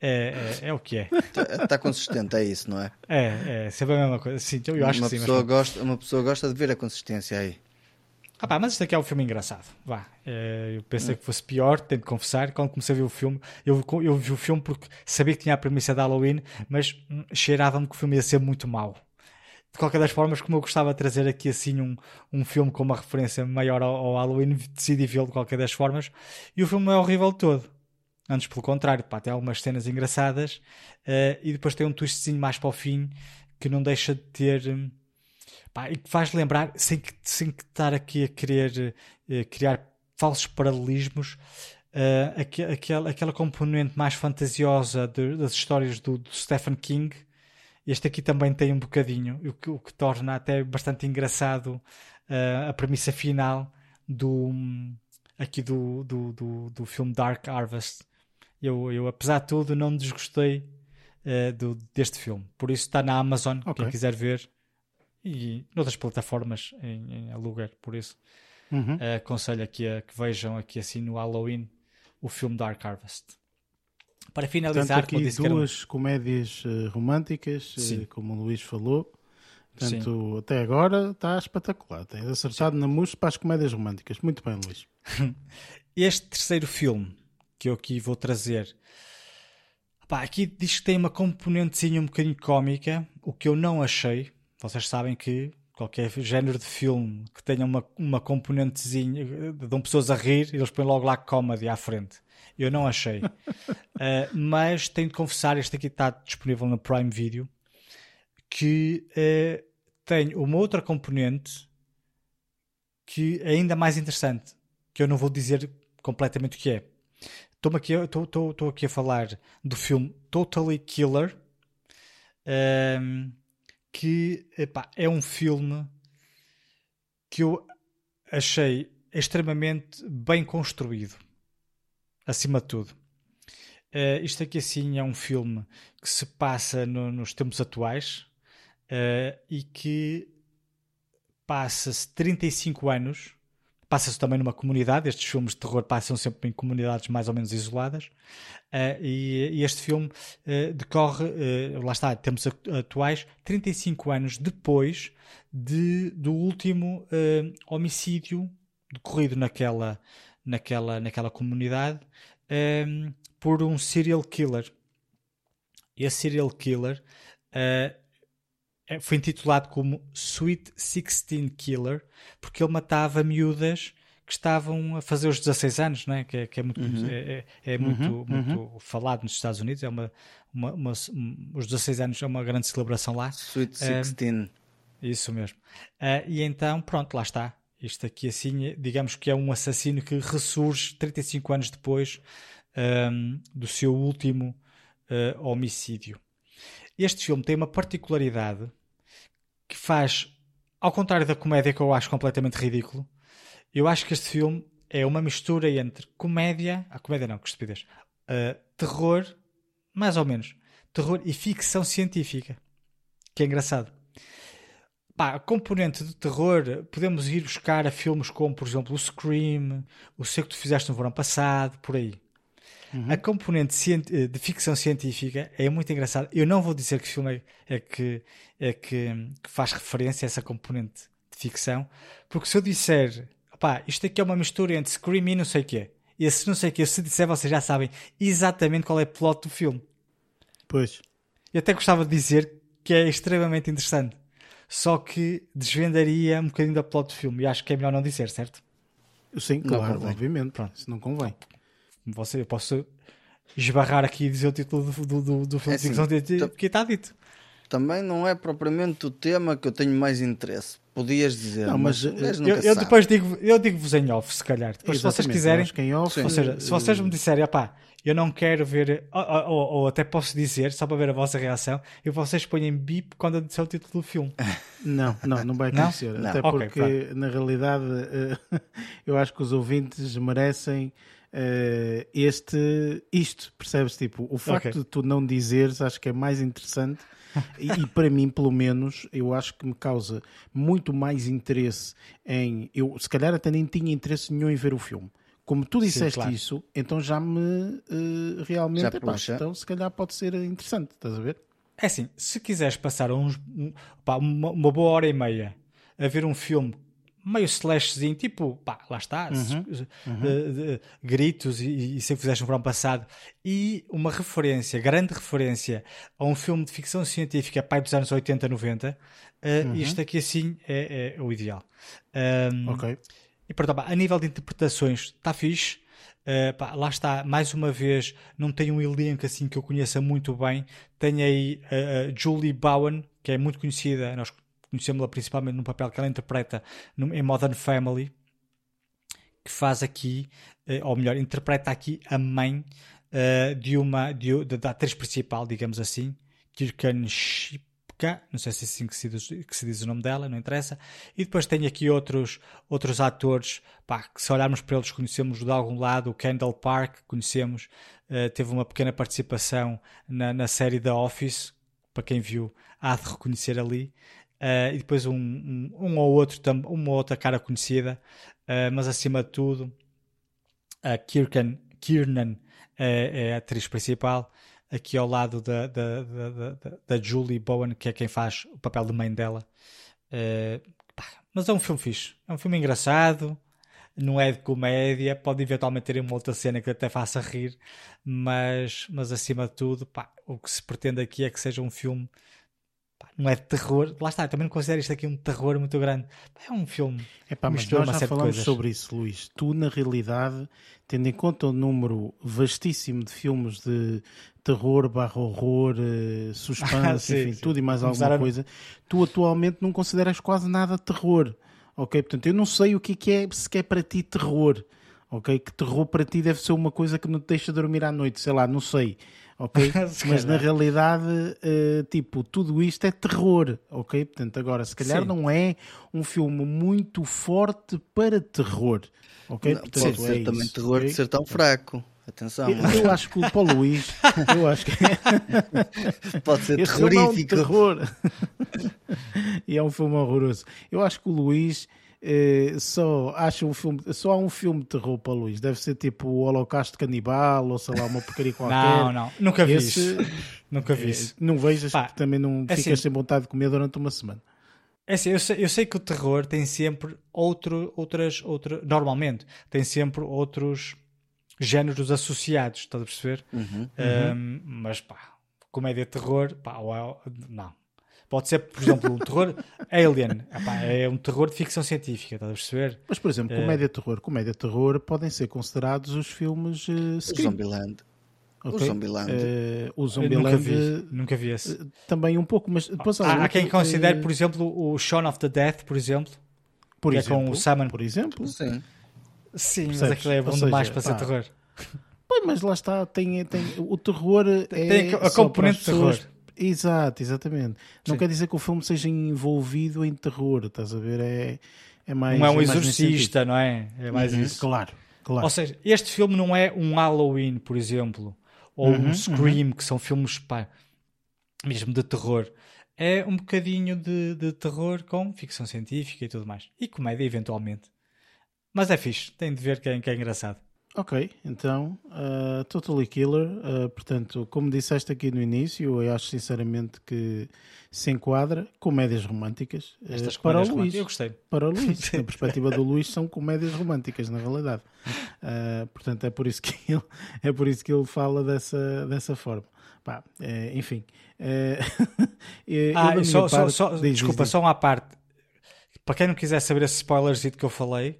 é, é, é, o que é. Está tá consistente, é isso, não é? É, é sempre a mesma coisa. Sim, eu acho uma que sim. Pessoa mas... gosta, uma pessoa gosta de ver a consistência aí. Ah mas isto aqui é um filme engraçado. Vá. É, eu pensei que fosse pior, tenho de confessar. Quando comecei a ver o filme, eu, eu vi o filme porque sabia que tinha a premissa de Halloween, mas hum, cheirava-me que o filme ia ser muito mau. De qualquer das formas, como eu gostava de trazer aqui assim um, um filme com uma referência maior ao, ao Halloween, decidi vê-lo de qualquer das formas. E o filme não é horrível todo. Antes, pelo contrário, pá, tem algumas cenas engraçadas uh, e depois tem um twistzinho mais para o fim que não deixa de ter. Hum, Pá, e que faz lembrar, sem, que, sem que estar aqui a querer uh, criar falsos paralelismos, uh, aqu aquela, aquela componente mais fantasiosa de, das histórias do, do, Stephen King. Este aqui também tem um bocadinho, o que, o que torna até bastante engraçado uh, a premissa final do, aqui do, do, do, do filme Dark Harvest. Eu, eu, apesar de tudo, não desgostei uh, do, deste filme. Por isso está na Amazon, Ok. quem quiser ver, e noutras plataformas em, em aluguer. Por isso, Uhum. uh, aconselho aqui a que vejam aqui assim no Halloween o filme Dark Harvest. Para Portanto, finalizar, aqui era um- duas comédias eh, românticas, eh, Sim. como o Luís falou. Portanto, até agora está espetacular. Tens acertado na mousse para as comédias românticas. Muito bem, Luís. Este terceiro filme que eu aqui vou trazer, pá, aqui diz que tem uma componentezinha um bocadinho cómica, o que eu não achei. Vocês sabem que qualquer género de filme que tenha uma, uma componentezinha, dão pessoas a rir e eles põem logo lá comedy à frente. Eu não achei. Eh, mas tenho de confessar, este aqui está disponível no Prime Video, que eh, tem uma outra componente que é ainda mais interessante, que eu não vou dizer completamente o que é. Estou aqui, aqui a falar do filme Totally Killer, ehm, que epá, é um filme que eu achei extremamente bem construído, acima de tudo. Eh, isto aqui assim é um filme que se passa no- nos tempos atuais eh, e que passa-se 35 anos passa-se também numa comunidade. Estes filmes de terror passam sempre em comunidades mais ou menos isoladas. Uh, e, e este filme uh, decorre, uh, lá está, tempos atu- atuais, 35 anos depois de, do último homicídio decorrido naquela, naquela, naquela comunidade por um serial killer. Esse serial killer foi intitulado como Sweet 16 Killer porque ele matava miúdas que estavam a fazer os 16 anos, não é? Que, é, que é muito, é, é- é muito, Uhum, muito falado nos Estados Unidos. É uma, uma, uma- um- os 16 anos é uma grande celebração lá. Sweet Eh, 16. Isso mesmo. Ah, e então, pronto, lá está. Isto aqui assim, digamos que é um assassino que ressurge 35 anos depois ahm, do seu último ah, homicídio. Este filme tem uma particularidade que faz, ao contrário da comédia que eu acho completamente ridículo, eu acho que este filme é uma mistura entre comédia, a comédia não, que estupidez, ah, terror, mais ou menos, terror e ficção científica, que é engraçado. Pá, componente de terror podemos ir buscar a filmes como, por exemplo, o Scream, o Sei que tu fizeste no verão passado, por aí. A componente eh, de ficção científica é muito engraçada. Eu não vou dizer que filme é, é que, é que, que faz referência a essa componente de ficção, porque se eu disser, pá, isto aqui é uma mistura entre Scream e não sei o quê, e esse não sei o quê, se disser, vocês já sabem exatamente qual é o plot do filme. Pois. Eu até gostava de dizer que é extremamente interessante. Só que desvendaria um bocadinho da plot do filme. E acho que é melhor não dizer, certo? Sim, Não claro, convém. obviamente. Isso não convém. Você, eu posso esbarrar aqui e dizer o título do, do, do, do filme É de ficção assim, tá- porque está dito. Também não é propriamente o tema que eu tenho mais interesse. Podias dizer, Não, mas, mas, eh, Eu, eu depois digo, eu digo-vos em off, se calhar. Depois, se vocês Exatamente, quiserem, eu acho que em off. Ou seja, se vocês me disserem, pá, eu não quero ver, ou, ou- ou até posso dizer, só para ver a vossa reação, e vocês põem bip quando eu disser o título do filme. Não, não, não vai Não? acontecer. Não. Até Ok, porque, na realidade, eh, eu acho que os ouvintes merecem eh, este, isto, percebes? Tipo, o facto Ok. de tu não dizeres, acho que é mais interessante. E, e para mim, pelo menos, eu acho que me causa muito mais interesse em. Eu, se calhar, até nem tinha interesse nenhum em ver o filme. Como tu disseste claro. isso, então já me eh, realmente. Já então, se calhar, pode ser interessante, estás a ver? É assim, se quiseres passar uns, pá, uma, uma boa hora e meia a ver um filme meio slashzinho, tipo, pá, lá está, Uhum, eh, de- gritos e, e sei que fizeste no verão passado, e uma referência, grande referência a um filme de ficção científica, pai dos anos 80, 90, eh, Uhum. isto aqui assim é, é o ideal. Ahm, Ok. E pronto, pá, a nível de interpretações está fixe. Uh, pá, lá está, mais uma vez, não tem um elenco assim que eu conheça muito bem. Tem aí uh, uh, Julie Bowen, que é muito conhecida, nós conhecemos-la principalmente no papel que ela interpreta em Modern Family, que faz aqui, uh, ou melhor, interpreta aqui a mãe uh, de uma de, da- atriz principal, digamos assim, Kirsten Shipka, não sei se é assim que se, diz, que se diz o nome dela, não interessa. E depois tem aqui outros, outros atores, pá, que se olharmos para eles conhecemos de algum lado, o Kendall Park, conhecemos, uh, teve uma pequena participação na, na série The Office, para quem viu, há de reconhecer ali. Uh, e depois um, um, um, ou outro, uma outra cara conhecida, uh, mas acima de tudo, a Kirkan, Kiernan é, é, a atriz principal, aqui ao lado da, da, da, da, Julie Bowen, que é quem faz o papel de mãe dela. Mas é um filme fixe, é um filme engraçado, não é de comédia, pode eventualmente ter uma outra cena que até faça rir, mas, mas acima de tudo, pá, o que se pretende aqui é que seja um filme não é de terror. Lá está, também não considero isto aqui um terror muito grande. É um filme. É pá, mas nós já falamos sobre isso, Luís. Tu, na realidade, tendo em conta o número vastíssimo de filmes de terror, barra horror, eh, suspense, sim, enfim, sim. tudo e mais alguma a... coisa, tu atualmente não consideras quase nada terror. Ok? Portanto, eu não sei o que é, que é sequer para ti terror. Ok? Que terror para ti deve ser uma coisa que não te deixa dormir à noite, sei lá, não sei ok? Mas na realidade, uh, tipo, tudo isto é terror, ok? Portanto, agora, se calhar Sim. não é um filme muito forte para terror, ok? Não, Portanto, pode ser é também isso, terror okay? de ser tão fraco. Atenção. Eu, eu acho que o Paulo Luís, eu acho que pode ser terrorífico. É um terror. e é um filme horroroso. Eu acho que o Luís eh, só acha um filme, só há um filme de terror para Luís. Deve ser tipo o Holocausto Canibal ou sei lá, uma porcaria qualquer. não, não, nunca vi Esse, isso. Nunca vi isso. Não vejas Pá, porque também não é ficas assim, sem vontade de comer durante uma semana. É assim, eu sei, eu sei que o terror tem sempre outro, outras, outra, normalmente tem sempre outros géneros associados, estás a perceber? Uhum, um, uhum. Mas pá, comédia terror, pá, não, Pode ser, por exemplo, um terror Alien. Epá, é um terror de ficção científica, estás a perceber? Mas, por exemplo, comédia-terror. É. Comédia-terror podem ser considerados os filmes uh, Scream. Zombieland. Okay. O Zombieland. Uh, o Zombieland. Nunca vi, nunca vi esse. Uh, também um pouco, mas depois há, há, quem considere, por exemplo, o Shaun of the Death, por exemplo. Por que exemplo, é com o Simon. Por exemplo. Sim. Sim, Percebes? mas aquilo é bom seja, demais para pá, ser terror. Pois, mas lá está, tem, tem, o terror tem, é tem a componente de terror. Exato, exatamente. Não quer dizer que o filme seja envolvido em terror, estás a ver? É, é mais. Não é um é exorcista, não é? É mais uhum. isso. Claro, claro. Ou seja, este filme não é um Halloween, por exemplo, ou uhum, um Scream, uhum. que são filmes pá, mesmo de terror. É um bocadinho de, de terror com ficção científica e tudo mais. E comédia, eventualmente. Mas é fixe, tem de ver quem, quem é engraçado. Ok, então, uh, Totally Killer, uh, portanto, como disseste aqui no início, eu acho sinceramente que se enquadra comédias românticas uh, Estas para o Luís. Eu gostei. Para o Luís, na perspectiva do Luís, são comédias românticas, na realidade. portanto, é por isso que ele, é por isso que ele fala dessa, dessa forma. Pá, enfim. ah, só, parte, só, diz, desculpa, diz, só uma parte. Para quem não quiser saber esse spoilerzinho que eu falei,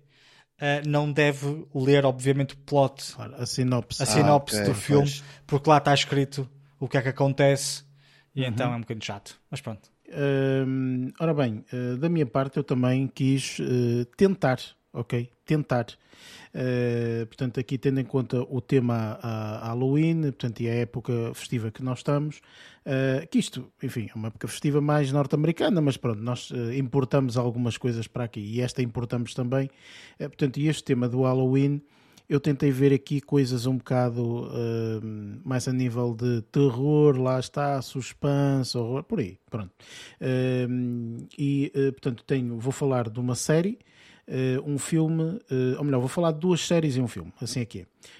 uh, não deve ler, obviamente, o plot, claro, a sinopse, a sinopse ah, okay, do filme, pois. porque lá está escrito o que é que acontece e uhum. então é um bocadinho chato. Mas pronto. Uh, ora bem, uh, da minha parte eu também quis uh, tentar, ok? Tentar Uh, portanto, aqui tendo em conta o tema a Halloween, portanto, e a época festiva que nós estamos, uh, que isto, enfim, é uma época festiva mais norte-americana, mas pronto, nós uh, importamos algumas coisas para aqui e esta importamos também. portanto, e este tema do Halloween eu tentei ver aqui coisas um bocado uh, mais a nível de terror, lá está, suspense, horror, por aí, pronto. Uh, e, uh, portanto, tenho, vou falar de uma série uh, um filme, uh, ou melhor, vou falar de duas séries e um filme, assim é,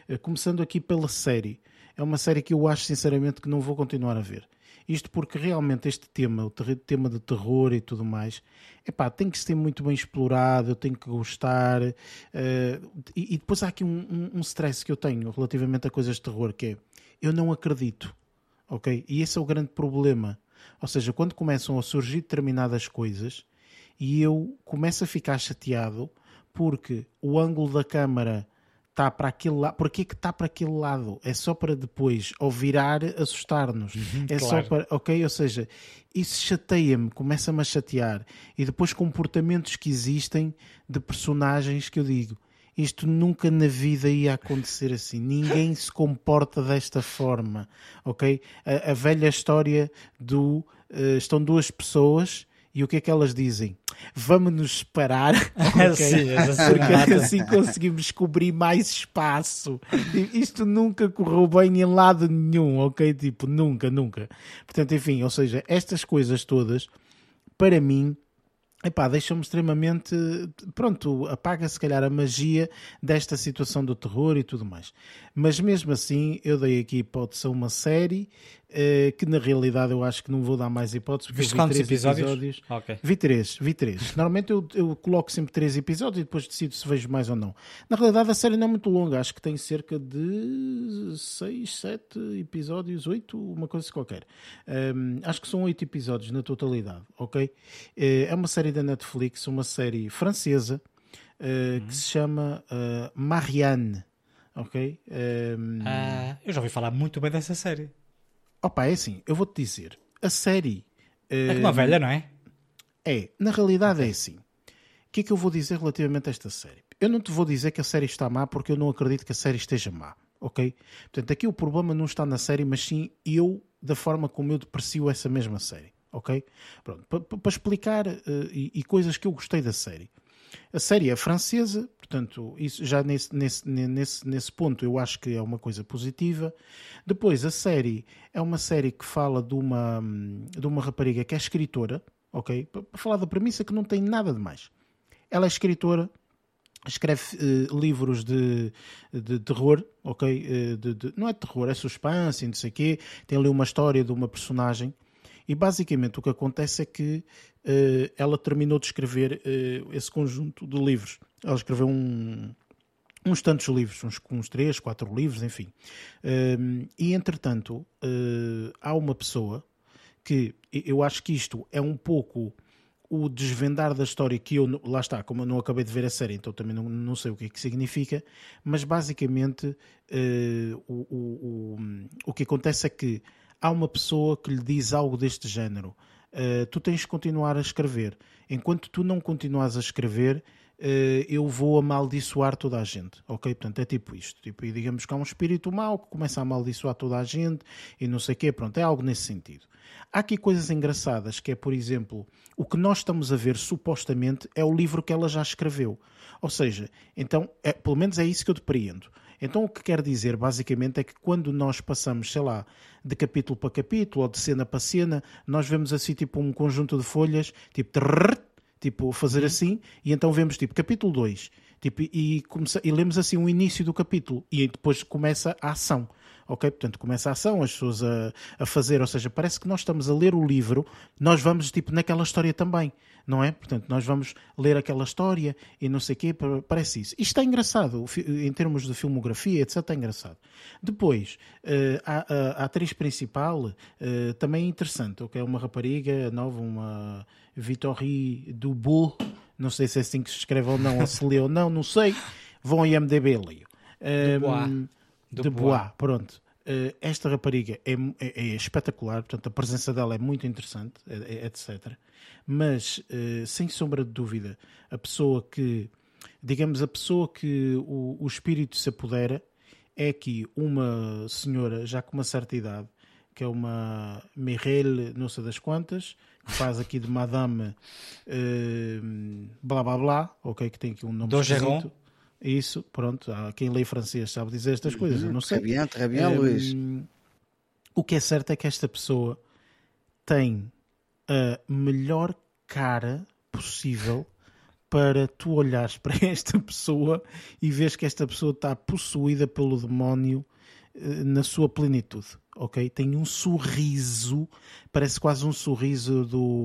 é. Uh, começando aqui pela série, é uma série que eu acho sinceramente que não vou continuar a ver. Isto porque realmente este tema, o tema de terror e tudo mais, epá, tem que ser muito bem explorado, eu tenho que gostar. Uh, e, e, depois há aqui um, um, um, stress que eu tenho relativamente a coisas de terror, que é eu não acredito. Ok? E esse é o grande problema. Ou seja, quando começam a surgir determinadas coisas, e eu começo a ficar chateado porque o ângulo da câmara está para aquele lado. Porquê que está para aquele lado? É só para depois, ao virar, assustar-nos. Uhum, é claro. só para. Ok? Ou seja, isso chateia-me, começa-me a chatear. E depois comportamentos que existem de personagens que eu digo. Isto nunca na vida ia acontecer assim. Ninguém se comporta desta forma, ok? A, a velha história do uh, estão duas pessoas e o que é que elas dizem? Vamos nos separar, okay? Sim, porque assim conseguimos cobrir mais espaço. Isto nunca correu bem em lado nenhum, ok? Tipo, nunca, nunca. Portanto, enfim, ou seja, estas coisas todas, para mim, epá, deixam-me extremamente. Pronto, apaga se calhar a magia desta situação do terror e tudo mais. Mas mesmo assim, eu dei aqui hipótese a uma série uh, que na realidade eu acho que não vou dar mais hipóteses. Viste quantos episódios? episódios. Okay. Vi três, vi três. Normalmente eu, eu coloco sempre três episódios e depois decido se vejo mais ou não. Na realidade a série não é muito longa, acho que tem cerca de seis, sete episódios, oito, uma coisa qualquer. Um, acho que são oito episódios na totalidade, ok? Uh, é uma série da Netflix, uma série francesa. Uh, uhum. que se chama Marianne ok? Um... Ah, eu já ouvi falar muito bem dessa série. Opa, é assim, eu vou-te dizer, a série... É uma velha, não é? É, na realidade okay. é assim. O que é que eu vou dizer relativamente a esta série? Eu não te vou dizer que a série está má porque eu não acredito que a série esteja má, ok? Portanto, aqui o problema não está na série, mas sim eu, da forma como eu deprecio essa mesma série, ok? Pronto, para explicar uh, e, e coisas que eu gostei da série. A série é francesa, portanto, isso já nesse, nesse, nesse, nesse ponto eu acho que é uma coisa positiva. Depois, a série é uma série que fala de uma, de uma rapariga que é escritora, ok? Para falar da premissa que não tem nada de mais. Ela é escritora, escreve uh, livros de, de terror, ok? Uh, de, de, não é terror, é suspense, não sei o quê. Tem ali uma história de uma personagem. E basicamente o que acontece é que uh, ela terminou de escrever uh, esse conjunto de livros. Ela escreveu um, uns tantos livros, uns, uns três, quatro livros, enfim. Uh, e entretanto, há uma pessoa que eu acho que isto é um pouco o desvendar da história que eu, lá está, como eu não acabei de ver a série, então também não, não sei o que é que significa, mas basicamente uh, o, o, o, o que acontece é que há uma pessoa que lhe diz algo deste género uh, tu tens de continuar a escrever. Enquanto tu não continuas a escrever, uh, eu vou amaldiçoar toda a gente. Ok? Portanto, é tipo isto. Tipo, e digamos que há um espírito mau que começa a amaldiçoar toda a gente e não sei o quê. Pronto, é algo nesse sentido. Há aqui coisas engraçadas, que é, por exemplo, o que nós estamos a ver supostamente é o livro que ela já escreveu. Ou seja, então, é, pelo menos é isso que eu depreendo. Então o que quer dizer basicamente é que quando nós passamos, sei lá, de capítulo para capítulo ou de cena para cena, nós vemos assim tipo um conjunto de folhas, tipo trrr, tipo fazer uhum. assim, e então vemos tipo capítulo 2, tipo, e, começa, e lemos assim o início do capítulo e depois começa a ação ok? Portanto, começa a ação, as pessoas a, a fazer, ou seja, parece que nós estamos a ler o livro, nós vamos tipo naquela história também, não é? Portanto, nós vamos ler aquela história e não sei o quê, parece isso. Isto está engraçado, em termos de filmografia, etc, está engraçado. Depois, eh, a, a, atriz principal uh, também é interessante, ok? É uma rapariga nova, uma Vittorie Dubois, não sei se é assim que se escreve ou não, ou se lê ou não, não sei. Vão ao IMDB e leiam. Um, de Bois, pronto. Uh, esta rapariga é, é, é, espetacular, portanto, a presença dela é muito interessante, etc. Mas, uh, sem sombra de dúvida, a pessoa que, digamos, a pessoa que o, o espírito se apodera é aqui uma senhora já com uma certa idade, que é uma Mireille, não sei das quantas, que faz aqui de Madame uh, blá blá blá, ok, que tem aqui um nome Dogeron. Isso, pronto, há quem lê francês sabe dizer estas coisas, eu não sei. Très bien, très bien, um, Luís. O que é certo é que esta pessoa tem a melhor cara possível para tu olhares para esta pessoa e vês que esta pessoa está possuída pelo demónio eh, na sua plenitude, ok? Tem um sorriso, parece quase um sorriso do.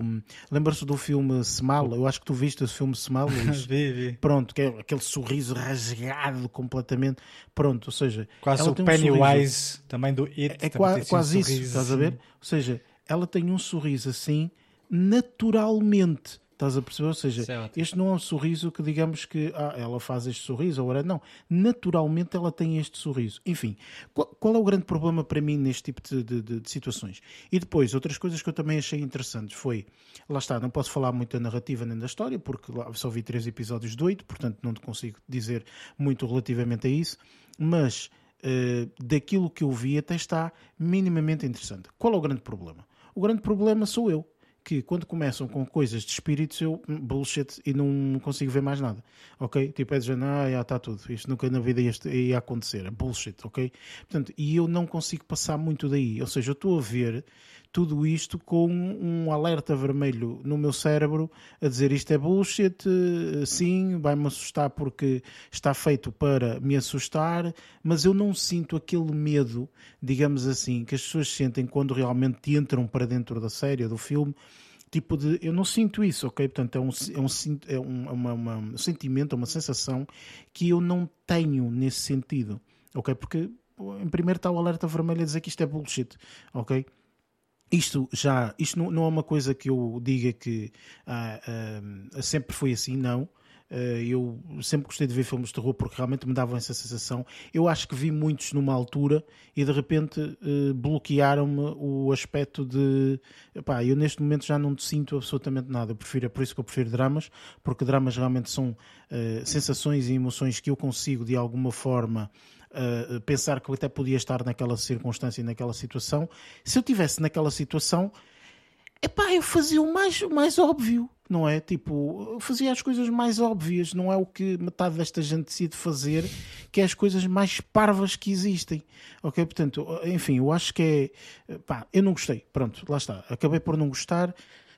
Lembra-se do filme Smile? Eu acho que tu viste o filme Smile. vi, vi. Pronto, que é aquele sorriso rasgado completamente. Pronto, ou seja. Quase o Pennywise um também do It. É, é quase, quase um isso, estás a ver? Ou seja, ela tem um sorriso assim naturalmente Estás a perceber? Ou seja, é este não é um sorriso que digamos que ah, ela faz este sorriso, ou não. Naturalmente ela tem este sorriso. Enfim, qual, qual é o grande problema para mim neste tipo de, de, de, situações? E depois, outras coisas que eu também achei interessantes foi, lá está, não posso falar muito da narrativa nem da história, porque só vi três episódios de oito, portanto não te consigo dizer muito relativamente a isso, mas uh, daquilo que eu vi até está minimamente interessante. Qual é o grande problema? O grande problema sou eu que quando começam com coisas de espíritos eu hum, bullshit e não consigo ver mais nada, ok? Tipo é dizer, ah, já está tudo, isto nunca na vida ia, ia acontecer, é bullshit, ok? Portanto, e eu não consigo passar muito daí, ou seja, eu estou a ver tudo isto com um alerta vermelho no meu cérebro a dizer isto é bullshit, sim, vai-me assustar porque está feito para me assustar, mas eu não sinto aquele medo, digamos assim, que as pessoas sentem quando realmente entram para dentro da série do filme tipo de. Eu não sinto isso, ok? Portanto, é um, é um, é um, uma, uma, um sentimento, uma sensação que eu não tenho nesse sentido, ok? Porque, em primeiro, está o alerta vermelho a dizer que isto é bullshit, ok? Isto já, isto não, não é uma coisa que eu diga que ah, ah, sempre foi assim, não. Uh, eu sempre gostei de ver filmes de terror porque realmente me davam essa sensação. Eu acho que vi muitos numa altura e de repente uh, bloquearam-me o aspecto de epá, eu neste momento já não sinto absolutamente nada. Eu prefiro, é por isso que eu prefiro dramas, porque dramas realmente são uh, sensações e emoções que eu consigo de alguma forma uh, pensar que eu até podia estar naquela circunstância e naquela situação. Se eu tivesse naquela situação, epá, eu fazia o mais, mais óbvio, não é? Tipo, eu fazia as coisas mais óbvias, não é o que metade desta gente decide fazer, que é as coisas mais parvas que existem, ok? Portanto, enfim, eu acho que é, pá, eu não gostei, pronto, lá está, acabei por não gostar,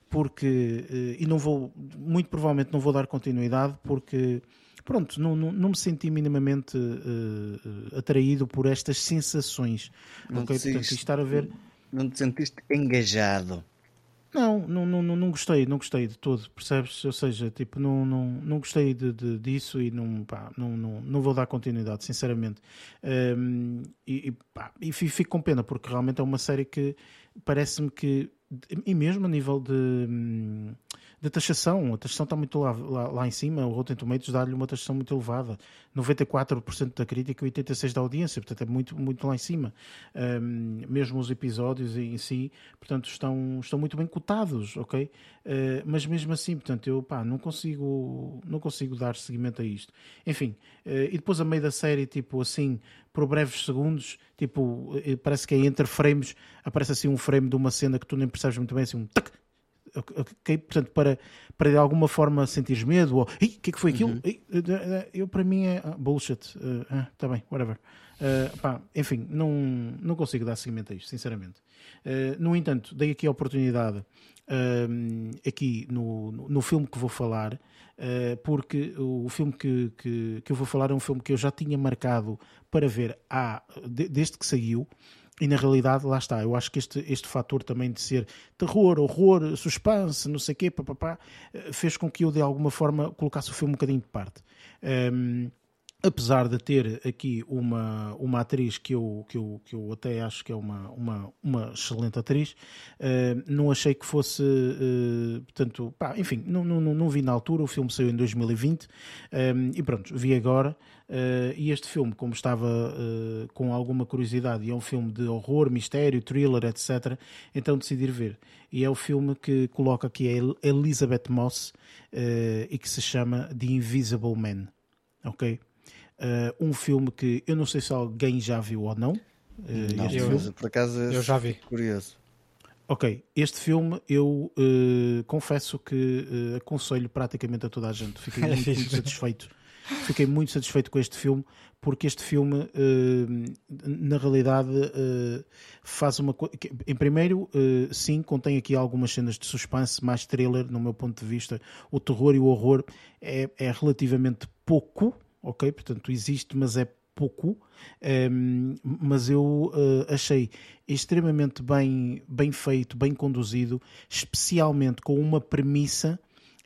porque, eh, e não vou, muito provavelmente não vou dar continuidade, porque pronto, não, não, não me senti minimamente uh, atraído por estas sensações. Não okay? Portanto, estar a ver. Não te sentiste engajado? Não, não, não, não gostei, não gostei de todo, percebes? Ou seja, tipo, não, não, não gostei de, de disso e não, pá, não, não, não vou dar continuidade, sinceramente. Um, e, pá, e fico com pena, porque realmente é uma série que parece-me que, e mesmo a nível de. Hum, de taxação. A taxação está muito lá, lá, lá em cima. O Rotten Tomatoes dá-lhe uma taxação muito elevada. 94% da crítica e 86% da audiência. Portanto, é muito, muito lá em cima. Um, mesmo os episódios em si, portanto, estão, estão muito bem cotados, ok? Uh, mas mesmo assim, portanto, eu pá, não consigo, não consigo dar seguimento a isto. Enfim, uh, e depois a meio da série, tipo assim, por breves segundos, tipo, eh, parece que é entre frames, aparece assim um frame de uma cena que tu nem percebes muito bem, assim um tac, ok? Portanto, para, para de alguma forma sentires medo, ou o que é que foi aquilo? Uhum. Eu, para mim, é ah, bullshit. Uh, ah, bem, whatever. Uh, pá, enfim, não, não consigo dar seguimento a isto, sinceramente. Uh, no entanto, dei aqui a oportunidade, uh, aqui no, no, filme que vou falar, porque o filme que, que, que, eu vou falar é um filme que eu já tinha marcado para ver há, de, desde que saiu. E na realidade, lá está, eu acho que este, este fator também de ser terror, horror, suspense, não sei o quê, papapá, eh, fez com que eu de alguma forma colocasse o filme um bocadinho de parte. Um, apesar de ter aqui uma, uma atriz que eu, que, eu, que eu até acho que é uma, uma, uma excelente atriz, uh, não achei que fosse, uh, portanto, pá, enfim, não, não, não vi na altura, o filme saiu em 2020 um, e pronto, vi agora. Uh, e este filme, como estava com alguma curiosidade, é um filme de horror, mistério, thriller, etc., então decidi ver. E é o filme que coloca aqui a Elizabeth Moss e que se chama The Invisible Man. Ok? Uh, um filme que eu não sei se alguém já viu ou não. Uh, não, eu, filme. por acaso eu já vi. Curioso. Ok, este filme eu uh, confesso que aconselho praticamente a toda a gente. Fiquei muito, muito satisfeito. Fiquei muito satisfeito com este filme porque este filme, na realidade, faz uma coisa. Em primeiro, sim, contém aqui algumas cenas de suspense, mais thriller, no meu ponto de vista. O terror e o horror é, é relativamente pouco ok? Portanto, existe, mas é pouco, um, ehm, mas eu uh, achei extremamente bem, bem feito, bem conduzido, especialmente com uma premissa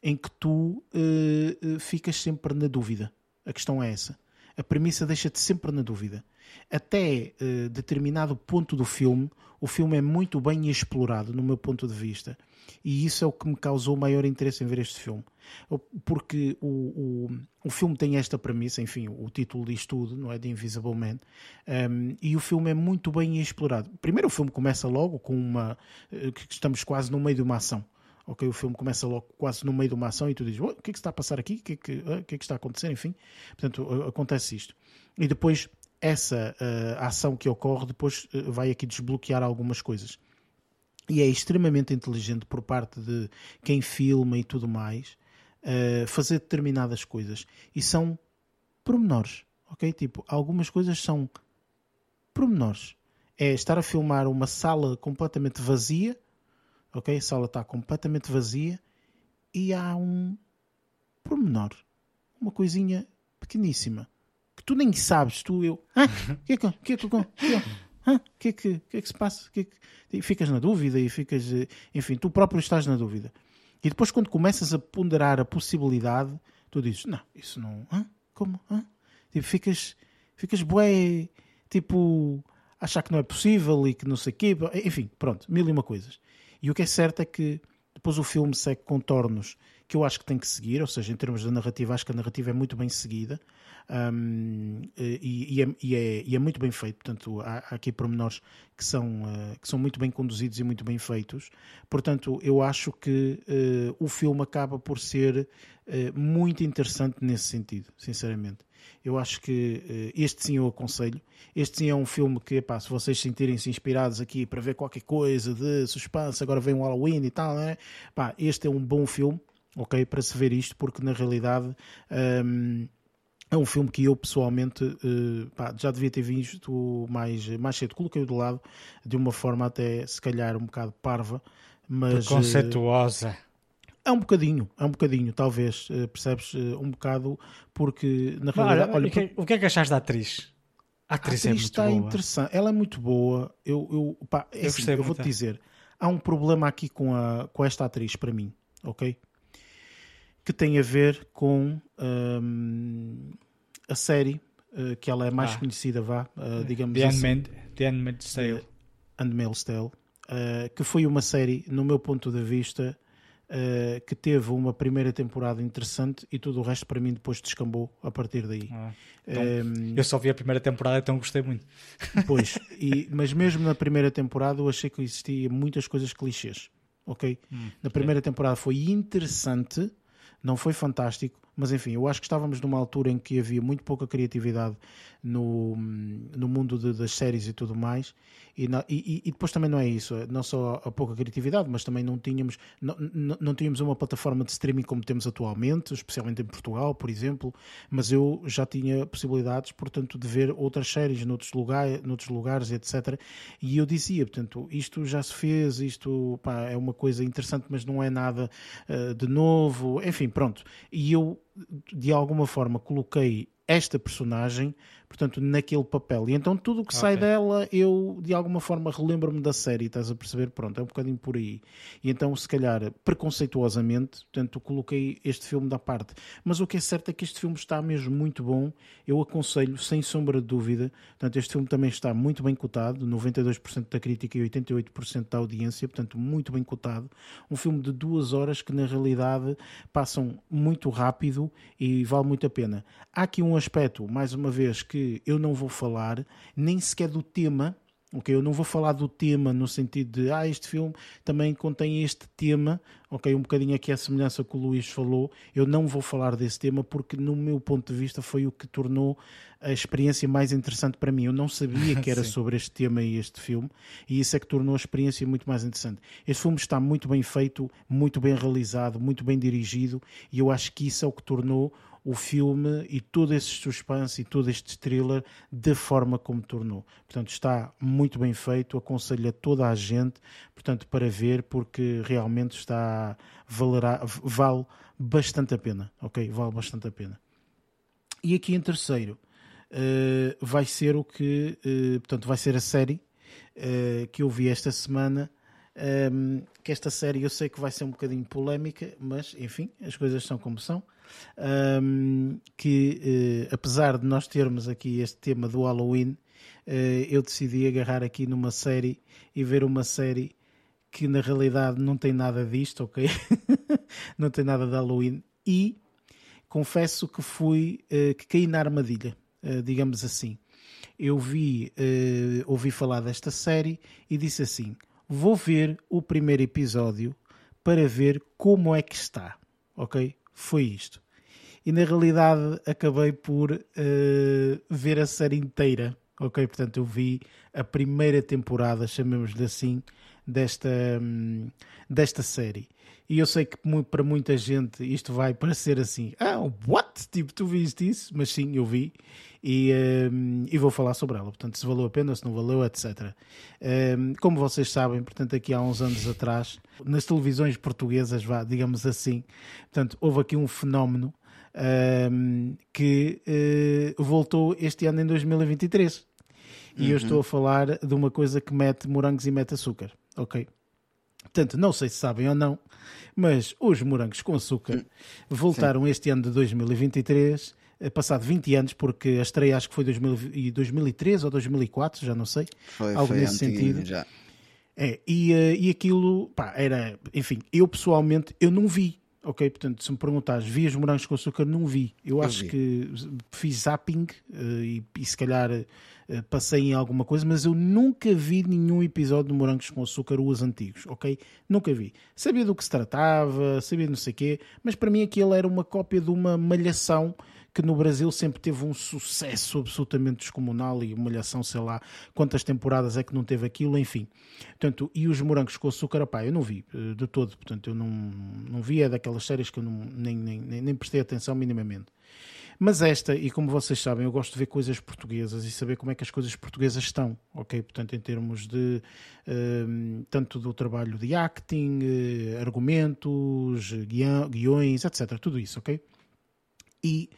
em que tu uh, ficas sempre na dúvida. A questão é essa. A premissa deixa-te sempre na dúvida. Até uh, determinado ponto do filme, o filme é muito bem explorado, no meu ponto de vista. E isso é o que me causou maior interesse em ver este filme. Porque o, o, o filme tem esta premissa, enfim, o título diz tudo, não é? The Invisible Man. Um, e o filme é muito bem explorado. Primeiro, o filme começa logo com uma. Eh, que estamos quase no meio de uma ação. Ok, o filme começa logo quase no meio de uma ação e tu dizes: o que é que está a passar aqui? O que é que, o que, é que está a acontecer? Enfim, portanto, acontece isto. E depois, essa uh, ação que ocorre, depois uh, vai aqui desbloquear algumas coisas. E é extremamente inteligente por parte de quem filma e tudo mais uh, fazer determinadas coisas e são pormenores, ok? Tipo, algumas coisas são pormenores. É estar a filmar uma sala completamente vazia, ok? A sala está completamente vazia e há um pormenor, uma coisinha pequeníssima que tu nem sabes, tu eu, ah, que é que, que, é que, que, ah, que, é que, que é que se passa? Que é que... E ficas na dúvida e ficas, eh, enfim, tu próprio estás na dúvida. E depois, quando começas a ponderar a possibilidade, tu dizes: Não, isso não. Hã? Como? Hã? Tipo, ficas, ficas bué, tipo, achar que não é possível e que não sei o quê. Enfim, pronto, mil e uma coisas. E o que é certo é que depois o filme segue contornos que eu acho que tem que seguir, ou seja, em termos da narrativa, acho que a narrativa é muito bem seguida um, e, e, é, e, é, e, é, muito bem feito. Portanto, há, há aqui pormenores que são, uh, que são muito bem conduzidos e muito bem feitos. Portanto, eu acho que uh, o filme acaba por ser uh, muito interessante nesse sentido, sinceramente. Eu acho que este sim eu aconselho. Este sim é um filme que, epá, se vocês sentirem-se inspirados aqui para ver qualquer coisa de suspense, agora vem um Halloween e tal, né? Este é um bom filme, ok? Para se ver isto, porque na realidade. Um, é um filme que eu pessoalmente uh, pá, já devia ter visto mais, mais cedo. Coloquei-o de lado de uma forma até se calhar um bocado parva, mas. Conceituosa. Uh, é um bocadinho, é um bocadinho, talvez, uh, percebes? um bocado, porque na realidade. Olha, o, que, por... o que é que achaste da atriz? A atriz, a atriz é muito está boa. interessante, ela é muito boa. Eu, eu, pá, é eu, assim, eu vou-te dizer, há um problema aqui com, a, com esta atriz para mim, ok? Que tem a ver com. Um, a série uh, que ela é mais ah. conhecida, vá, uh, digamos The assim. Unmade, The Handmaid's Tale. Uh, Handmaid's Tale. que foi uma série, no meu ponto de vista, que teve uma primeira temporada interessante e tudo o resto para mim depois descambou a partir daí. Ah, então, um, eu só vi a primeira temporada, então gostei muito. Pois, e, mas mesmo na primeira temporada eu achei que existia muitas coisas clichês. Ok? Hum, na primeira é. temporada foi interessante, não foi fantástico, mas enfim, eu acho que estávamos numa altura em que havia muito pouca criatividade no, no mundo de, das séries e tudo mais, e, na, e, e, depois também não é isso, não só a pouca criatividade, mas também não tínhamos, não, não, tínhamos uma plataforma de streaming como temos atualmente, especialmente em Portugal, por exemplo, mas eu já tinha possibilidades, portanto, de ver outras séries noutros, lugar, noutros lugares, etc. E eu dizia, portanto, isto já se fez, isto pá, é uma coisa interessante, mas não é nada uh, de novo, enfim, pronto. E eu, de alguma forma, coloquei esta personagem portanto, naquele papel. E então tudo o que okay. sai dela, eu de alguma forma relembro-me da série, estás a perceber? Pronto, é um bocadinho por aí. E então, se calhar, preconceituosamente, portanto, coloquei este filme da parte. Mas o que é certo é que este filme está mesmo muito bom. Eu aconselho, sem sombra de dúvida. Portanto, este filme também está muito bem cotado, 92% da crítica e 88% da audiência, portanto, muito bem cotado. Um filme de duas horas que, na realidade, passam muito rápido e vale muito a pena. Há aqui um aspecto, mais uma vez, que eu não vou falar nem sequer do tema. Ok, eu não vou falar do tema no sentido de ah, este filme também contém este tema, ok, um bocadinho aqui a semelhança que o Luís falou. Eu não vou falar desse tema porque, no meu ponto de vista, foi o que tornou a experiência mais interessante para mim. Eu não sabia que era sobre este tema e este filme, e isso é que tornou a experiência muito mais interessante. Este filme está muito bem feito, muito bem realizado, muito bem dirigido, e eu acho que isso é o que tornou o filme e todo esse suspense e todo este thriller da forma como tornou. Portanto, está muito bem feito, aconselho a toda a gente, portanto, para ver, porque realmente está, valerá, vale bastante a pena, ok? Vale bastante a pena. E aqui em terceiro, uh, vai ser o que, uh, portanto, vai ser a série uh, que eu vi esta semana, um, que esta série eu sei que vai ser um bocadinho polémica, mas enfim, as coisas são como são um, que uh, apesar de nós termos aqui este tema do Halloween, uh, eu decidi agarrar aqui numa série e ver uma série que na realidade não tem nada disto, ok? não tem nada de Halloween e confesso que fui uh, que caí na armadilha, digamos assim. Eu vi, ouvi falar desta série e disse assim: vou ver o primeiro episódio para ver como é que está, ok? Foi isto e na realidade acabei por uh, ver a série inteira. Ok, portanto eu vi a primeira temporada, chamemos-lhe assim, desta, hum, desta série. E eu sei que para muita gente isto vai parecer assim: ah, what? Tipo, tu viste isso? Mas sim, eu vi e, um, e vou falar sobre ela. Portanto, se valeu a pena, se não valeu, etc. Um, como vocês sabem, portanto, aqui há uns anos atrás, nas televisões portuguesas, vá, digamos assim, portanto, houve aqui um fenómeno um, que uh, voltou este ano em 2023. E uhum. eu estou a falar de uma coisa que mete morangos e mete açúcar, ok? Portanto, não sei se sabem ou não, mas os morangos com açúcar hum. voltaram Sim. este ano de 2023, eh, passado 20 anos, porque a estreia acho que foi 2003 ou 2004, já não sei. Foi, algo foi nesse sentido. Já. É, e, eh, e aquilo, pá, era, enfim, eu pessoalmente, eu não vi, ok? Portanto, se me perguntares, vi os morangos com açúcar? Não vi. Eu, eu acho vi. que fiz zapping uh, e, e, se calhar uh, passei em alguma coisa, mas eu nunca vi nenhum episódio de morangos com açúcar, os antigos, ok? Nunca vi. Sabia do que se tratava, sabia não sei o quê, mas para mim aquilo era uma cópia de uma malhação que no Brasil sempre teve um sucesso absolutamente descomunal e uma malhação, sei lá quantas temporadas é que não teve aquilo, enfim. Portanto, e os morangos com açúcar, pá, eu não vi eh, de todo, portanto, eu não, não vi, é daquelas séries que eu não, nem, nem, nem prestei atenção minimamente. Mas esta, e como vocês sabem, eu gosto de ver coisas portuguesas e saber como é que as coisas portuguesas estão, ok? Portanto, em termos de uh, tanto do trabalho de acting, uh, argumentos, guiões, etc. Tudo isso, ok? E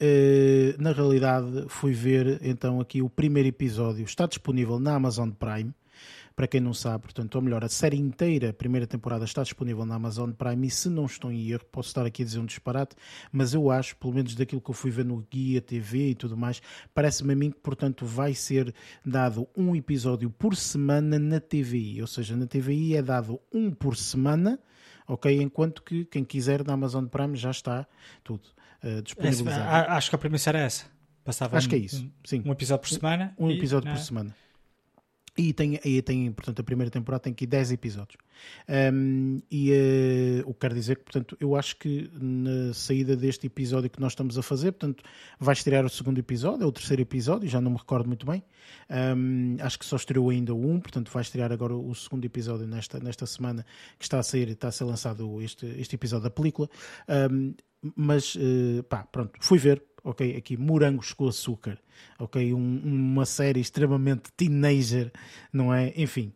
uh, na realidade fui ver então aqui o primeiro episódio. Está disponível na Amazon Prime. Para quem não sabe, portanto, ou melhor, a série inteira, a primeira temporada, está disponível na Amazon Prime. E se não estou em erro, posso estar aqui a dizer um disparate, mas eu acho, pelo menos daquilo que eu fui ver no Guia TV e tudo mais, parece-me a mim que, portanto, vai ser dado um episódio por semana na TVI. Ou seja, na TVI é dado um por semana ok? Enquanto que quem quiser na Amazon Prime já está tudo uh, disponibilizado. Esse, acho que a premissa era essa. Passava acho um, que é isso, sim. Um episódio por semana. Um, um episódio por é? semana. E tem, e tem, portanto, a primeira temporada tem aqui 10 episódios. Um, e uh, o que quer dizer que, portanto, eu acho que na saída deste episódio que nós estamos a fazer, portanto, vai estrear o segundo episódio, ou o terceiro episódio, já não me recordo muito bem. Um, acho que só estreou ainda um, portanto, vai estrear agora o segundo episódio nesta, nesta semana que está a sair, está a ser lançado este, este episódio da película. Um, mas, uh, pá, pronto, fui ver, ok? Aqui, Morangos com Açúcar, ok? Um, uma série extremamente teenager, não é? Enfim.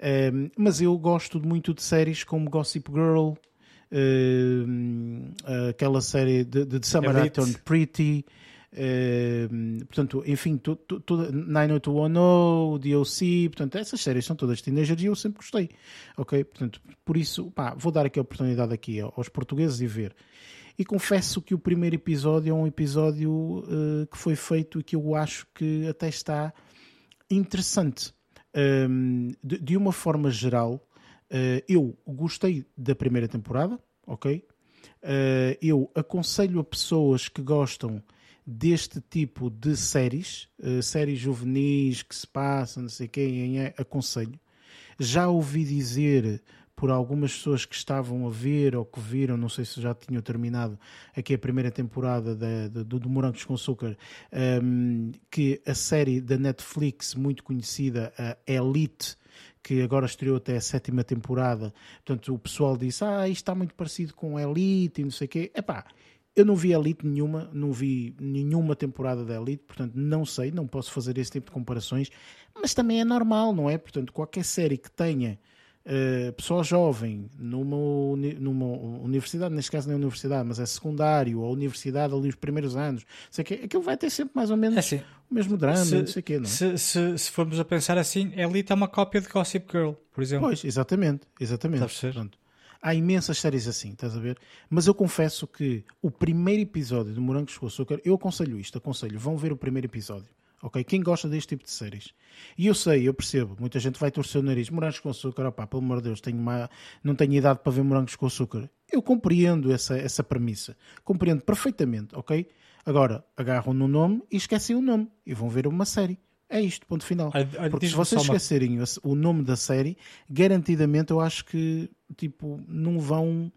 Um, mas eu gosto muito de séries como Gossip Girl, um, aquela série de, de Summer I Turned Pretty, um, portanto, enfim, toda 90210, DOC, portanto, essas séries são todas teenagers e eu sempre gostei, ok? Portanto, por isso, pá, vou dar aqui a oportunidade aqui aos portugueses de ver e confesso que o primeiro episódio é um episódio uh, que foi feito e que eu acho que até está interessante. Um, de, de, uma forma geral, uh, eu gostei da primeira temporada, ok? Uh, eu aconselho a pessoas que gostam deste tipo de séries, séries juvenis que se passam, não sei quem, aconselho. Já ouvi dizer por algumas pessoas que estavam a ver ou que viram, não sei se já tinham terminado aqui a primeira temporada da, do, Morangos com Açúcar, um, que a série da Netflix muito conhecida, Elite, que agora estreou até a sétima temporada, portanto o pessoal disse, ah, isto está muito parecido com Elite e não sei o quê. Epá, eu não vi Elite nenhuma, não vi nenhuma temporada da Elite, portanto não sei, não posso fazer esse tipo de comparações, mas também é normal, não é? Portanto, qualquer série que tenha uh, pessoa jovem numa, numa universidade, neste caso não é universidade, mas é secundário ou universidade ali os primeiros anos, sei que aquilo vai ter sempre mais ou menos é assim, o mesmo drama, se, não sei quê, não é? se, se, se, formos a pensar assim, Elite é uma cópia de Gossip Girl, por exemplo. Pois, exatamente, exatamente. Pronto. Há imensas séries assim, estás a ver? Mas eu confesso que o primeiro episódio de Morangos com Açúcar, eu aconselho isto, aconselho, vão ver o primeiro episódio ok? Quem gosta deste tipo de séries? E eu sei, eu percebo, muita gente vai torcer o nariz, morangos com açúcar, opá, pelo amor de Deus, tenho uma, não tenho idade para ver morangos com açúcar. Eu compreendo essa, essa premissa, compreendo perfeitamente, ok? Agora, agarram no nome e esquecem o nome e vão ver uma série. É isto, ponto final. Porque se vocês esquecerem uma... o nome da série, garantidamente eu acho que tipo, não vão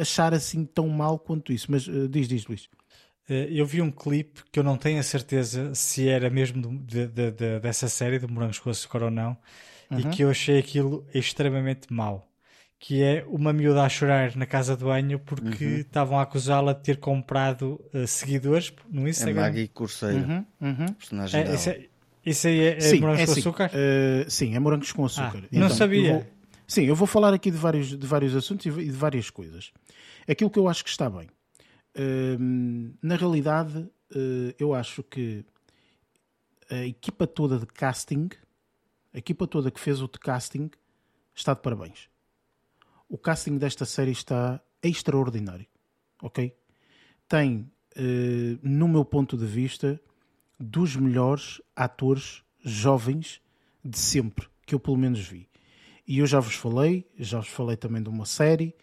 achar assim tão mal quanto isso. Mas uh, diz, diz, Luís. Eh, eu vi um clipe que eu não tenho a certeza se era mesmo de, de, de, dessa série de Morangos com Açúcar ou não, e que eu achei aquilo extremamente mau. Que é uma miúda a chorar na casa de banho porque Uhum. estavam a acusá-la de ter comprado uh, seguidores no É Instagram. Maggie Corseiro, Uhum, uhum. personagem É, dela. isso, é- isso aí é, é Sim, morangos é com assim, açúcar? eh, sim, é morangos com açúcar. Ah, não sabia. eu vou- sim, eu vou falar aqui de vários, de vários assuntos e de várias coisas. Aquilo que eu acho que está bem. Na realidade, eh, eu acho que a equipa toda de casting, a equipa toda que fez o de casting, está de parabéns. O casting desta série está extraordinário. Ok? Tem, eh, no meu ponto de vista, dos melhores atores jovens de sempre, que eu pelo menos vi. E eu já vos falei, já vos falei também de uma série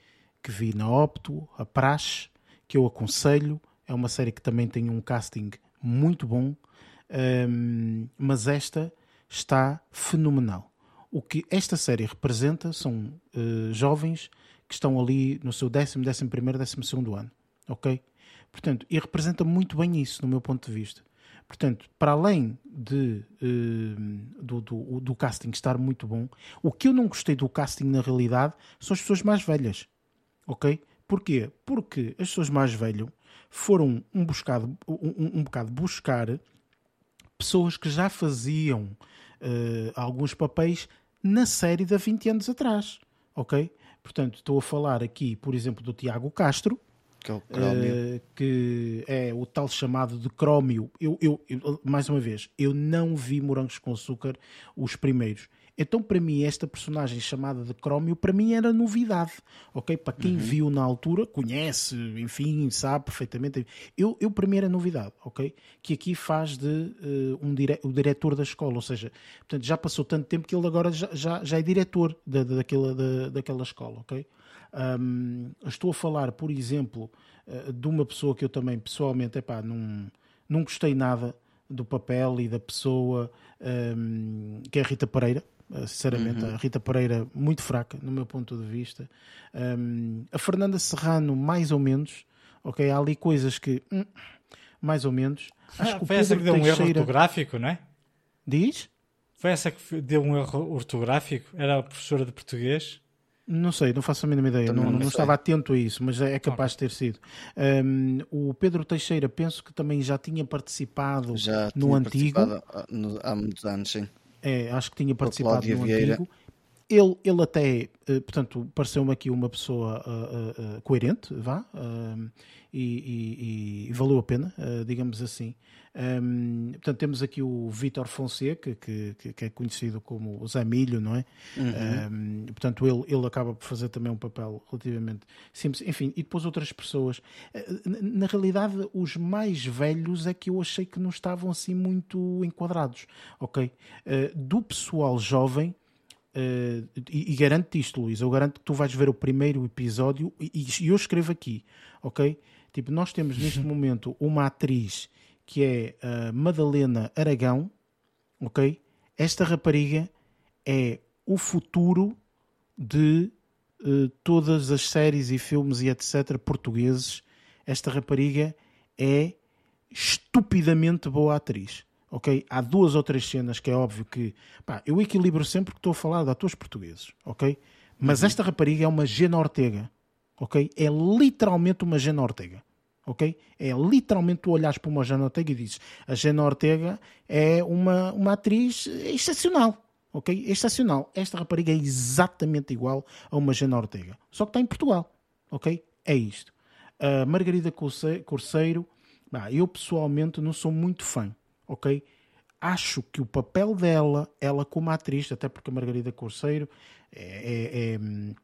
que vi na Opto, a Praxe, que eu aconselho. É uma série que também tem um casting muito bom, hum, mas esta está fenomenal. O que esta série representa são eh, jovens que estão ali no seu décimo, décimo primeiro, décimo segundo ano, ok? Portanto, e representa muito bem isso, no meu ponto de vista. Portanto, para além de, eh, do, do, do casting estar muito bom, o que eu não gostei do casting na realidade são as pessoas mais velhas. Ok? Porquê? Porque as pessoas mais velhas foram um, buscado, um, um bocado buscar pessoas que já faziam eh, alguns papéis na série de há 20 anos atrás. Ok? Portanto, estou a falar aqui, por exemplo, do Tiago Castro, Que é o eh, que é o tal chamado de Crómio. Eu, eu- eu- mais uma vez, eu não vi Morangos com Açúcar os primeiros. Então, para mim, esta personagem chamada de Crómio, para mim era novidade, ok? Para quem viu na altura, conhece, enfim, sabe perfeitamente. Eu, eu para mim era novidade, ok? Que aqui faz de eh, um dire... o diretor da escola, ou seja, portanto, já passou tanto tempo que ele agora já, já, já é diretor da, da- daquela, da, daquela escola, ok? Um, estou a falar, por exemplo, uh, de uma pessoa que eu também pessoalmente epá, não, não gostei nada do papel e da pessoa, um, que é a Rita Pereira. Uh, Sinceramente, a Rita Pereira muito fraca, no meu ponto de vista. Um, a Fernanda Serrano, mais ou menos. Ok, há ali coisas que. hum, mais ou menos. Acho que o Foi essa que Pedro deu um erro Teixeira. ortográfico, não é? Diz? Foi essa que deu um erro ortográfico? Era a professora de português? Não sei, não faço a mínima ideia. Não, não não estava atento a isso, mas é é capaz de ter sido. Um, o Pedro Teixeira, penso que também já tinha participado Já no tinha antigo. participado há- no- há muitos anos, sim. É, acho que tinha participado no Vieira. antigo. Ele, ele até, eh, portanto, pareceu-me aqui uma pessoa ah, ah, coerente, vá, ah, e, e- e valeu a pena, ah, digamos assim. Um, portanto, temos aqui o Vítor Fonseca, que, que, que é conhecido como o Zé Milho, não é? Um, portanto, ele, ele acaba por fazer também um papel relativamente simples. Enfim, e depois outras pessoas. Eh, Na, realidade, os mais velhos é que eu achei que não estavam assim muito enquadrados, ok? Eh, do pessoal jovem, eh, e, e garanto-te isto, Luís, eu garanto que tu vais ver o primeiro episódio e, e eu escrevo aqui, ok? Tipo, nós temos neste momento uma atriz que é a Madalena Aragão, ok? Esta rapariga é o futuro de eh, todas as séries e filmes e etc. portugueses. Esta rapariga é estupidamente boa atriz. Ok? Há duas ou três cenas que é óbvio que pá, eu equilibro sempre que estou a falar de atores portugueses, ok? Mas esta rapariga é uma Gena Ortega, ok? É literalmente uma Gena Ortega, ok? É literalmente tu olhas para uma Gena Ortega e dizes a Gena Ortega é uma, uma atriz excepcional, ok? Excepcional. Esta rapariga é exatamente igual a uma Gena Ortega, só que está em Portugal, ok? É isto. A Margarida Corceiro, bah, eu pessoalmente não sou muito fã, ok? Acho que o papel dela, ela como atriz, até porque a Margarida Corceiro é, é- é, hum,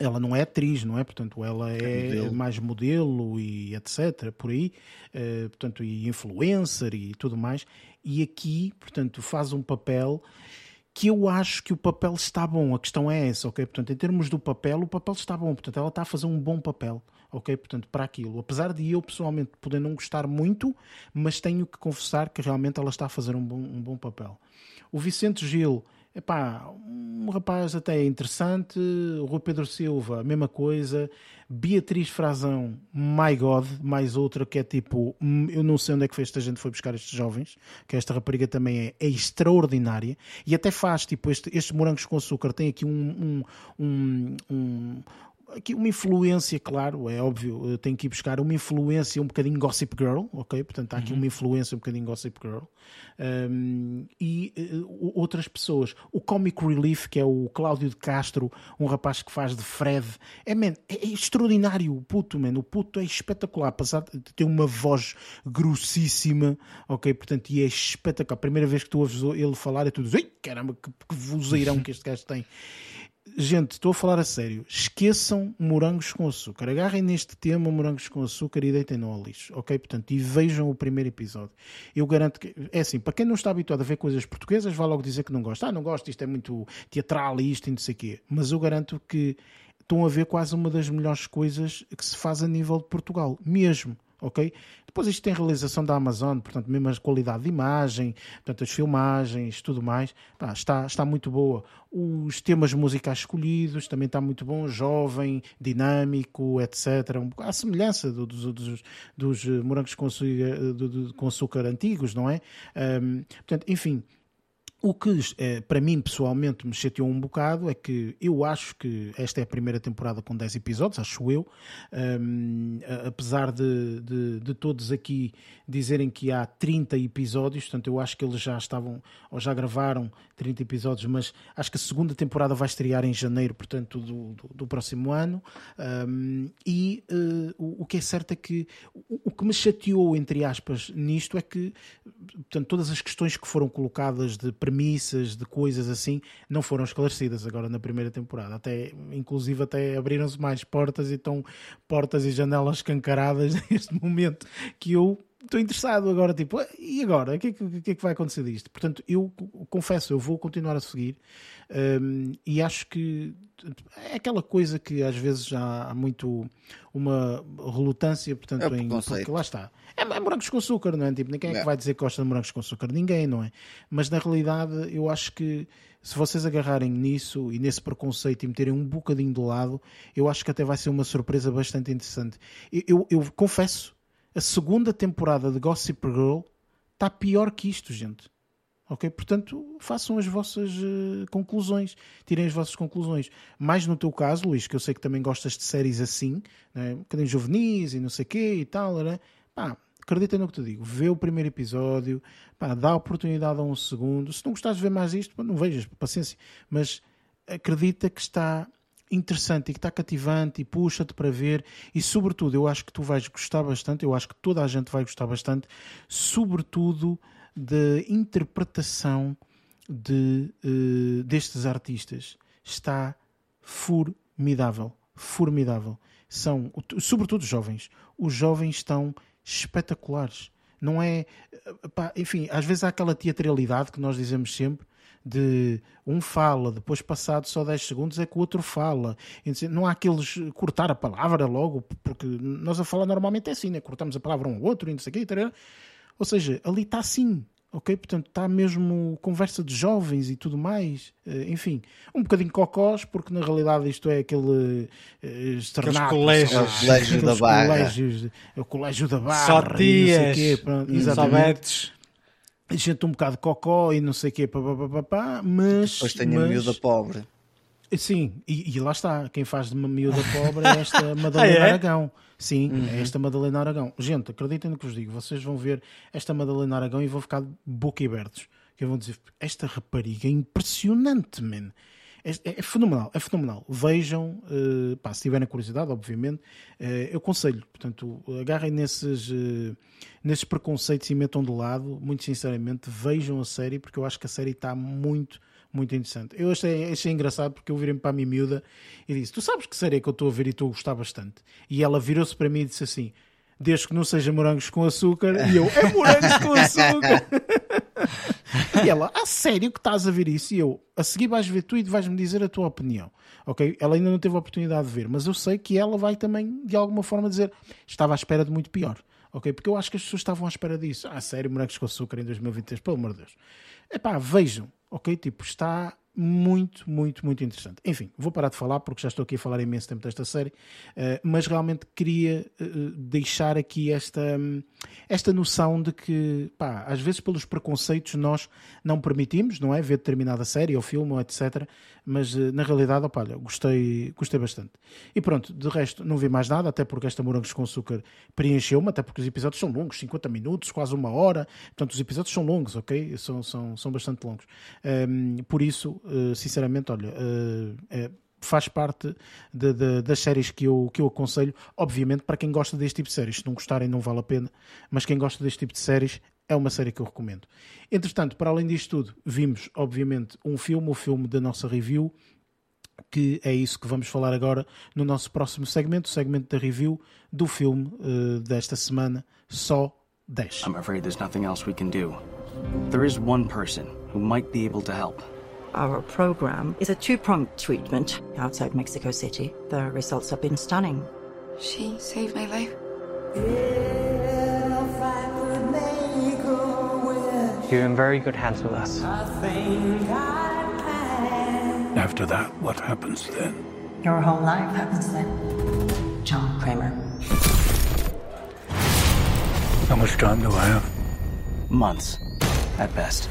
ela não é atriz, não é? Portanto, ela é, modelo. mais modelo e etc. Por aí, eh, portanto, e influencer e tudo mais. E aqui, portanto, faz um papel que eu acho que o papel está bom. A questão é essa, ok? Portanto, em termos do papel, o papel está bom. Portanto, ela está a fazer um bom papel, ok? Portanto, para aquilo. Apesar de eu pessoalmente poder não gostar muito, mas tenho que confessar que realmente ela está a fazer um bom, um bom papel. O Vicente Gil epá, um rapaz até interessante, o Rui Pedro Silva, mesma coisa, Beatriz Frazão, my God, mais outra que é tipo, hum, eu não sei onde é que esta gente foi buscar estes jovens, que esta rapariga também é, é extraordinária. E até faz, tipo, este, estes morangos com açúcar tem aqui um, um, um, um aqui uma influência, claro, é óbvio, tenho que ir buscar uma influência um bocadinho Gossip Girl, ok? Portanto, há aqui uhum. uma influência um bocadinho Gossip Girl. Um, e uh, outras pessoas. O Comic Relief, que é o Cláudio de Castro, um rapaz que faz de Fred, é, man, é, é extraordinário o puto, man. O puto é espetacular, apesar de ter uma voz grossíssima, ok? Portanto, e é espetacular. A primeira vez que tu ouves ele falar, é tudo, ei, caramba, que, que vozeirão que este gajo tem gente, estou a falar a sério. Esqueçam morangos com açúcar. Agarrem neste tema morangos com açúcar e deitem-no ao lixo, ok? Portanto, e vejam o primeiro episódio. Eu garanto que, é assim, para quem não está habituado a ver coisas portuguesas, vai logo dizer que não gosta. Ah, não gosto, isto é muito teatral e isto e não sei o quê. Mas eu garanto que estão a ver quase uma das melhores coisas que se faz a nível de Portugal, mesmo ok? Depois isto tem realização da Amazon, portanto, mesmo a qualidade de imagem, portanto, as filmagens, tudo mais, pá, está, está muito boa. Os temas musicais escolhidos também está muito bom, jovem, dinâmico, etc. A semelhança do, dos, dos, dos morangos com açúcar, com açúcar antigos, não é? Um, portanto, enfim, o que eh, para mim pessoalmente me chateou um bocado é que eu acho que esta é a primeira temporada com 10 episódios, acho eu, um, apesar de, de, de, todos aqui dizerem que há 30 episódios, portanto eu acho que eles já estavam ou já gravaram 30 episódios, mas acho que a segunda temporada vai estrear em janeiro, portanto, do, do, do próximo ano. Um, e uh, o, o, que é certo é que o, o, que me chateou, entre aspas, nisto é que portanto, todas as questões que foram colocadas de premissas, de coisas assim, não foram esclarecidas agora na primeira temporada. Até, inclusive, até abriram-se mais portas e estão portas e janelas escancaradas neste momento que eu estou interessado agora, tipo, e agora? O que, é que, que, é que vai acontecer disto? Portanto, eu confesso, eu vou continuar a seguir um, e acho que é aquela coisa que às vezes já há muito uma relutância, portanto, é em. Porque lá está. É, é, morangos com açúcar, não é? Tipo, ninguém é que vai dizer que gosta de morangos com açúcar? Ninguém, não é? Mas na realidade, eu acho que se vocês agarrarem nisso e nesse preconceito e meterem um bocadinho de lado, eu acho que até vai ser uma surpresa bastante interessante. eu, eu, eu confesso a segunda temporada de Gossip Girl está pior que isto, gente. Ok? Portanto, façam as vossas uh, conclusões, tirem as vossas conclusões. Mais no teu caso, Luís, que eu sei que também gostas de séries assim, né? um bocadinho juvenis e não sei o quê e tal, né? pá, acredita no que te digo, vê o primeiro episódio, pá, dá oportunidade a um segundo. Se não gostares de ver mais isto, não vejas, paciência, mas acredita que está interessante e que está cativante e puxa-te para ver e sobretudo eu acho que tu vais gostar bastante, eu acho que toda a gente vai gostar bastante, sobretudo da interpretação de, uh, destes artistas. Está formidável, formidável. São, sobretudo jovens. Os jovens estão espetaculares. Não é, eh, pá, enfim, às vezes há aquela teatralidade que nós dizemos sempre, de um fala, depois passado só 10 segundos é que o outro fala. Não há aqueles cortar a palavra logo, porque nós a falar normalmente é assim, né? cortamos a palavra um ao outro e não sei o quê. Ou seja, ali está assim, ok? Portanto, está mesmo conversa de jovens e tudo mais. Eh, enfim, um bocadinho cocós, porque na realidade isto é aquele uh, externato. Colégios. É o colégio da barra. Colégios, é o colégio da barra. Só tias, e não sei quê, gente um bocado cocó e não sei o quê, pá, pá, pá, pá, mas... Depois tem mas... a miúda pobre. Sim, e, e, lá está, quem faz de uma miúda pobre é esta Madalena ah, é? Aragão. Sim, uhum. é esta Madalena Aragão. Gente, acreditem no que vos digo, vocês vão ver esta Madalena Aragão e vão ficar boquiabertos. Que vão dizer, esta rapariga é impressionante, man. É, é, é, fenomenal, é fenomenal. Vejam, uh, pá, se tiverem curiosidade, obviamente, uh, eu aconselho. Portanto, agarrem nesses, uh, nesses preconceitos e metam de lado. Muito sinceramente, vejam a série, porque eu acho que a série está muito, muito interessante. Eu achei, achei engraçado porque eu virei para a minha miúda e disse: Tu sabes que série é que eu estou a ver e estou a gostar bastante? E ela virou-se para mim e disse assim: Desde que não seja morangos com açúcar. E eu: É morangos com açúcar! e ela, a sério que estás a ver isso? E eu, a seguir vais ver tu e vais-me dizer a tua opinião. Ok? Ela ainda não teve a oportunidade de ver, mas eu sei que ela vai também, de alguma forma, dizer estava à espera de muito pior. Ok? Porque eu acho que as pessoas estavam à espera disso. Ah, sério, morangos com açúcar em 2023, pelo amor de Deus. Epá, vejam. ok? Tipo, está muito, muito, muito interessante. Enfim, vou parar de falar porque já estou aqui a falar imenso tempo desta série, uh, mas realmente queria uh, deixar aqui esta, esta noção de que, pá, às vezes pelos preconceitos nós não permitimos, não é? Ver determinada série ou filme, ou etc. Mas uh, na realidade, opa, olha, gostei, gostei bastante. E pronto, de resto, não vi mais nada, até porque esta Morangos com Açúcar preencheu-me, até porque os episódios são longos 50 minutos, quase uma hora. Portanto, os episódios são longos, ok? São, são, são bastante longos. Um, por isso, eh, sinceramente, olha, é, faz parte de, de, das séries que eu, que eu aconselho. Obviamente, para quem gosta deste tipo de séries, se não gostarem, não vale a pena, mas quem gosta deste tipo de séries é uma série que eu recomendo. Entretanto, para além disto tudo, vimos, obviamente, um filme, o filme da nossa review, que é isso que vamos falar agora no nosso próximo segmento, o segmento da review do filme uh, desta semana, Só 10. I'm afraid there's nothing else we can do. There is one person who might be able to help. Our program is a two-pronged treatment outside Mexico City. The results have been stunning. She saved my life. You're in very good hands with us. After that, what happens then? Your whole life happens then. John Kramer. How much time do I have? Months, at best.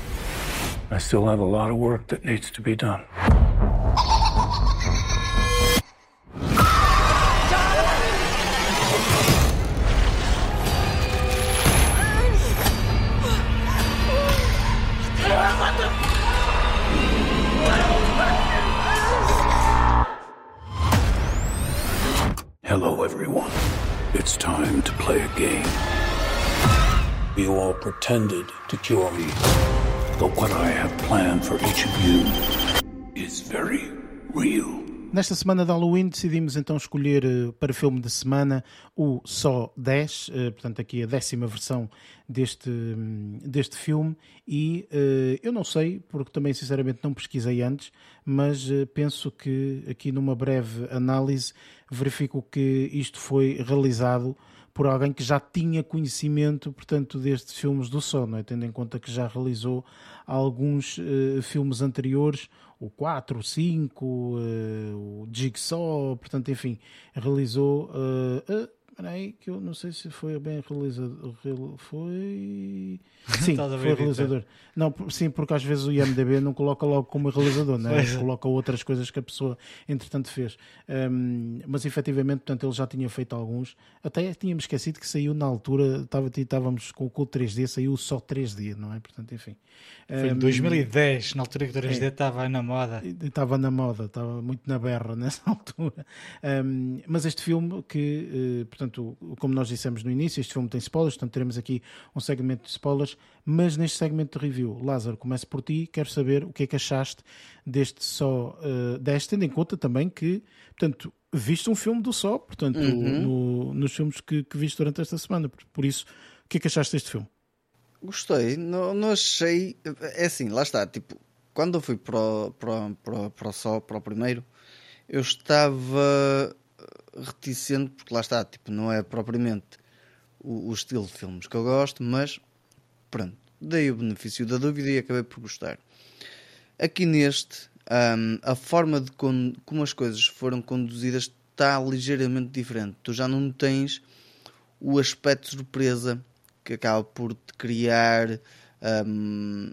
I still have a lot of work that needs to be done. Hello, everyone. It's time to play a game. You all pretended to cure me. Planned for each of you is very real. Nesta semana de Halloween decidimos então escolher eh, para filme de semana o Só 10, eh, portanto aqui a décima versão deste, hum, deste filme e uh, eu não sei, porque também sinceramente não pesquisei antes, mas penso que aqui numa breve análise verifico que isto foi realizado por alguém que já tinha conhecimento, portanto, destes filmes do som, é? tendo em conta que já realizou alguns uh, filmes anteriores, o 4, o 5, uh, o Jigsaw, portanto, enfim, realizou uh, Espera aí, que eu não sei se foi bem realizador. Foi. Sim, foi realizador. Não, sim, porque às vezes o IMDB não coloca logo como realizador, né? coloca outras coisas que a pessoa entretanto fez. Um, mas efetivamente, portanto, ele já tinha feito alguns. Até tínhamos esquecido que saiu na altura, estava, estávamos com o Cult 3D, saiu só 3D, não é? Portanto, enfim. Foi em 2010, na altura que o 3D é, estava na moda. Estava na moda, estava muito na berra nessa altura. Um, mas este filme que, uh, portanto, portanto, como nós dissemos no início, este filme tem spoilers, portanto teremos aqui um segmento de spoilers, mas neste segmento de review, Lázaro, começo por ti, quero saber o que é que achaste deste só uh, eh, 10, tendo em conta também que, portanto, viste um filme do só, portanto, uhum. no, nos filmes que, que viste durante esta semana, por, por isso, o que é que achaste deste filme? Gostei, não, não achei, é assim, lá está, tipo, quando eu fui para o, para, para, para o só, para o primeiro, eu estava reticente, porque lá está, tipo, não é propriamente o, o, estilo de filmes que eu gosto, mas pronto, dei o benefício da dúvida e acabei por gostar. Aqui neste, um, a forma de como as coisas foram conduzidas está ligeiramente diferente. Tu já não tens o aspecto surpresa que acaba por te criar um,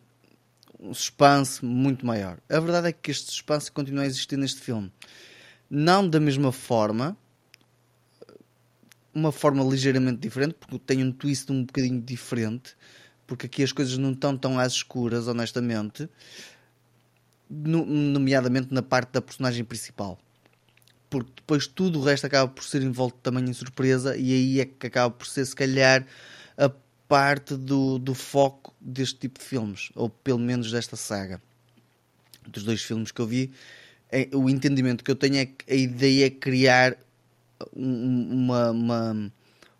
um suspense muito maior. A verdade é que este suspense continua a existir neste filme. Não da mesma forma, uma forma ligeiramente diferente, porque tem um twist um bocadinho diferente, porque aqui as coisas não estão tão às escuras, honestamente, nomeadamente na parte da personagem principal. Porque depois tudo o resto acaba por ser envolto também em surpresa, e aí é que acaba por ser, se calhar, a parte do, do foco deste tipo de filmes, ou pelo menos desta saga. Dos dois filmes que eu vi, é, o entendimento que eu tenho é que a ideia é criar uma, uma,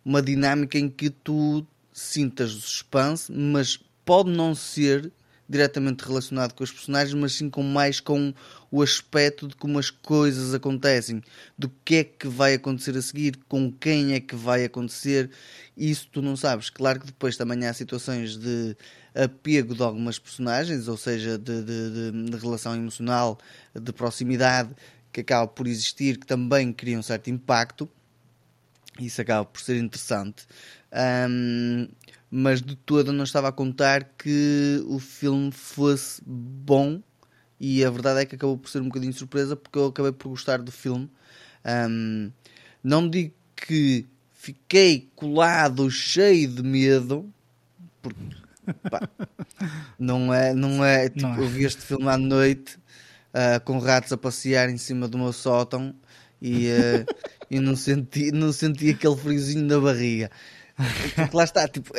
uma dinâmica em que tu sintas o suspense, mas pode não ser diretamente relacionado com os personagens, mas sim com mais com o aspecto de como as coisas acontecem, do que é que vai acontecer a seguir, com quem é que vai acontecer. Isso tu não sabes. Claro que depois também há situações de apego de algumas personagens, ou seja, de, de, de, de relação emocional, de proximidade, que acaba por existir, que também cria um certo impacto. Isso acaba por ser interessante. Um, mas de toda não estava a contar que o filme fosse bom e a verdade é que acabou por ser um bocadinho de surpresa porque eu acabei por gostar do filme. Um, não digo que fiquei colado, cheio de medo, porque pá, não é, não é, tipo, não é. eu vi este filme à noite uh, com ratos a passear em cima do meu sótão e, uh, e não, senti, não senti aquele friozinho na barriga. Porque lá está, tipo,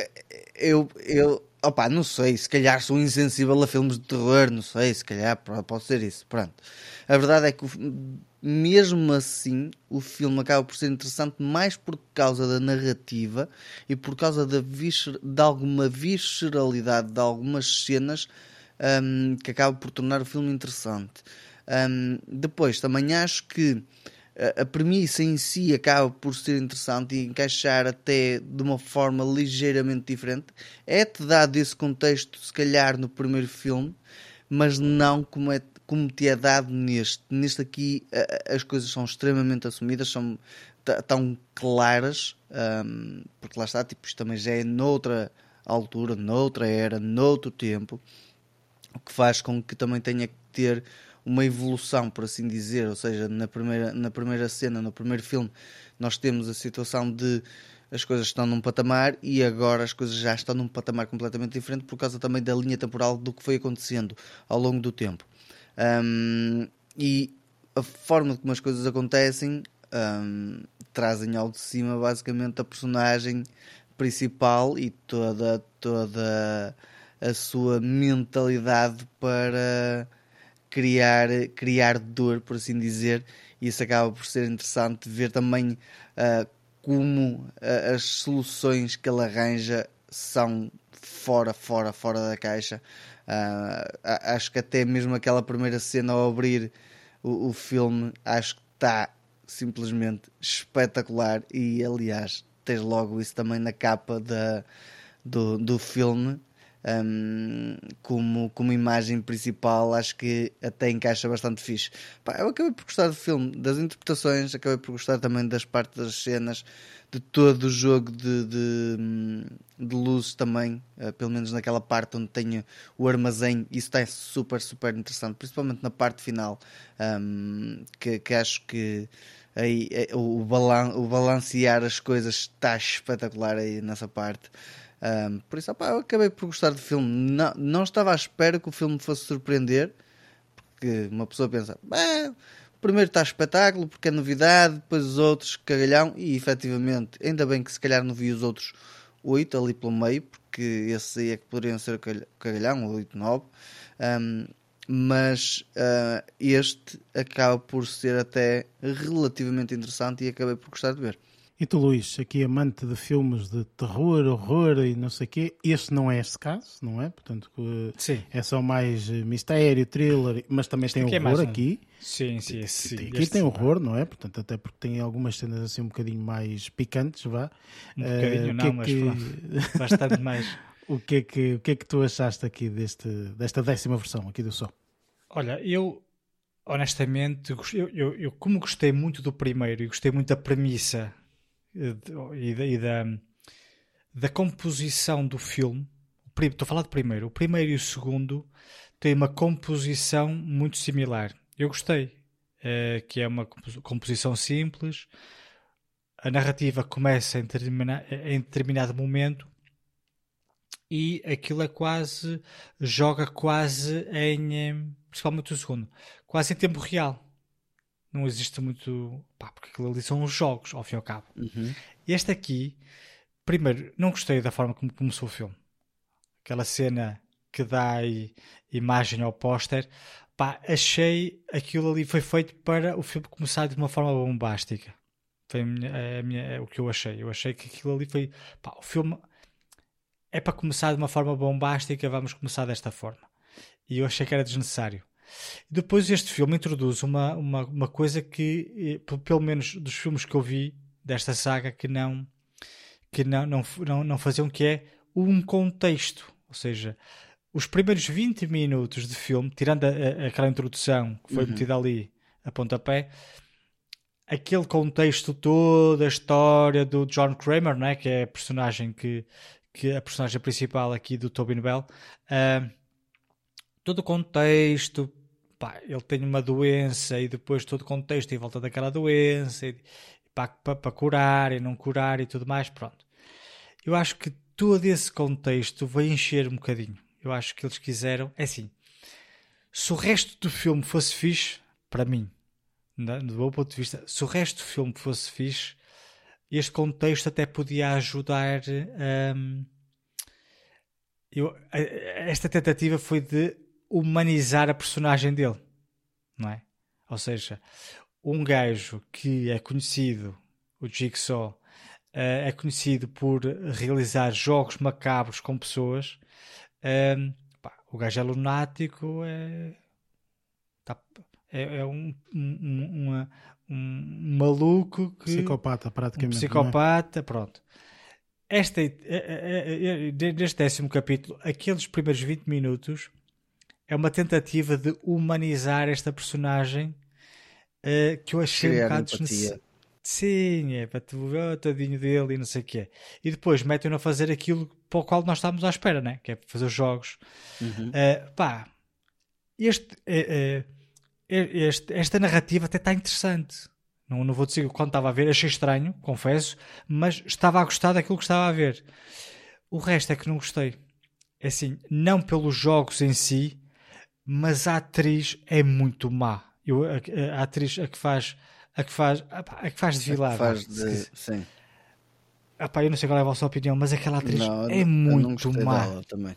eu, eu opa, não sei, se calhar sou insensível a filmes de terror, não sei, se calhar pode ser isso, pronto. A verdade é que mesmo assim o filme acaba por ser interessante mais por causa da narrativa e por causa da de alguma visceralidade de algumas cenas um, que acaba por tornar o filme interessante. Um, depois, também acho que a premissa em si acaba por ser interessante e encaixar até de uma forma ligeiramente diferente. É-te dado esse contexto, se calhar, no primeiro filme, mas não como, é, como te é dado neste. Neste aqui as coisas são extremamente assumidas, são tão claras, um, porque lá está, tipo, isto também já é noutra altura, noutra era, noutro tempo, o que faz com que também tenha que ter uma evolução, por assim dizer, ou seja, na primeira, na primeira cena, no primeiro filme, nós temos a situação de as coisas estão num patamar e agora as coisas já estão num patamar completamente diferente por causa também da linha temporal do que foi acontecendo ao longo do tempo. Um, e a forma como as coisas acontecem um, trazem ao de cima basicamente a personagem principal e toda, toda a sua mentalidade para criar, criar dor, por assim dizer, e isso acaba por ser interessante ver também uh, como uh, as soluções que ele arranja são fora, fora, fora da caixa. Uh, acho que até mesmo aquela primeira cena ao abrir o, o filme, acho que está simplesmente espetacular e aliás tens logo isso também na capa da, do, do filme um, como, como imagem principal, acho que até encaixa bastante fixe. Pá, eu acabei por gostar do filme, das interpretações, acabei por gostar também das partes das cenas, de todo o jogo de, de, de luzes também, uh, pelo menos naquela parte onde tenho o armazém, isso está super, super interessante, principalmente na parte final, um, que, que acho que aí, eh, o, balan o balancear as coisas está espetacular aí nessa parte. Um, por isso, opa, eu acabei por gostar do filme. Não, não estava à espera que o filme fosse surpreender, porque uma pessoa pensa, primeiro está espetáculo, porque é novidade, depois os outros cagalhão, e efetivamente, ainda bem que se calhar não vi os outros oito ali pelo meio, porque esse aí é que poderiam ser cagalhão, oito, nove. Um, mas uh, este acaba por ser até relativamente interessante e acabei por gostar de ver. E tu, Luís, aqui amante de filmes de terror, horror e não sei o quê, este não é esse caso, não é? Portanto, sim. é só mais eh, mistério, thriller, mas também este tem é horror é aqui. Sim, sim, sim. Aqui tem horror, não é? Portanto, até porque tem algumas cenas assim um bocadinho mais picantes, vá. Um bocadinho uh, não, mas que... bastante mais. o, que é que, o que é que tu achaste aqui deste, desta décima versão aqui do Só? Olha, eu honestamente, eu, eu, eu como gostei muito do primeiro e gostei muito da premissa e, da, e da, da, composição do filme. Estou a falar de primeiro. O primeiro e o segundo têm uma composição muito similar. Eu gostei. É, que é uma composição simples. A narrativa começa em, em determinado momento e aquilo é quase joga quase em principalmente o segundo quase em tempo real não existe muito. Pá, porque aquilo ali são os jogos, ao fim e ao cabo. Uhum. Este aqui, primeiro, não gostei da forma como começou o filme. Aquela cena que dá imagem ao póster. Pá, achei aquilo ali foi feito para o filme começar de uma forma bombástica. Foi a minha, a minha, é o que eu achei. Eu achei que aquilo ali foi. Pá, o filme é para começar de uma forma bombástica, vamos começar desta forma. E eu achei que era desnecessário. Depois este filme introduz uma, uma, uma coisa que, eh, pelo menos dos filmes que eu vi desta saga, que não que não, não, não, não faziam, que é um contexto. Ou seja, os primeiros 20 minutos de filme, tirando a, a, aquela introdução que foi uhum. metida ali a pontapé, aquele contexto todo, a história do John Kramer, né, que é a personagem que, que a personagem principal aqui do Tobin Bell, uh, todo o contexto, pá, ele tem uma doença e depois todo o contexto em volta daquela doença e, para, curar e não curar e tudo mais, pronto. Eu acho que todo esse contexto vai encher um bocadinho. Eu acho que eles quiseram, é assim, se o resto do filme fosse fixe, para mim, do meu ponto de vista, se o resto do filme fosse fixe, este contexto até podia ajudar. Um, eu, esta tentativa foi de humanizar a personagem dele, não é? Ou seja, um gajo que é conhecido, o Jigsaw, eh, é conhecido por realizar jogos macabros com pessoas. Pá, o gajo é lunático, é, tá, é, é um, um, um, um, maluco que. Psicopata, praticamente. Um é? psicopata, é? pronto. Esta, é, é, neste décimo capítulo, aqueles primeiros 20 minutos é uma tentativa de humanizar esta personagem uh, que eu achei Criar um bocado desnecessário. Sim, é para tu ver o tadinho dele e não sei o que é. E depois metem-no a fazer aquilo para o qual nós estávamos à espera, né? que é fazer os jogos. Uhum. Uh, pá, este, uh, uh, este, esta narrativa até está interessante. Não, não vou dizer que quando estava a ver, achei estranho, confesso, mas estava a gostar daquilo que estava a ver. O resto é que não gostei. É assim, não pelos jogos em si, mas a atriz é muito má. Eu, a, a atriz a que faz a que faz, a que faz de vilã. Faz de, sim. Epá, eu não sei qual é a vossa opinião, mas aquela atriz não, é muito má. Também.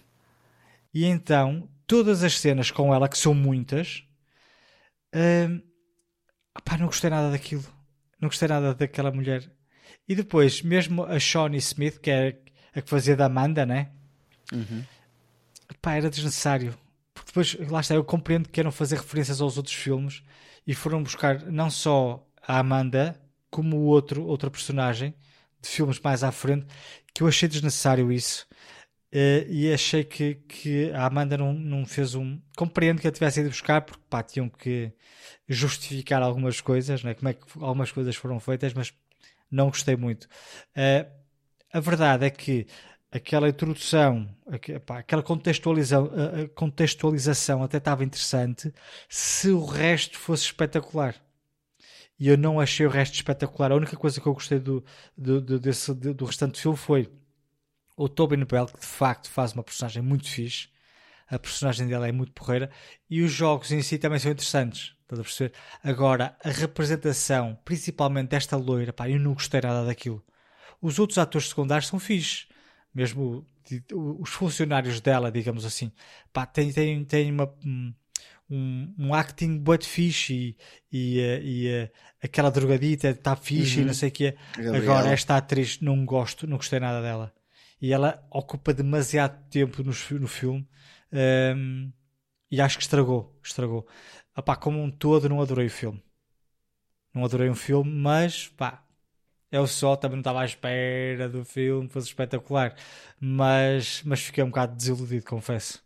E então, todas as cenas com ela, que são muitas, hum, epá, não gostei nada daquilo. Não gostei nada daquela mulher. E depois, mesmo a Shawnee Smith, que é a que fazia da Amanda, né? Uhum. Epá, era desnecessário. Porque depois, lá está, eu compreendo que queiram fazer referências aos outros filmes e foram buscar não só a Amanda, como o outro, outra personagem de filmes mais à frente, que eu achei desnecessário isso. Uh, e achei que, que a Amanda não, não fez um. Compreendo que a tivesse ido buscar, porque pá, tinham que justificar algumas coisas, né? como é que algumas coisas foram feitas, mas não gostei muito. Uh, a verdade é que aquela introdução, aquela contextualização, contextualização até estava interessante se o resto fosse espetacular e eu não achei o resto espetacular. A única coisa que eu gostei do, do, do, desse, do restante filme foi o Tobin Bell, que de facto faz uma personagem muito fixe. A personagem dela é muito porreira. E os jogos em si também são interessantes. A perceber? Agora, a representação, principalmente desta loira, pá, eu não gostei nada daquilo. Os outros atores secundários são fixes. Mesmo os funcionários dela, digamos assim, pá, tem, tem, tem uma, um, um acting bué fixe e, e, eh, e, eh, aquela drogadita está fixe uhum. e não sei o que Agora, esta atriz não gosto, não gostei nada dela. E ela ocupa demasiado tempo no, no filme um, ehm, e acho que estragou. Estragou. Epá, como um todo, não adorei o filme. Não adorei um filme, mas pá, é o só, também não estava à espera do filme, fosse espetacular. Mas, mas fiquei um bocado desiludido, confesso.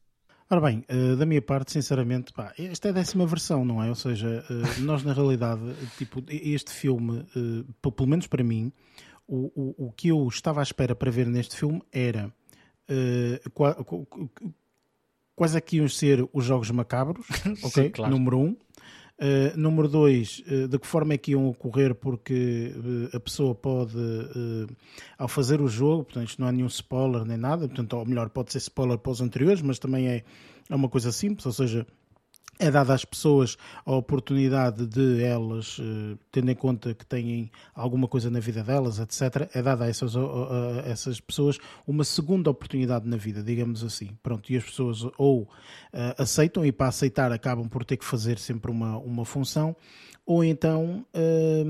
Ora bem, uh, da minha parte, sinceramente, pá, esta é a décima versão, não é? Ou seja, uh, nós na realidade, tipo, este filme, uh, pelo menos para mim, o, o, o que eu estava à espera para ver neste filme era quais que iam ser os jogos macabros, ok? Sim, claro. Número um. Uh, número dois, uh, de que forma é que iam ocorrer, porque uh, a pessoa pode, ao fazer o jogo, portanto, isto não é nenhum spoiler nem nada, portanto, ou melhor, pode ser spoiler para os anteriores, mas também é, é uma coisa simples, ou seja, é dada às pessoas a oportunidade de elas, eh, tendo em conta que têm alguma coisa na vida delas, etc., é dada a essas, a essas pessoas uma segunda oportunidade na vida, digamos assim. Pronto, e as pessoas ou uh, aceitam e para aceitar acabam por ter que fazer sempre uma, uma função, ou então uh,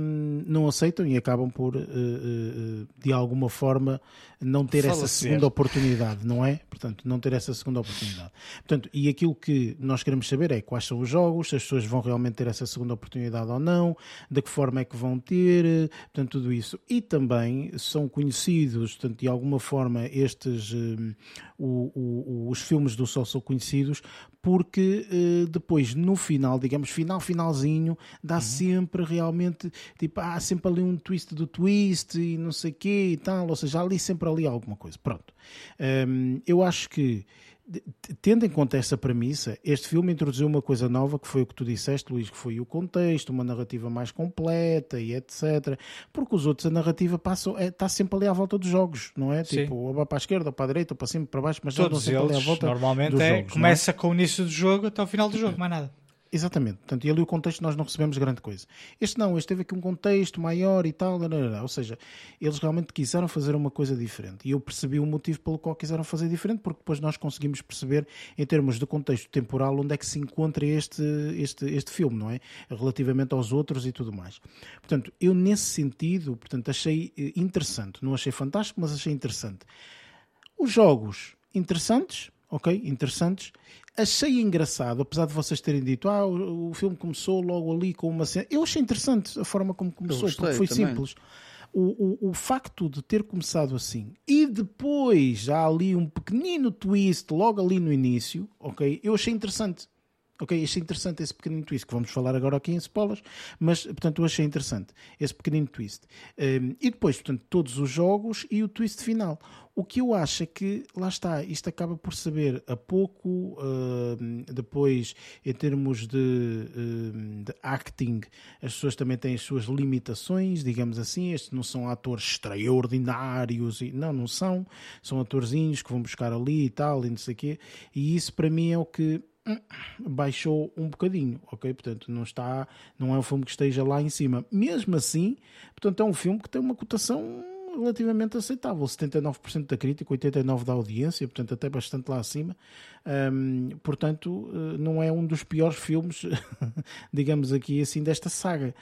não aceitam e acabam por, uh, uh, de alguma forma, não ter Fala essa segunda oportunidade, não é? Portanto, não ter essa segunda oportunidade. Portanto, e aquilo que nós queremos saber é quais são os jogos, se as pessoas vão realmente ter essa segunda oportunidade ou não, de que forma é que vão ter, portanto, tudo isso. E também são conhecidos, portanto, de alguma forma, estes, o, o, os filmes do Sol são conhecidos porque depois, no final, digamos, final, finalzinho, dá sempre realmente, tipo, há sempre ali um twist do twist e não sei o quê e tal, ou seja, há ali sempre ali alguma coisa. Pronto. Um, eu acho que tendo em conta essa premissa, este filme introduziu uma coisa nova que foi o que tu disseste, Luís, que foi o contexto, uma narrativa mais completa e etc. Porque os outros, a narrativa passa, é, está sempre ali à volta dos jogos, não é? Sim. Tipo, ou para a esquerda, ou para a direita, ou para cima, para baixo, mas Todos sempre eles, ali à volta normalmente dos é, jogos, começa é? com o início do jogo até o final do jogo, mais nada. Exatamente. Portanto, e ali o contexto nós não recebemos grande coisa. Este não, este teve aqui um contexto maior e tal, ou seja, eles realmente quiseram fazer uma coisa diferente. E eu percebi o motivo pelo qual quiseram fazer diferente, porque depois nós conseguimos perceber, em termos de contexto temporal, onde é que se encontra este, este, este filme, não é? Relativamente aos outros e tudo mais. Portanto, eu nesse sentido, portanto, achei eh, interessante. Não achei fantástico, mas achei interessante. Os jogos interessantes, ok? Interessantes achei engraçado, apesar de vocês terem dito, ah, o, o, filme começou logo ali com uma cena. Eu achei interessante a forma como começou, gostei, porque foi também. simples. O, o, o, facto de ter começado assim e depois há ali um pequenino twist logo ali no início, ok? Eu achei interessante. Ok, achei interessante esse pequenino twist que vamos falar agora aqui em spoilers, mas portanto eu achei interessante esse pequenino twist. Um, e depois, portanto, todos os jogos e o twist final. O que eu acho é que, lá está, isto acaba por saber a pouco, uh, depois, em termos de, uh, de, acting, as pessoas também têm as suas limitações, digamos assim. Estes não são atores extraordinários, e, não, não são. São atorzinhos que vão buscar ali e tal, e não sei o quê. E isso para mim é o que baixou um bocadinho, ok? Portanto, não está, não é um filme que esteja lá em cima. Mesmo assim, portanto, é um filme que tem uma cotação relativamente aceitável. 79% da crítica, 89% da audiência, portanto, até bastante lá acima. Um, portanto, eh, não é um dos piores filmes, digamos aqui assim, desta saga.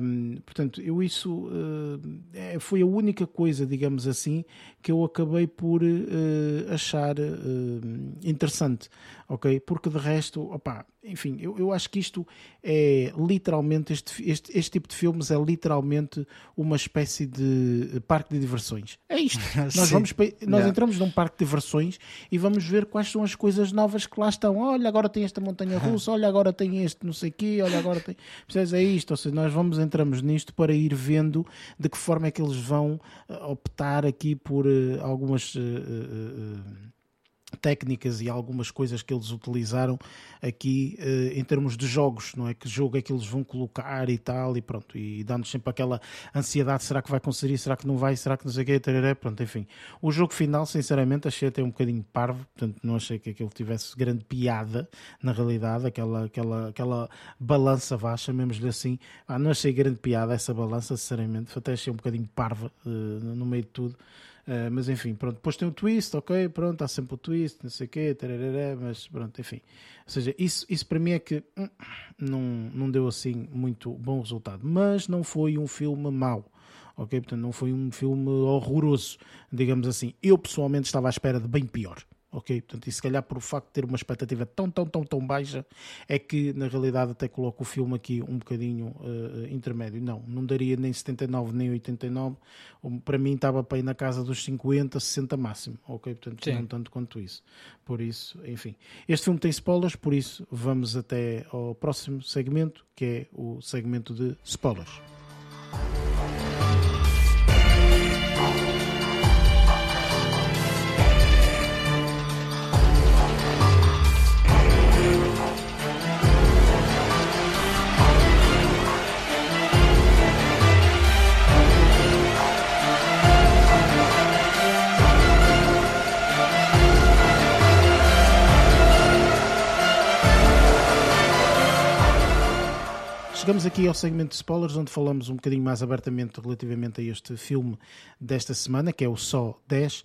Um, portanto, eu isso uh, foi a única coisa, digamos assim, que eu acabei por uh, achar uh, interessante, ok? Porque de resto, opá, enfim, eu, eu acho que isto é literalmente, este, este, este tipo de filmes é literalmente uma espécie de parque de diversões. É isto. nós vamos, nós yeah. entramos num parque de diversões e vamos ver quais são as coisas coisas novas que lá estão. Olha, agora tem esta montanha russa, olha, agora tem este não sei quê, olha, agora tem. Percebes? É isto. Ou seja, nós vamos, entramos nisto para ir vendo de que forma é que eles vão eh, optar aqui por uh, algumas. Uh, uh, técnicas e algumas coisas que eles utilizaram aqui uh, em termos de jogos, não é? Que jogo é que eles vão colocar e tal, e pronto, e dando sempre aquela ansiedade, será que vai conseguir, será que não vai, será que não sei o quê, tarará, pronto, enfim. O jogo final, sinceramente, achei até um bocadinho parvo, portanto, não achei que aquilo tivesse grande piada, na realidade, aquela, aquela, aquela balança vasta, chamemos-lhe assim, ah, não achei grande piada essa balança, sinceramente, até achei um bocadinho parva uh, no meio de tudo. Uh, mas enfim, pronto, depois tem um twist, ok, pronto, há sempre o twist, não sei o quê, mas pronto, enfim. Ou seja, isso, isso para mim é que hum, não, não deu assim muito bom resultado. Mas não foi um filme mau, ok? Portanto, não foi um filme horroroso, digamos assim. Eu pessoalmente estava à espera de bem pior ok? Portanto, e se calhar por o facto de ter uma expectativa tão, tão, tão, tão baixa, é que na realidade até coloco o filme aqui um bocadinho uh, intermédio. Não, não daria nem 79 nem 89. Para mim estava para ir na casa dos 50, 60 máximo, ok? Portanto, Sim. não tanto quanto isso. Por isso, enfim. Este filme tem spoilers, por isso vamos até ao próximo segmento, que é o segmento de spoilers. Chegamos aqui ao segmento de spoilers, onde falamos um bocadinho mais abertamente relativamente a este filme desta semana, que é o Só 10.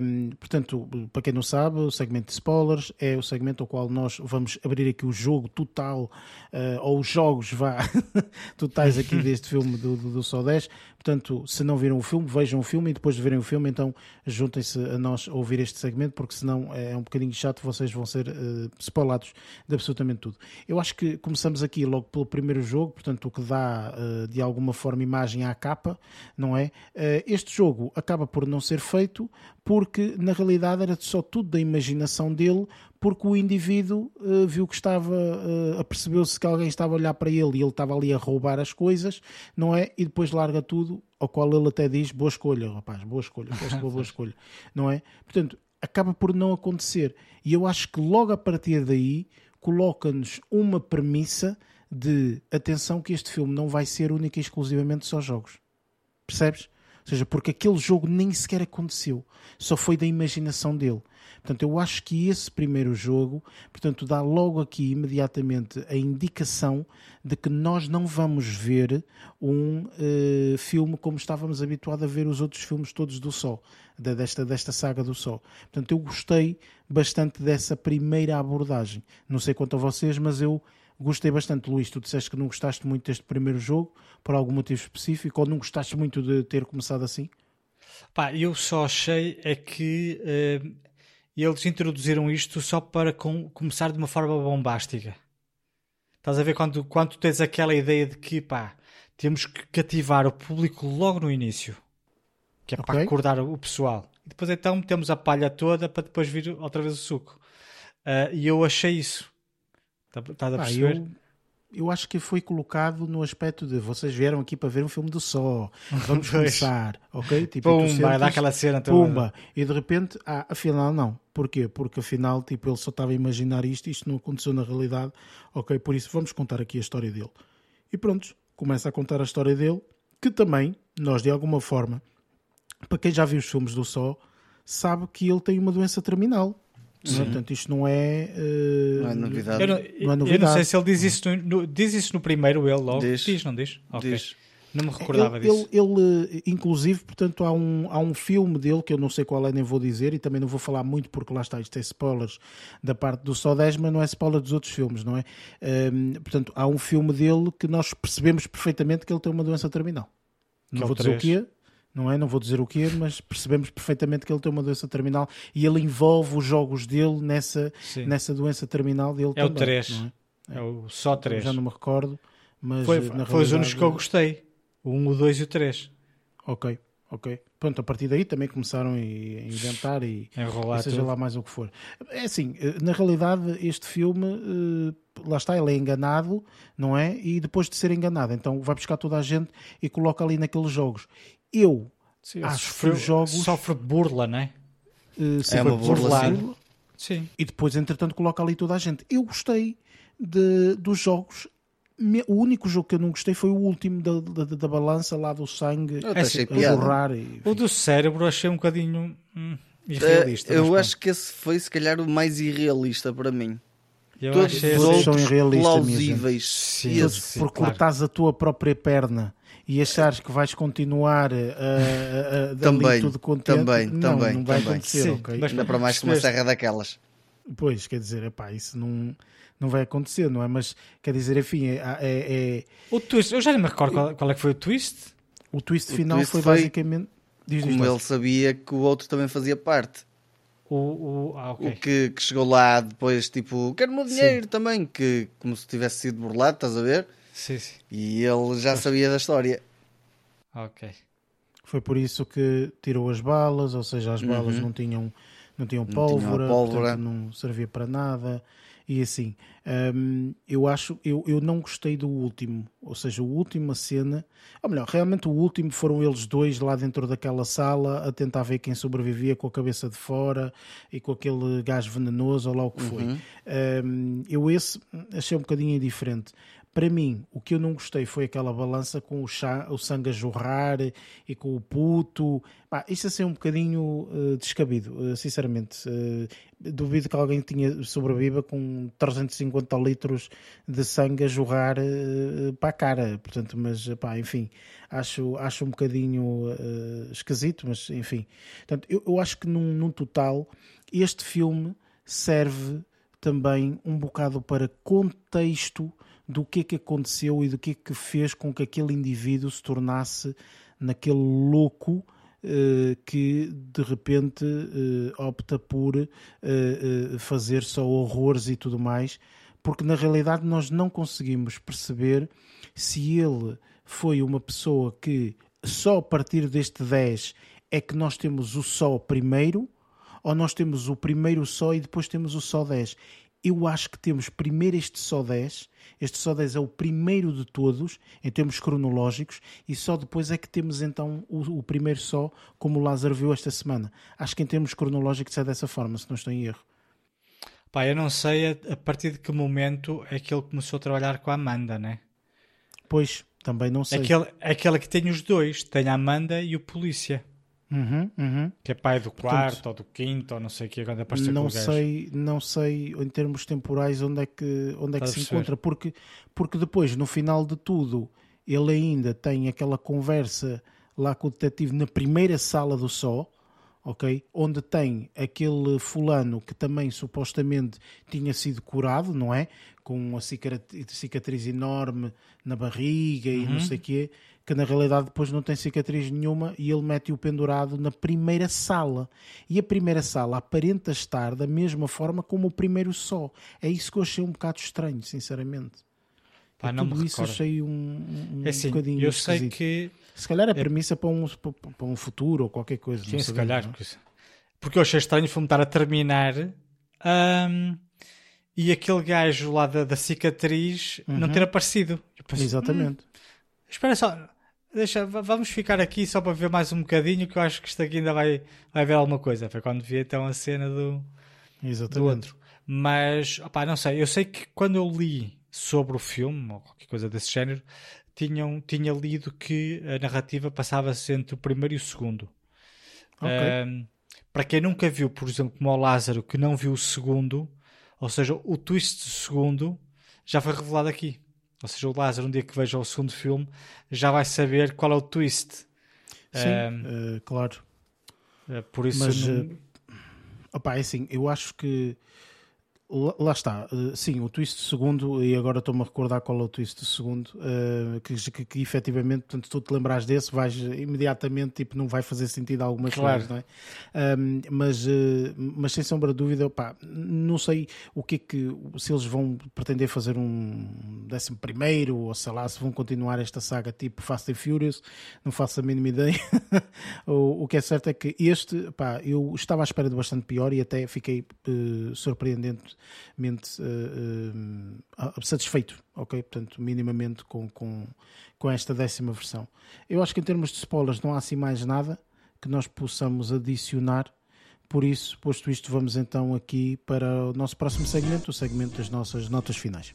Um, portanto, para quem não sabe, o segmento de spoilers é o segmento ao qual nós vamos abrir aqui o jogo total, uh, ou os jogos, vá, totais aqui deste filme do, do, do Só 10. Portanto, se não viram o filme, vejam o filme e depois de verem o filme, então juntem-se a nós a ouvir este segmento, porque senão é um bocadinho chato, vocês vão ser uh, spoilados de absolutamente tudo. Eu acho que começamos aqui logo pelo primeiro jogo, portanto, o que dá uh, de alguma forma imagem à capa, não é? Uh, este jogo acaba por não ser feito porque na realidade era só tudo da imaginação dele, porque o indivíduo uh, viu que estava, uh, apercebeu-se que alguém estava a olhar para ele e ele estava ali a roubar as coisas, não é? E depois larga tudo, ao qual ele até diz: boa escolha, rapaz, boa escolha, boa, boa escolha, não é? Portanto, acaba por não acontecer. E eu acho que logo a partir daí coloca-nos uma premissa de atenção que este filme não vai ser única e exclusivamente só jogos. Percebes? Ou seja, porque aquele jogo nem sequer aconteceu, só foi da imaginação dele. Portanto, eu acho que esse primeiro jogo, portanto, dá logo aqui imediatamente a indicação de que nós não vamos ver um uh, filme como estávamos habituados a ver os outros filmes todos do Sol, desta, desta saga do Sol. Portanto, eu gostei bastante dessa primeira abordagem. Não sei quanto a vocês, mas eu gostei bastante. Luís, tu disseste que não gostaste muito deste primeiro jogo, por algum motivo específico, ou não gostaste muito de ter começado assim? Pá, eu só achei é que uh, eles introduziram isto só para com, começar de uma forma bombástica. Estás a ver quando, quando tens aquela ideia de que pá, temos que cativar o público logo no início, que é okay. para acordar o pessoal. E depois então metemos a palha toda para depois vir outra vez o suco. Uh, e eu achei isso. Estás a perceber? eu, eu acho que foi colocado no aspecto de vocês vieram aqui para ver um filme do só, vamos começar, ok? Tipo, Pumba, sentes, dá aquela cena Pumba, e de repente, ah, afinal não. Porquê? Porque afinal, tipo, ele só estava a imaginar isto, isto não aconteceu na realidade, ok? Por isso vamos contar aqui a história dele. E pronto, começa a contar a história dele, que também, nós de alguma forma, para quem já viu os filmes do Só, sabe que ele tem uma doença terminal. Sim. Portanto, isto não é, uh, não é novidade. Eu não, não, é novidade. Eu não sei se ele diz isso no, diz isso no primeiro, ele logo. Diz, diz não diz? Okay. diz. Não me recordava ele, disso. Ele, ele, inclusive, portanto, há um, há um filme dele que eu não sei qual é, nem vou dizer, e também não vou falar muito porque lá está, isto é spoilers da parte do Só 10, mas não é spoiler dos outros filmes, não é? Um, portanto, há um filme dele que nós percebemos perfeitamente que ele tem uma doença terminal. Não é vou dizer o quê, não é? Não vou dizer o quê, mas percebemos perfeitamente que ele tem uma doença terminal e ele envolve os jogos dele nessa, nessa doença terminal dele é também. O 3. É? é? o só 3. Já não me recordo, mas foi, foi os únicos que eu gostei. O 1, o 2 e o 3. Ok, ok. Pronto, a partir daí também começaram a inventar e, Enrolar e seja tudo. lá mais o que for. É assim, na realidade, este filme, eh, lá está, ele é enganado, não é? E depois de ser enganado, então vai buscar toda a gente e coloca ali naqueles jogos eu Sim, acho sofreu, que os jogos. Sofre burla, não é? Uh, é uma burla, sim. sim. E depois, entretanto, coloca ali toda a gente. Eu gostei de, dos jogos. O único jogo que eu não gostei foi o último da, da, da balança lá do sangue eu achei a borrar. E, o do cérebro achei um bocadinho hum, irrealista. Uh, eu acho que esse foi, se calhar, o mais irrealista para mim. Eu Todos os outros são irrealistas, plausíveis. Sim, sim, porque claro. cortas a tua própria perna e achares que vais continuar a, a, a também, tudo contente, também, não, também, não vai também. acontecer, Sim, ok? Mas, Ainda para mais que uma serra daquelas. Pois, quer dizer, epá, isso não, não vai acontecer, não é? Mas, quer dizer, enfim, é... é, é... O twist, eu já não me recordo qual, qual, é que foi o twist. O twist final twist foi, foi, basicamente... Diz, como ele sabia que o outro também fazia parte. O, o, ah, okay. o que, que, chegou lá depois, tipo, quero o meu dinheiro Sim. também, que como se tivesse sido burlado, estás a ver? Sim, sim. E ele já sabia da história. Ok. Foi por isso que tirou as balas, ou seja, as balas uhum. não tinham não tinham pólvora, não, pólvora. não servia para nada e assim. Um, eu acho, eu, eu não gostei do último, ou seja, o último a cena, ou melhor, realmente o último foram eles dois lá dentro daquela sala a tentar ver quem sobrevivia com a cabeça de fora e com aquele gás venenoso ou lá o que foi. Uhum. Um, eu esse achei um bocadinho indiferente Para mim, o que eu não gostei foi aquela balança com o, chá, o sangue a jorrar e com o puto. Pá, isto assim um bocadinho uh, descabido, uh, sinceramente. Uh, duvido que alguém tinha sobreviva com 350 litros de sangue a jorrar para a cara. Portanto, mas pá, enfim, acho, acho um bocadinho esquisito, mas enfim. Portanto, eu, eu acho que num, num total, este filme serve também um bocado para contexto do que é que aconteceu e do que é que fez com que aquele indivíduo se tornasse naquele louco uh, que de repente uh, opta por uh, fazer só horrores e tudo mais, porque na realidade nós não conseguimos perceber se ele foi uma pessoa que só a partir deste 10 é que nós temos o só primeiro ou nós temos o primeiro só e depois temos o só 10 eu acho que temos primeiro este só 10, este só 10 é o primeiro de todos, em termos cronológicos, e só depois é que temos então o, o primeiro só, como o Lázaro viu esta semana. Acho que em termos cronológicos é dessa forma, se não estou em erro. Pá, eu não sei a, a partir de que momento é que ele começou a trabalhar com a Amanda, né? Pois, também não sei. Aquele, aquela que tem os dois, tem a Amanda e o polícia. Uhum, uhum. Que é pai do quarto Portanto, ou do quinto ou não sei o que quando apareceu não sei não sei em termos temporais onde é que onde é que se encontra porque porque depois no final de tudo ele ainda tem aquela conversa lá com o detetive na primeira sala do só ok? Onde tem aquele fulano que também supostamente tinha sido curado não é? Com uma cicatriz enorme na barriga e não uhum. sei o quê que na realidade depois não tem cicatriz nenhuma e ele mete-o pendurado na primeira sala. E a primeira sala aparenta estar da mesma forma como o primeiro só. É isso que eu achei um bocado estranho, sinceramente. Pá, tudo isso achei um, um é assim, bocadinho Eu sei que... Se calhar é premissa para, um, para um futuro ou qualquer coisa. Sim, se calhar. Não? Porque eu achei estranho foi-me estar a terminar... Um, e aquele gajo lá da, da cicatriz uhum. não ter aparecido. Pensei, Exatamente. Hum, espera só, Deixa, vamos ficar aqui só para ver mais um bocadinho, que eu acho que isto aqui ainda vai, vai ver alguma coisa. Foi quando vi então a cena do, do outro. Mas, opá, não sei, eu sei que quando eu li sobre o filme, ou qualquer coisa desse género, tinham, tinha lido que a narrativa passava-se entre o primeiro e o segundo. Okay. Um, para quem nunca viu, por exemplo, como o Lázaro, que não viu o segundo, ou seja, o twist do segundo já foi revelado aqui. Ou seja, o Lázaro, um dia que veja o segundo filme, já vai saber qual é o twist. Sim, uh, claro. Uh, por isso. Mas, não... uh, opa, é assim, eu acho que Lá está, uh, sim, o twist segundo, e agora estou-me a recordar qual é o twist segundo, uh, que, que, que efetivamente, portanto, se tu te lembrares desse, vais imediatamente, tipo, não vai fazer sentido algumas claro. coisas, não é? Um, mas, uh, mas sem sombra de dúvida, pá, não sei o que é que, se eles vão pretender fazer um décimo primeiro, ou sei lá, se vão continuar esta saga tipo Fast and Furious, não faço a mínima ideia. o, o que é certo é que este, pá, eu estava à espera de bastante pior e até fiquei surpreendente mente uh, uh, satisfeito, ok? Portanto, minimamente com, com, com esta décima versão. Eu acho que em termos de spoilers não há assim mais nada que nós possamos adicionar. Por isso, posto isto, vamos então aqui para o nosso próximo segmento, o segmento das nossas notas finais.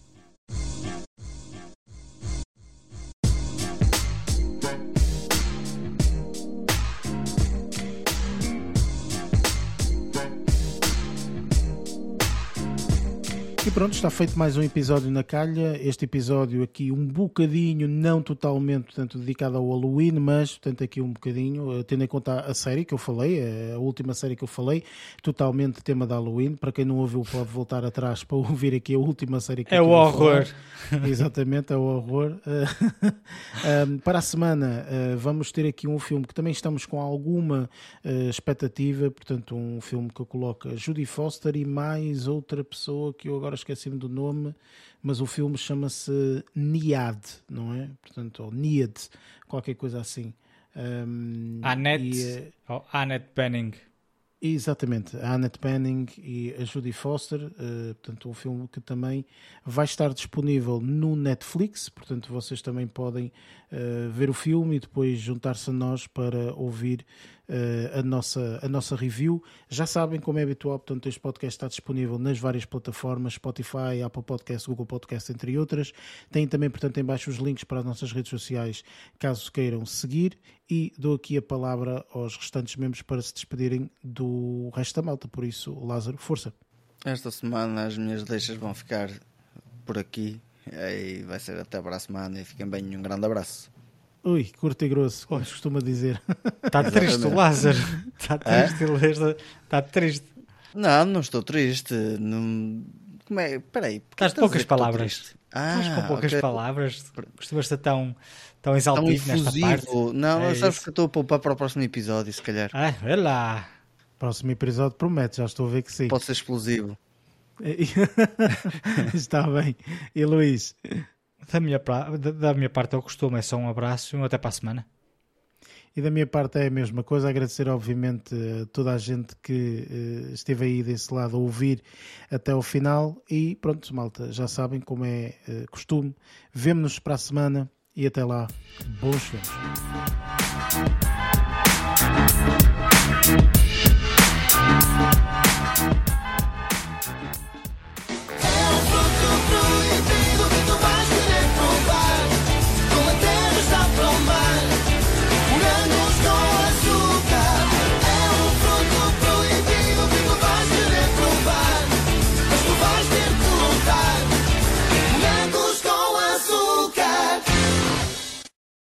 Pronto, está feito mais um episódio na calha. Este episódio aqui um bocadinho, não totalmente portanto, dedicado ao Halloween, mas portanto, aqui um bocadinho, eh, tendo em conta a série que eu falei, eh, a última série que eu falei, totalmente tema de Halloween. Para quem não ouviu, pode voltar atrás para ouvir aqui a última série que é eu É o horror. Exatamente, é o horror. para a semana eh, vamos ter aqui um filme que também estamos com alguma expectativa, portanto, um filme que coloca Judy Foster e mais outra pessoa que eu agora agora esqueci-me do nome, mas o filme chama-se Niad, não é? Portanto, ou Niad, qualquer coisa assim. Um, Annette, e, oh, Annette Bening. Exatamente, a Annette Bening e a Judy Foster, uh, portanto, um filme que também vai estar disponível no Netflix, portanto, vocês também podem uh, ver o filme e depois juntar-se a nós para ouvir uh, a, nossa, a nossa review. Já sabem, como é habitual, portanto, este podcast está disponível nas várias plataformas, Spotify, Apple Podcast, Google Podcast, entre outras. Tem também, portanto, em baixo os links para as nossas redes sociais, caso queiram seguir. E dou aqui a palavra aos restantes membros para se despedirem do resto da malta. Por isso, Lázaro, força. Esta semana as minhas deixas vão ficar por aqui. E vai ser até para a semana e fiquem bem. Um grande abraço. Ui, curto e grosso, como se costuma dizer. Está triste o Lázaro. Está triste, é? está triste. Não, não estou triste. Não... Como é? Peraí. Estás de poucas palavras. Ah, Estás com poucas okay. palavras. Costumas estar tão, tão exaltivo tão nesta parte. Não, é sabes isso. que eu estou a poupar para o próximo episódio, se calhar. Ah, vê lá. Próximo episódio promete, já estou a ver que sim. Pode ser explosivo. Está bem. E Luís? Da minha, da minha parte é o costume, é só um abraço e até para a semana. E da minha parte é a mesma coisa, agradecer obviamente a toda a gente que uh, esteve aí desse lado a ouvir até o final e pronto, malta, já sabem como é uh, costume. Vemo-nos para a semana e até lá, bons filmes.